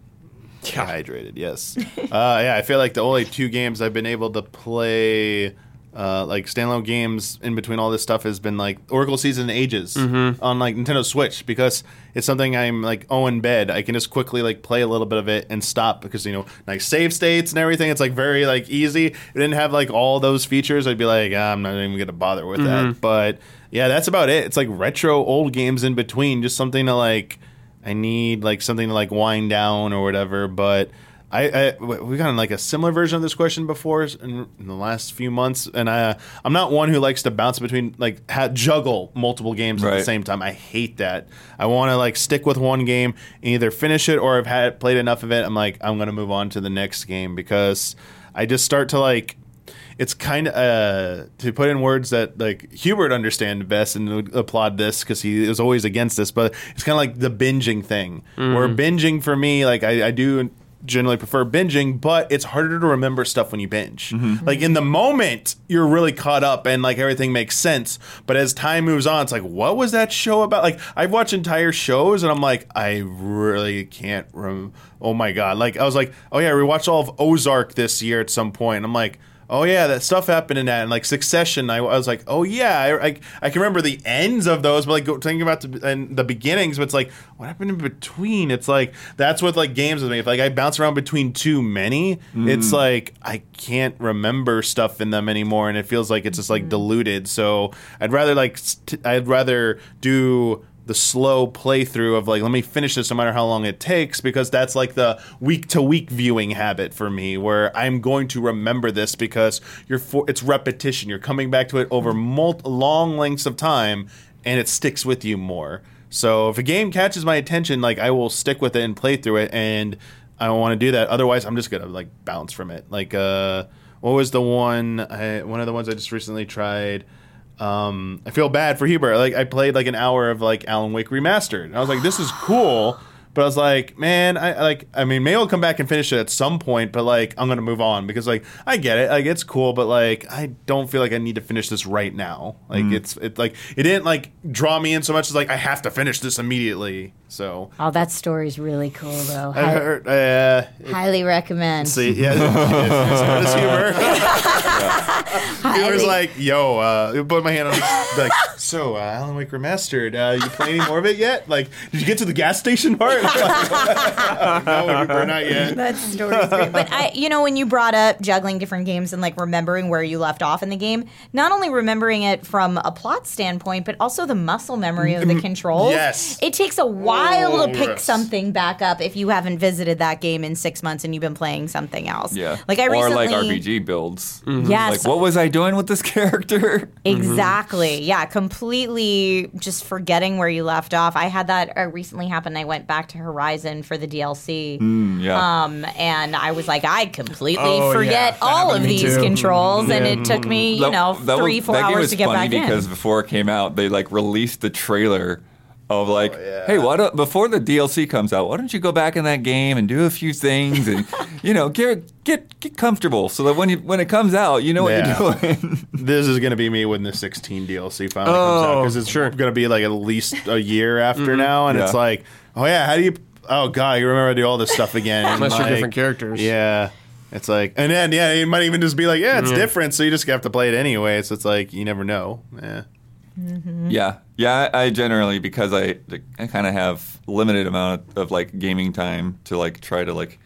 hydrated. Yes. uh, yeah, I feel like the only two games I've been able to play uh, like standalone games in between all this stuff has been like Oracle Season Ages on like Nintendo Switch because it's something I'm like oh in bed I can just quickly like play a little bit of it and stop because you know nice save states and everything it's like very like easy. It didn't have like all those features. I'd be like ah, I'm not even gonna bother with that. But yeah, that's about it. It's like retro old games in between, just something to like. I need like something to like wind down or whatever. But I, I we got like a similar version of this question before in, in the last few months, and I I'm not one who likes to bounce between like ha- juggle multiple games at the Right. same time. I hate that. I want to like stick with one game and either finish it or I've had played enough of it. I'm like I'm gonna move on to the next game because I just start to like it's kind of uh, to put in words that like Huber understand best and would applaud this because he is always against this, but it's kind of like the binging thing. Where binging for me, like I, I do generally prefer binging, but it's harder to remember stuff when you binge. Mm-hmm. Like in the moment, you're really caught up and like everything makes sense. But as time moves on, it's like, what was that show about? Like I've watched entire shows and I'm like, I really can't rem. Oh my god! Like I was like, oh yeah, we watched all of Ozark this year at some point. And I'm like. Oh yeah, that stuff happened in that, and like Succession. I, I was like, oh yeah, I, I, I can remember the ends of those, but like go, thinking about the and the beginnings. But it's like, what happened in between? It's like that's what like games with me. If like I bounce around between too many, it's mm. like I can't remember stuff in them anymore, and it feels like it's just like mm. diluted. So I'd rather like st- I'd rather do the slow playthrough of like let me finish this no matter how long it takes because that's like the week to week viewing habit for me where I'm going to remember this because you're for it's repetition. You're coming back to it over mul- long lengths of time and it sticks with you more. So if a game catches my attention like I will stick with it and play through it and I want to do that. Otherwise I'm just gonna like bounce from it. Like uh what was the one I, one of the ones I just recently tried um, I feel bad for Huber. Like I played like an hour of like Alan Wake remastered. And I was like, this is cool. But I was like, man, I I like. I mean, maybe I'll come back and finish it at some point. But like, I'm gonna move on because like I get it. Like it's cool, but like I don't feel like I need to finish this right now. Like it's it like it didn't like draw me in so much as like I have to finish this immediately. So Oh, that story's really cool, though. I Hi- heard. Uh, highly recommend. see, yeah, so does Huber. He was Highly- like, "Yo," uh, put my hand on, like, "So, uh, Alan Wake remastered. Uh, you play any more of it yet? Like, did you get to the gas station part?" No, we're not yet. That story's great. But I, you know, when you brought up juggling different games and like remembering where you left off in the game, not only remembering it from a plot standpoint, but also the muscle memory of the controls. Yes. It takes a while Oh, to pick yes. something back up if you haven't visited that game in six months and you've been playing something else. Yeah. Like I or recently. like RPG builds. Yes. Like, what was I doing with this character? Exactly. Yeah, completely just forgetting where you left off. I had that uh, recently happen. I went back to Horizon for the DLC. Mm, yeah. Um, and I was like, I completely Oh, forget that all of these too. controls, and it took me, you That- know, that three, was- four that game hours was to get funny back because before it came out, they like released the trailer of like, oh, yeah. hey, why don't before the DLC comes out, why don't you go back in that game and do a few things and you know get get get comfortable so that when you when it comes out, you know Yeah. what you're doing. This is going to be me when the 16 DLC finally comes out Oh, because it's sure. going to be like at least a year after mm-hmm. now, and it's like, oh yeah, how do you? Oh god, you remember to do all this stuff again? and, Unless you're different characters. Yeah. It's like, and then yeah, it might even just be like, yeah, it's mm-hmm. different, so you just have to play it anyway. So it's like you never know. Yeah. Mm-hmm. Yeah, yeah. I, generally because I I kind of have limited amount of, like gaming time to like try to like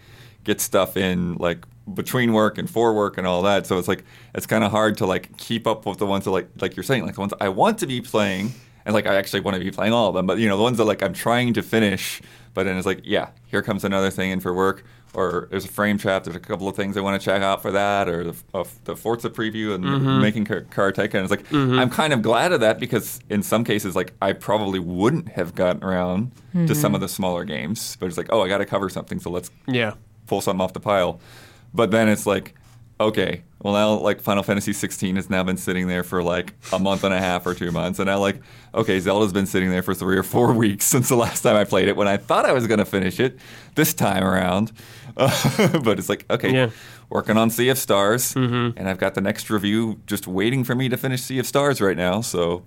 get stuff in like between work and for work and all that. So it's like it's kind of hard to like keep up with the ones that like like you're saying like the ones I want to be playing and like I actually want to be playing all of them. But you know the ones that like I'm trying to finish, but then it's like yeah, here comes another thing in for work. Or there's a frame trap. There's a couple of things I want to check out for that, or the, uh, the Forza preview and mm-hmm. making car, car Tycoon. It's like mm-hmm. I'm kind of glad of that because in some cases, like I probably wouldn't have gotten around to some mm-hmm. of the smaller games, but it's like, oh, I got to cover something, so let's Yeah. pull something off the pile. But then it's like, okay, well now like Final Fantasy 16 has now been sitting there for like a month and a half or two months, and now like, okay, Zelda's been sitting there for three or four weeks since the last time I played it. When I thought I was going to finish it this time around, but it's like, okay, Yeah. working on Sea of Stars, and I've got the next review just waiting for me to finish Sea of Stars right now. So,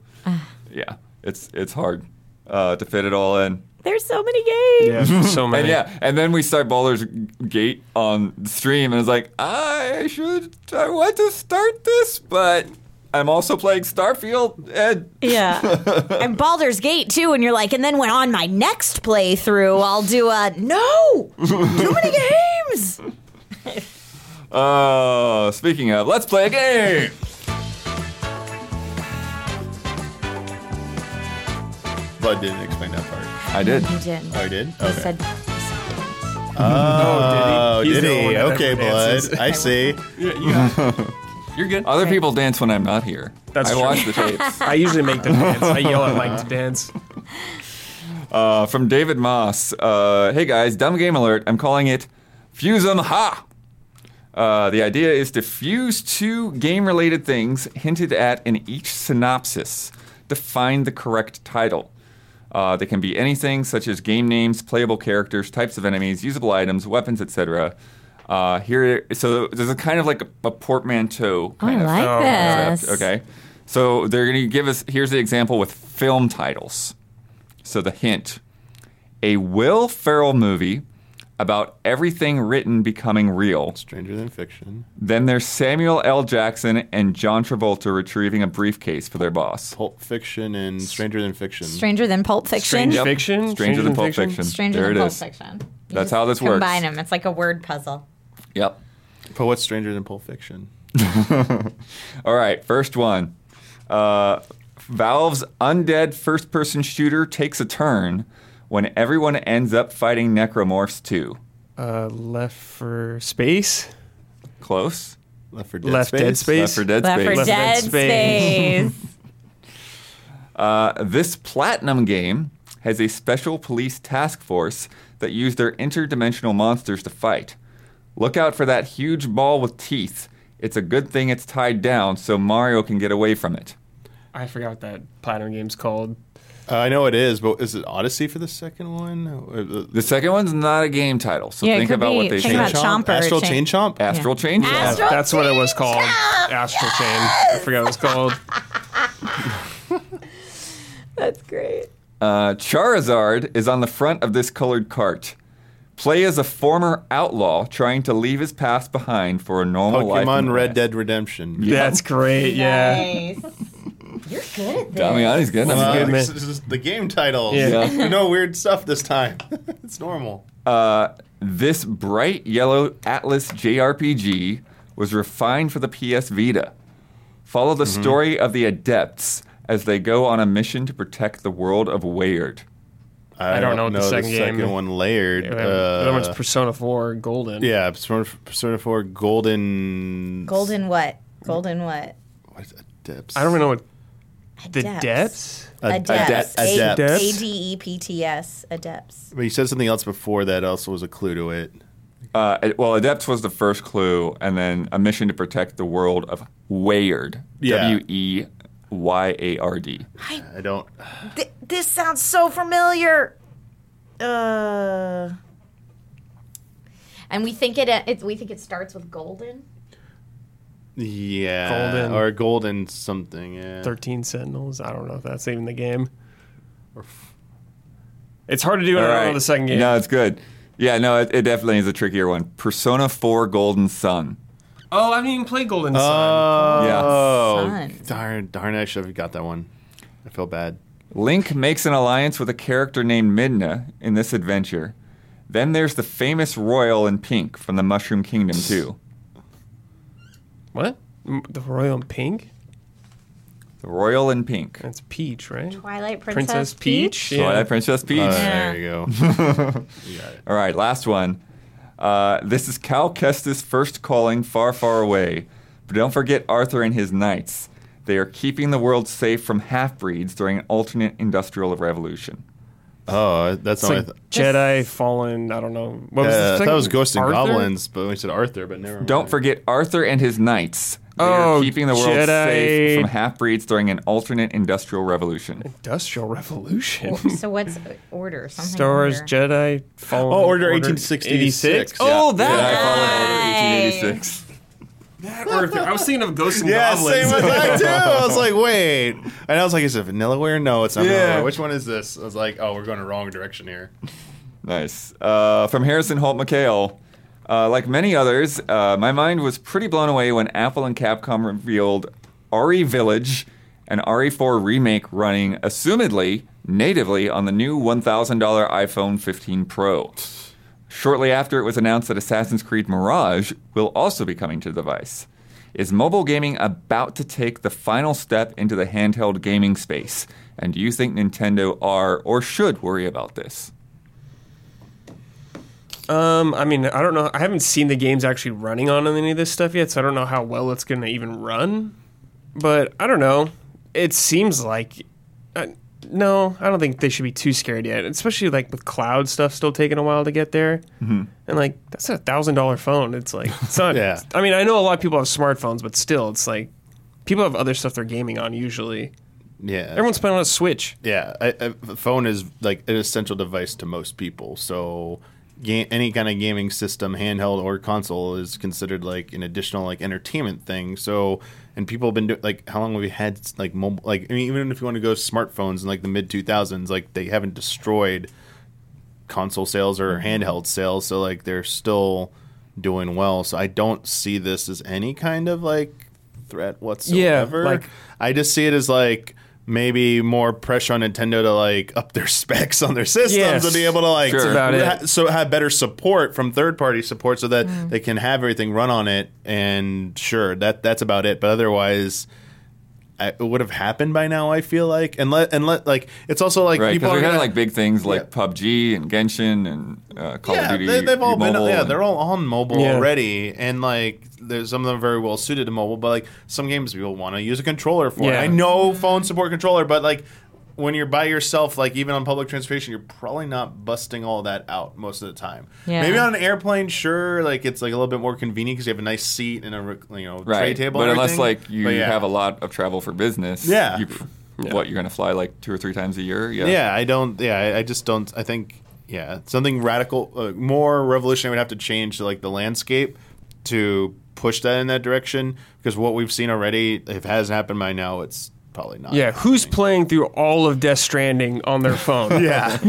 yeah, it's it's hard. uh, to fit it all in. There's so many games. Yeah, so many. And yeah, and then we start Baldur's Gate on the stream, and it's like, I should, I want to start this, but I'm also playing Starfield, and Yeah. and Baldur's Gate too, and you're like, and then when on my next playthrough, I'll do a no, too many games. uh, speaking of, let's play a game. Bud didn't explain that part. I did. You did. Oh, I did? He Okay. said, Oh, He's did the he? one that Okay, never dances. Bud. I see. You're good. Other people dance when I'm not here. That's I true. watch the tapes. I usually make them dance. I yell at Mike to dance. Uh, from David Moss. Uh, hey guys, dumb game alert. I'm calling it Fuse 'em Ha. Uh, the idea is to fuse two game related things hinted at in each synopsis to find the correct title. Uh, they can be anything such as game names, playable characters, types of enemies, usable items, weapons, etc. Uh, here, so there's a kind of like a, a portmanteau I of like Oh, this. Okay. So they're going to give us, here's the example with film titles. So the hint a Will Ferrell movie about everything written becoming real. Stranger than fiction. Then there's Samuel L. Jackson and John Travolta retrieving a briefcase for their boss. Pulp Fiction and Stranger than Fiction. Stranger than Pulp Fiction. Strange Yep. Fiction? Stranger than Pulp Fiction. Stranger there than it Pulp is. Fiction. You That's just how this works. Combine them. It's like a word puzzle. Yep. But what's Stranger than Pulp Fiction? All right, first one. Uh, Valve's undead first person shooter takes a turn when everyone ends up fighting necromorphs too. Uh, left for space. Close. Left for Dead Left Space. Dead Space. Left for Dead Left Space. for Left for Dead Space. Space. Uh, this platinum game has a special police task force that use their interdimensional monsters to fight. Look out for that huge ball with teeth. It's a good thing it's tied down so Mario can get away from it. I forgot what that platinum game's called. Uh, I know it is, but is it Odyssey for the second one? The second one's not a game title, so Yeah, think about be- what they think changed. about Chomper. Astral Chain- Chain Chomp? Astral Chain? Yeah, Astral that's what it was called. Chomp. Astral Chain. I forgot what it was called. That's great. Uh, Charizard is on the front of this colored cart. Play as a former outlaw trying to leave his past behind for a normal life. in the Pokemon Red Dead Redemption. That's great. Yeah. Nice. You're good at this. Damiani's good. That's That's good, good. man. This is the game title. Yeah. no weird stuff this time. it's normal. Uh, this bright yellow Atlus JRPG was refined for the PS Vita. Follow the Mm-hmm. story of the Adepts as they go on a mission to protect the world of Weyard. I, don't know what the second game- one layered. the other one's Uh, Persona 4 Golden. yeah, Persona, Persona 4 Golden. Golden what? Golden what? What's Adepts? I don't even know what. The Depths? Ad- Adepts. Adepts. Adepts. A-D-E-P-T-S. Adepts. But you said something else before that also was a clue to it. Uh, it- well, Adepts was the first clue, and then a mission to protect the world of Weyard. Yeah. W E Y A R D. I don't. Th- this sounds so familiar. Uh. And we think it, it. We think it starts with golden. Yeah. Golden. Or Golden something, yeah. 13 Sentinels. I don't know if that's even the game. It's hard to do. I All right. know the second game. No, it's good. Yeah, no, it, it definitely is a trickier one. Persona 4 Golden Sun. Oh, I haven't even played Golden Sun. Oh, Sun. darn, darn! I should have got that one. I feel bad. Link makes an alliance with a character named Midna in this adventure. Then there's the famous Royal in pink from the Mushroom Kingdom too. what? M- The Royal in Pink? The Royal in pink. That's Peach, right? Twilight Princess, Princess Peach? Yeah. Twilight Princess Peach. Uh, Yeah. There you go. you got it. All right, last one. Uh, this is Cal Kestis' first calling far, far away. But don't forget Arthur and his knights. They are keeping the world safe from half breeds during an alternate industrial revolution. Oh, that's like th- Jedi, Fallen. I don't know. What was I thought it was Ghosts and Arthur? Goblins, but we said Arthur, but never. Mind. Don't forget Arthur and his knights. They oh, are keeping the world Jedi. safe from half breeds during an alternate industrial revolution. Industrial revolution. so what's order? Stars Star Wars Jedi Fallen. Oh, Order, order 1866. 86. Oh, that. Jedi, Fallen Order 1886. I was thinking of Ghosts and yeah, Goblins. same with that too. I was like, wait, and I was like, is it Vanillaware? No, it's not. Yeah. Vanillaware. Which one is this? I was like, oh, we're going the wrong direction here. Nice. Uh, from Harrison Holt McHale. Uh, like many others, uh, my mind was pretty blown away when Apple and Capcom revealed RE Village, an RE4 remake running, assumedly, natively on the new $1,000 iPhone 15 Pro. Shortly after, it was announced that Assassin's Creed Mirage will also be coming to the device. Is mobile gaming about to take the final step into the handheld gaming space? And do you think Nintendo are or should worry about this? Um, I mean, I don't know. I haven't seen the games actually running on any of this stuff yet, so I don't know how well it's going to even run. But I don't know. It seems like. Uh, no, I don't think they should be too scared yet, especially like with cloud stuff still taking a while to get there. Mm-hmm. And like, that's a thousand dollar phone. It's like, it's not. Yeah. I mean, I know a lot of people have smartphones, but still, it's like, people have other stuff they're gaming on usually. Yeah. Everyone's playing on a Switch. Yeah, I, I, phone is like an essential device to most people. So, ga- any kind of gaming system, handheld or console, is considered like an additional like entertainment thing. So, and people have been doing like how long have we had like mobile? Like, I mean, even if you want to go smartphones in like the mid two thousands, like they haven't destroyed console sales or mm-hmm. handheld sales. So, like they're still doing well. So, I don't see this as any kind of like threat whatsoever. Yeah, like- I just see it as like maybe more pressure on Nintendo to like up their specs on their systems Yes. and be able to like Sure. About ha- so have better support from third party support so that mm. they can have everything run on it and sure that that's about it but otherwise I, it would have happened by now I feel like and let and let like it's also like Right, people because are we had gonna- like big things like Yeah. PUBG and Genshin and uh, Call yeah, of Duty. they, they've all been mobile yeah and- they're all on mobile Yeah. already and like there's some of them are very well suited to mobile but like some games people want to use a controller for Yeah. i know phone support controller but like when you're by yourself like even on public transportation you're probably not busting all that out most of the time Yeah. maybe on an airplane sure like it's like a little bit more convenient because you have a nice seat and a you know tray table But and unless like you yeah. have a lot of travel for business, Yeah. you, what you're going to fly like two or three times a year? Yeah, Yeah, I don't. Yeah, I, I just don't. I think yeah, something radical, uh, more revolutionary would have to change to like the landscape to push that in that direction. Because what we've seen already, if it hasn't happened by now, it's probably not. Yeah, who's playing through all of Death Stranding on their phone? yeah,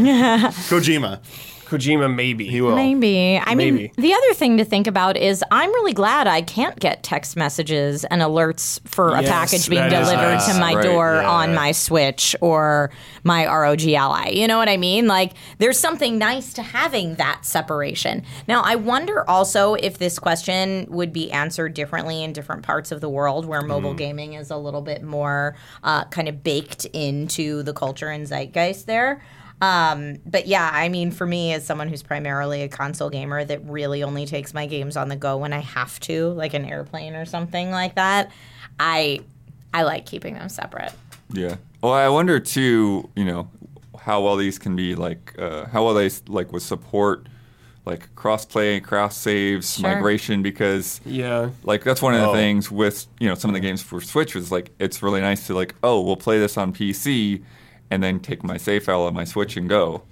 Kojima. Kojima, maybe. He will. Maybe. I mean, the other thing to think about is I'm really glad I can't get text messages and alerts for a package being delivered nice. to my Right, door yeah. on my Switch or my ROG Ally. You know what I mean? Like, there's something nice to having that separation. Now, I wonder also if this question would be answered differently in different parts of the world where mobile gaming is a little bit more uh, kind of baked into the culture and zeitgeist there. Um, but yeah, I mean, for me, as someone who's primarily a console gamer that really only takes my games on the go when I have to, like an airplane or something like that, I I like keeping them separate. Yeah. Well, I wonder too. You know, how well these can be like, uh, how well they like with support, like cross-play, cross saves, Sure. migration, because Yeah. like that's one of the Oh. things with you know some of the games for Switch is like it's really nice to like oh we'll play this on PC and then take my save file on my Switch and go.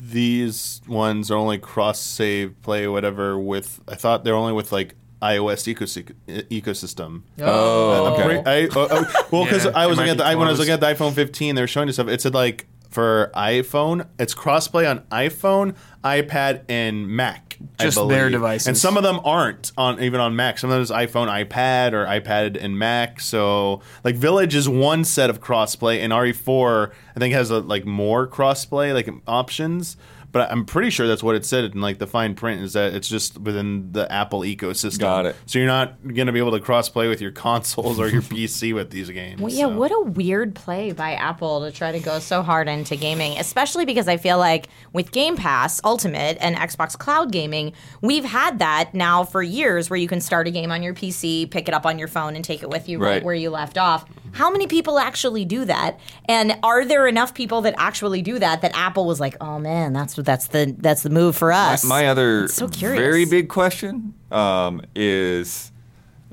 These ones are only cross save play whatever with. I thought they're only with like iOS ecosy- ecosystem. Oh, oh I'm okay. pretty- I, oh, oh, well, because Yeah, I was looking at the be when I was looking at the iPhone 15, they were showing us stuff. It said like for iPhone, it's crossplay on iPhone, iPad, and Mac. Just their devices. and some of them aren't on even on Mac. Some of them is iPhone, iPad, or iPad and Mac. So like Village is one set of crossplay, and RE4 I think has a, like more crossplay like options. But I'm pretty sure that's what it said in like the fine print is that it's just within the Apple ecosystem. Got it. So you're not going to be able to cross play with your consoles or your PC with these games. Well, yeah, so. what a weird play by Apple to try to go so hard into gaming, especially because I feel like with Game Pass Ultimate and Xbox Cloud Gaming, we've had that now for years where you can start a game on your PC, pick it up on your phone, and take it with you right, Right. where you left off. How many people actually do that? And are there enough people that actually do that that Apple was like, "Oh man, that's that's the that's the move for us." My other It's so very big question um, is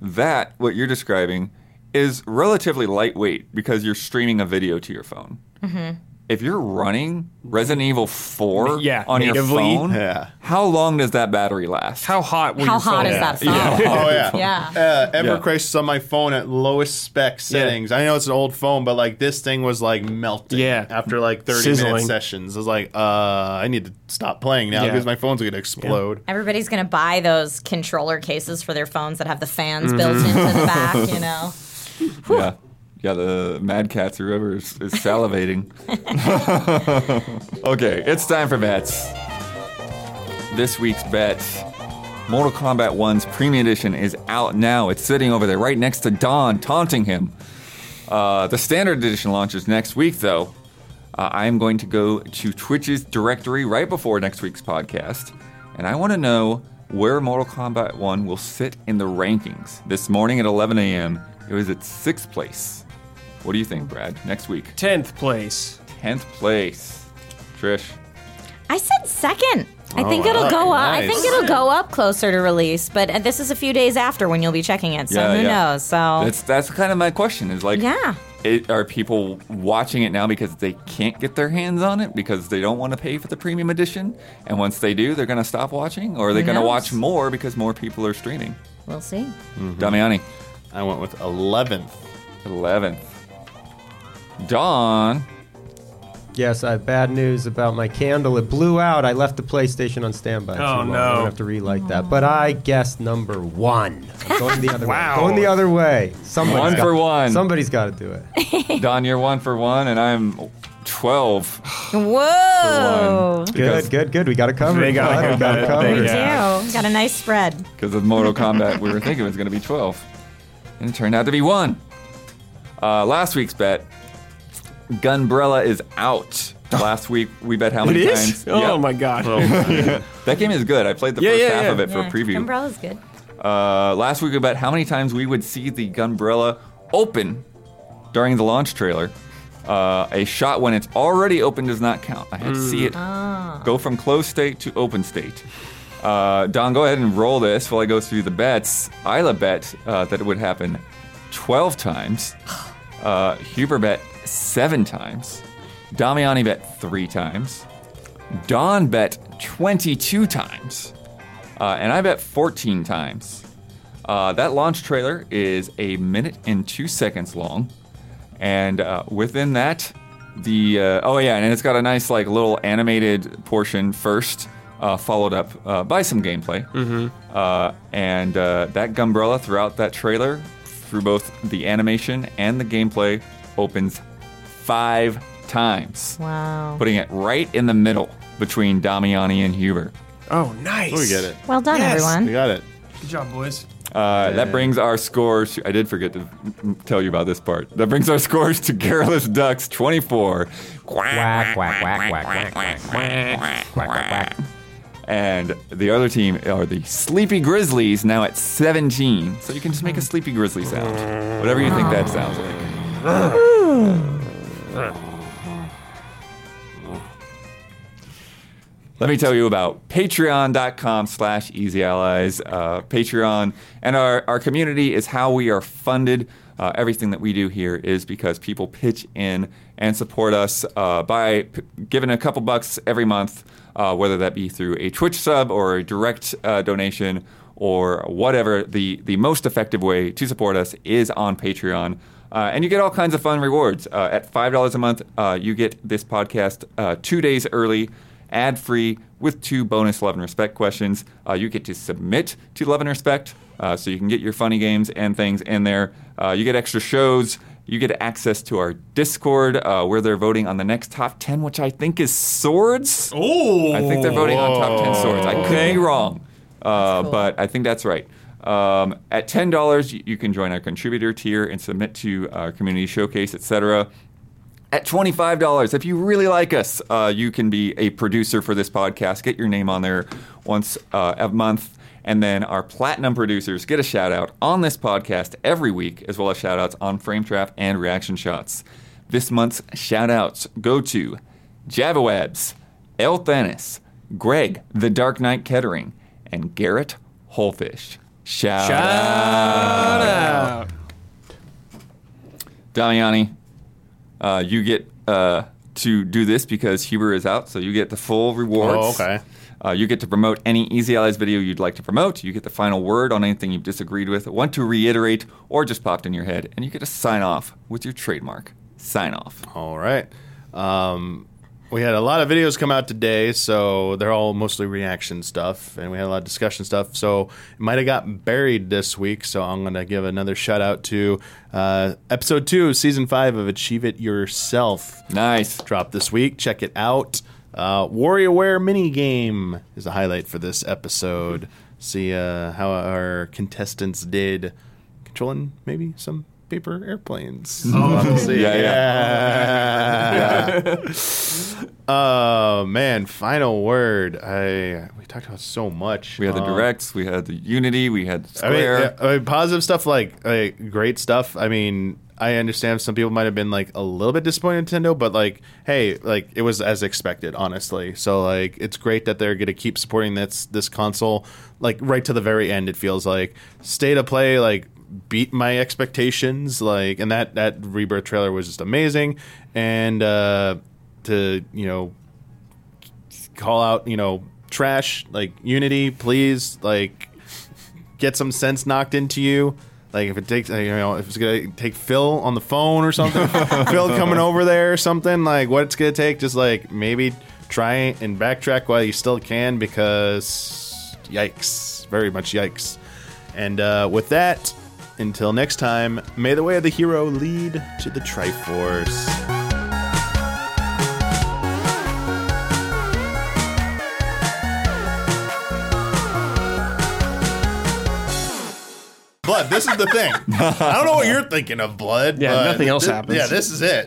that what you're describing is relatively lightweight because you're streaming a video to your phone. If you're running Resident Evil 4 Yeah, on your phone, Yeah. how long does that battery last? How hot? Will How your hot phone is that phone? Oh yeah. Yeah. Uh, Ever Yeah. Crisis on my phone at lowest spec settings. I know it's an old phone, but like this thing was like melting. Yeah. After like thirty Sizzling. minute sessions, I was like, uh, I need to stop playing now Yeah. because my phone's gonna explode. Everybody's gonna buy those controller cases for their phones that have the fans built into the back. You know. yeah. Yeah, the Mad Catz or whoever is, is salivating. okay, it's time for bets. This week's bet Mortal Kombat 1's Premium Edition is out now. It's sitting over there right next to Don, taunting him. Uh, the Standard Edition launches next week, though. Uh, I am going to go to Twitch's directory right before next week's podcast, and I want to know where Mortal Kombat 1 will sit in the rankings. This morning at 11 a.m., it was at sixth place. What do you think, Brad? Next week, Tenth place. 10th place. Trish. I said second. I think Oh, it'll go up. I nice. think it'll go up closer to release, but uh, this is a few days after when you'll be checking it, so Yeah, who yeah. knows? So That's that's kind of my question. Is like, yeah, it, are people watching it now because they can't get their hands on it because they don't want to pay for the premium edition? And once they do, they're going to stop watching, or are they Who going to knows? watch more because more people are streaming? we'll see. Damiani, I went with eleventh. 11th. Don, Yes, I have bad news about my candle. It blew out. I left the PlayStation on standby. too Oh, long. no. I'm gonna have to relight that. But I guessed number one. I'm going the other Wow. way. Going the other way. Somebody's One got, for one. Somebody's got to do it. Don, you're one for one, and I'm 12. Whoa! Good, good, good. We got it covered. They got it We got it covered. covered. They- Yeah. Ew, got a nice spread. Because of Mortal Kombat, we were thinking it was going to be 12. And it turned out to be 1. Uh, last week's bet Gunbrella is out. Last week, we bet how It many is. times. Oh Yep. my god. That game is good. I played the Yeah, first yeah, half yeah. of it for Yeah, a preview. Umbrella's good. Uh, last week, we bet how many times we would see the Gunbrella open during the launch trailer. Uh, a shot when it's already open does not count. I had to see it go from closed state to open state. Uh, Don, go ahead and roll this while I go through the bets. Isla bet uh, that it would happen 12 times. Uh, Huber bet seven times. Damiani bet three times. Don bet 22 times. Uh, and I bet 14 times. Uh, that launch trailer is a minute and two seconds long. And uh, within that, the uh, oh yeah, and it's got a nice like little animated portion first, uh, followed up uh, by some gameplay. Mm-hmm. Uh, and uh, that Gunbrella throughout that trailer, through both the animation and the gameplay, opens five times, Wow. putting it right in the middle between Damiani and Huber. Oh, nice. We get it. Well done, everyone. We got it. Good job, boys. Uh, That brings our scores. I did forget to tell you about this part. That brings our scores to Garrulous Ducks 24. Quack, quack, quack, quack, quack, quack, quack, quack, quack, quack. And the other team are the Sleepy Grizzlies, now at 17. So you can just make a Sleepy Grizzly sound. Whatever you think that sounds like. Let me tell you about patreon.com slash easy allies. Uh, Patreon and our, our community is how we are funded. Uh, everything that we do here is because people pitch in and support us uh, by p- giving a couple bucks every month, uh, whether that be through a Twitch sub or a direct uh, donation or whatever. The, the most effective way to support us is on Patreon. Uh, and you get all kinds of fun rewards. Uh, at $5 a month, uh, you get this podcast uh, two days early ad free with two bonus Love and Respect questions. Uh, you get to submit to Love and Respect, uh, so you can get your funny games and things in there. Uh, you get extra shows. You get access to our Discord uh, where they're voting on the next top 10, which I think is swords. Oh. I think they're voting on top 10 swords. I could be wrong, uh, cool. but I think that's right. Um, at $10, you, can join our contributor tier and submit to our community showcase, etc. At $25, if you really like us, uh, you can be a producer for this podcast. Get your name on there once uh, a month. And then our platinum producers get a shout out on this podcast every week, as well as shout outs on Frame Trap and Reaction Shots. This month's shout outs go to Javawebs, El Thanis, Greg, The Dark Knight Kettering, and Garrett Holfish. Shout, Shout out. out. Damiani, uh, you get uh, to do this because Huber is out, so you get the full rewards. Oh, okay. Uh, you get to promote any Easy Allies video you'd like to promote. You get the final word on anything you've disagreed with, want to reiterate, or just popped in your head, and you get to sign off with your trademark. Sign off. All right. Um, we had a lot of videos come out today, so they're all mostly reaction stuff, and we had a lot of discussion stuff. So it might have got buried this week. So I'm going to give another shout out to uh, episode two, season five of Achieve It Yourself. Nice. Dropped this week. Check it out. Uh, WarioWare mini game is a highlight for this episode. See uh, how our contestants did controlling maybe some paper airplanes. Oh, see. Yeah, yeah. Oh man, final word. I we talked about so much. We had the Um, directs, we had the Unity, we had I mean, Square. yeah, I mean, positive stuff like, like great stuff. I mean, I understand some people might have been like a little bit disappointed in Nintendo, but like, hey, like it was as expected, honestly. So like, it's great that they're going to keep supporting this this console, like right to the very end. It feels like state of play, like beat my expectations, like, and that that rebirth trailer was just amazing, and uh, to you know call out, you know, trash like Unity, please, like get some sense knocked into you. Like if it takes, you know, if it's gonna take Phil on the phone or something, Phil coming over there or something, like what it's gonna take, just like maybe try and backtrack while you still can because yikes, very much yikes. And uh, with that, until next time, may the way of the hero lead to the Triforce. Blood, this is the thing. I don't know what you're thinking of, Blood. Yeah, nothing else thi- happens. Yeah, this is it.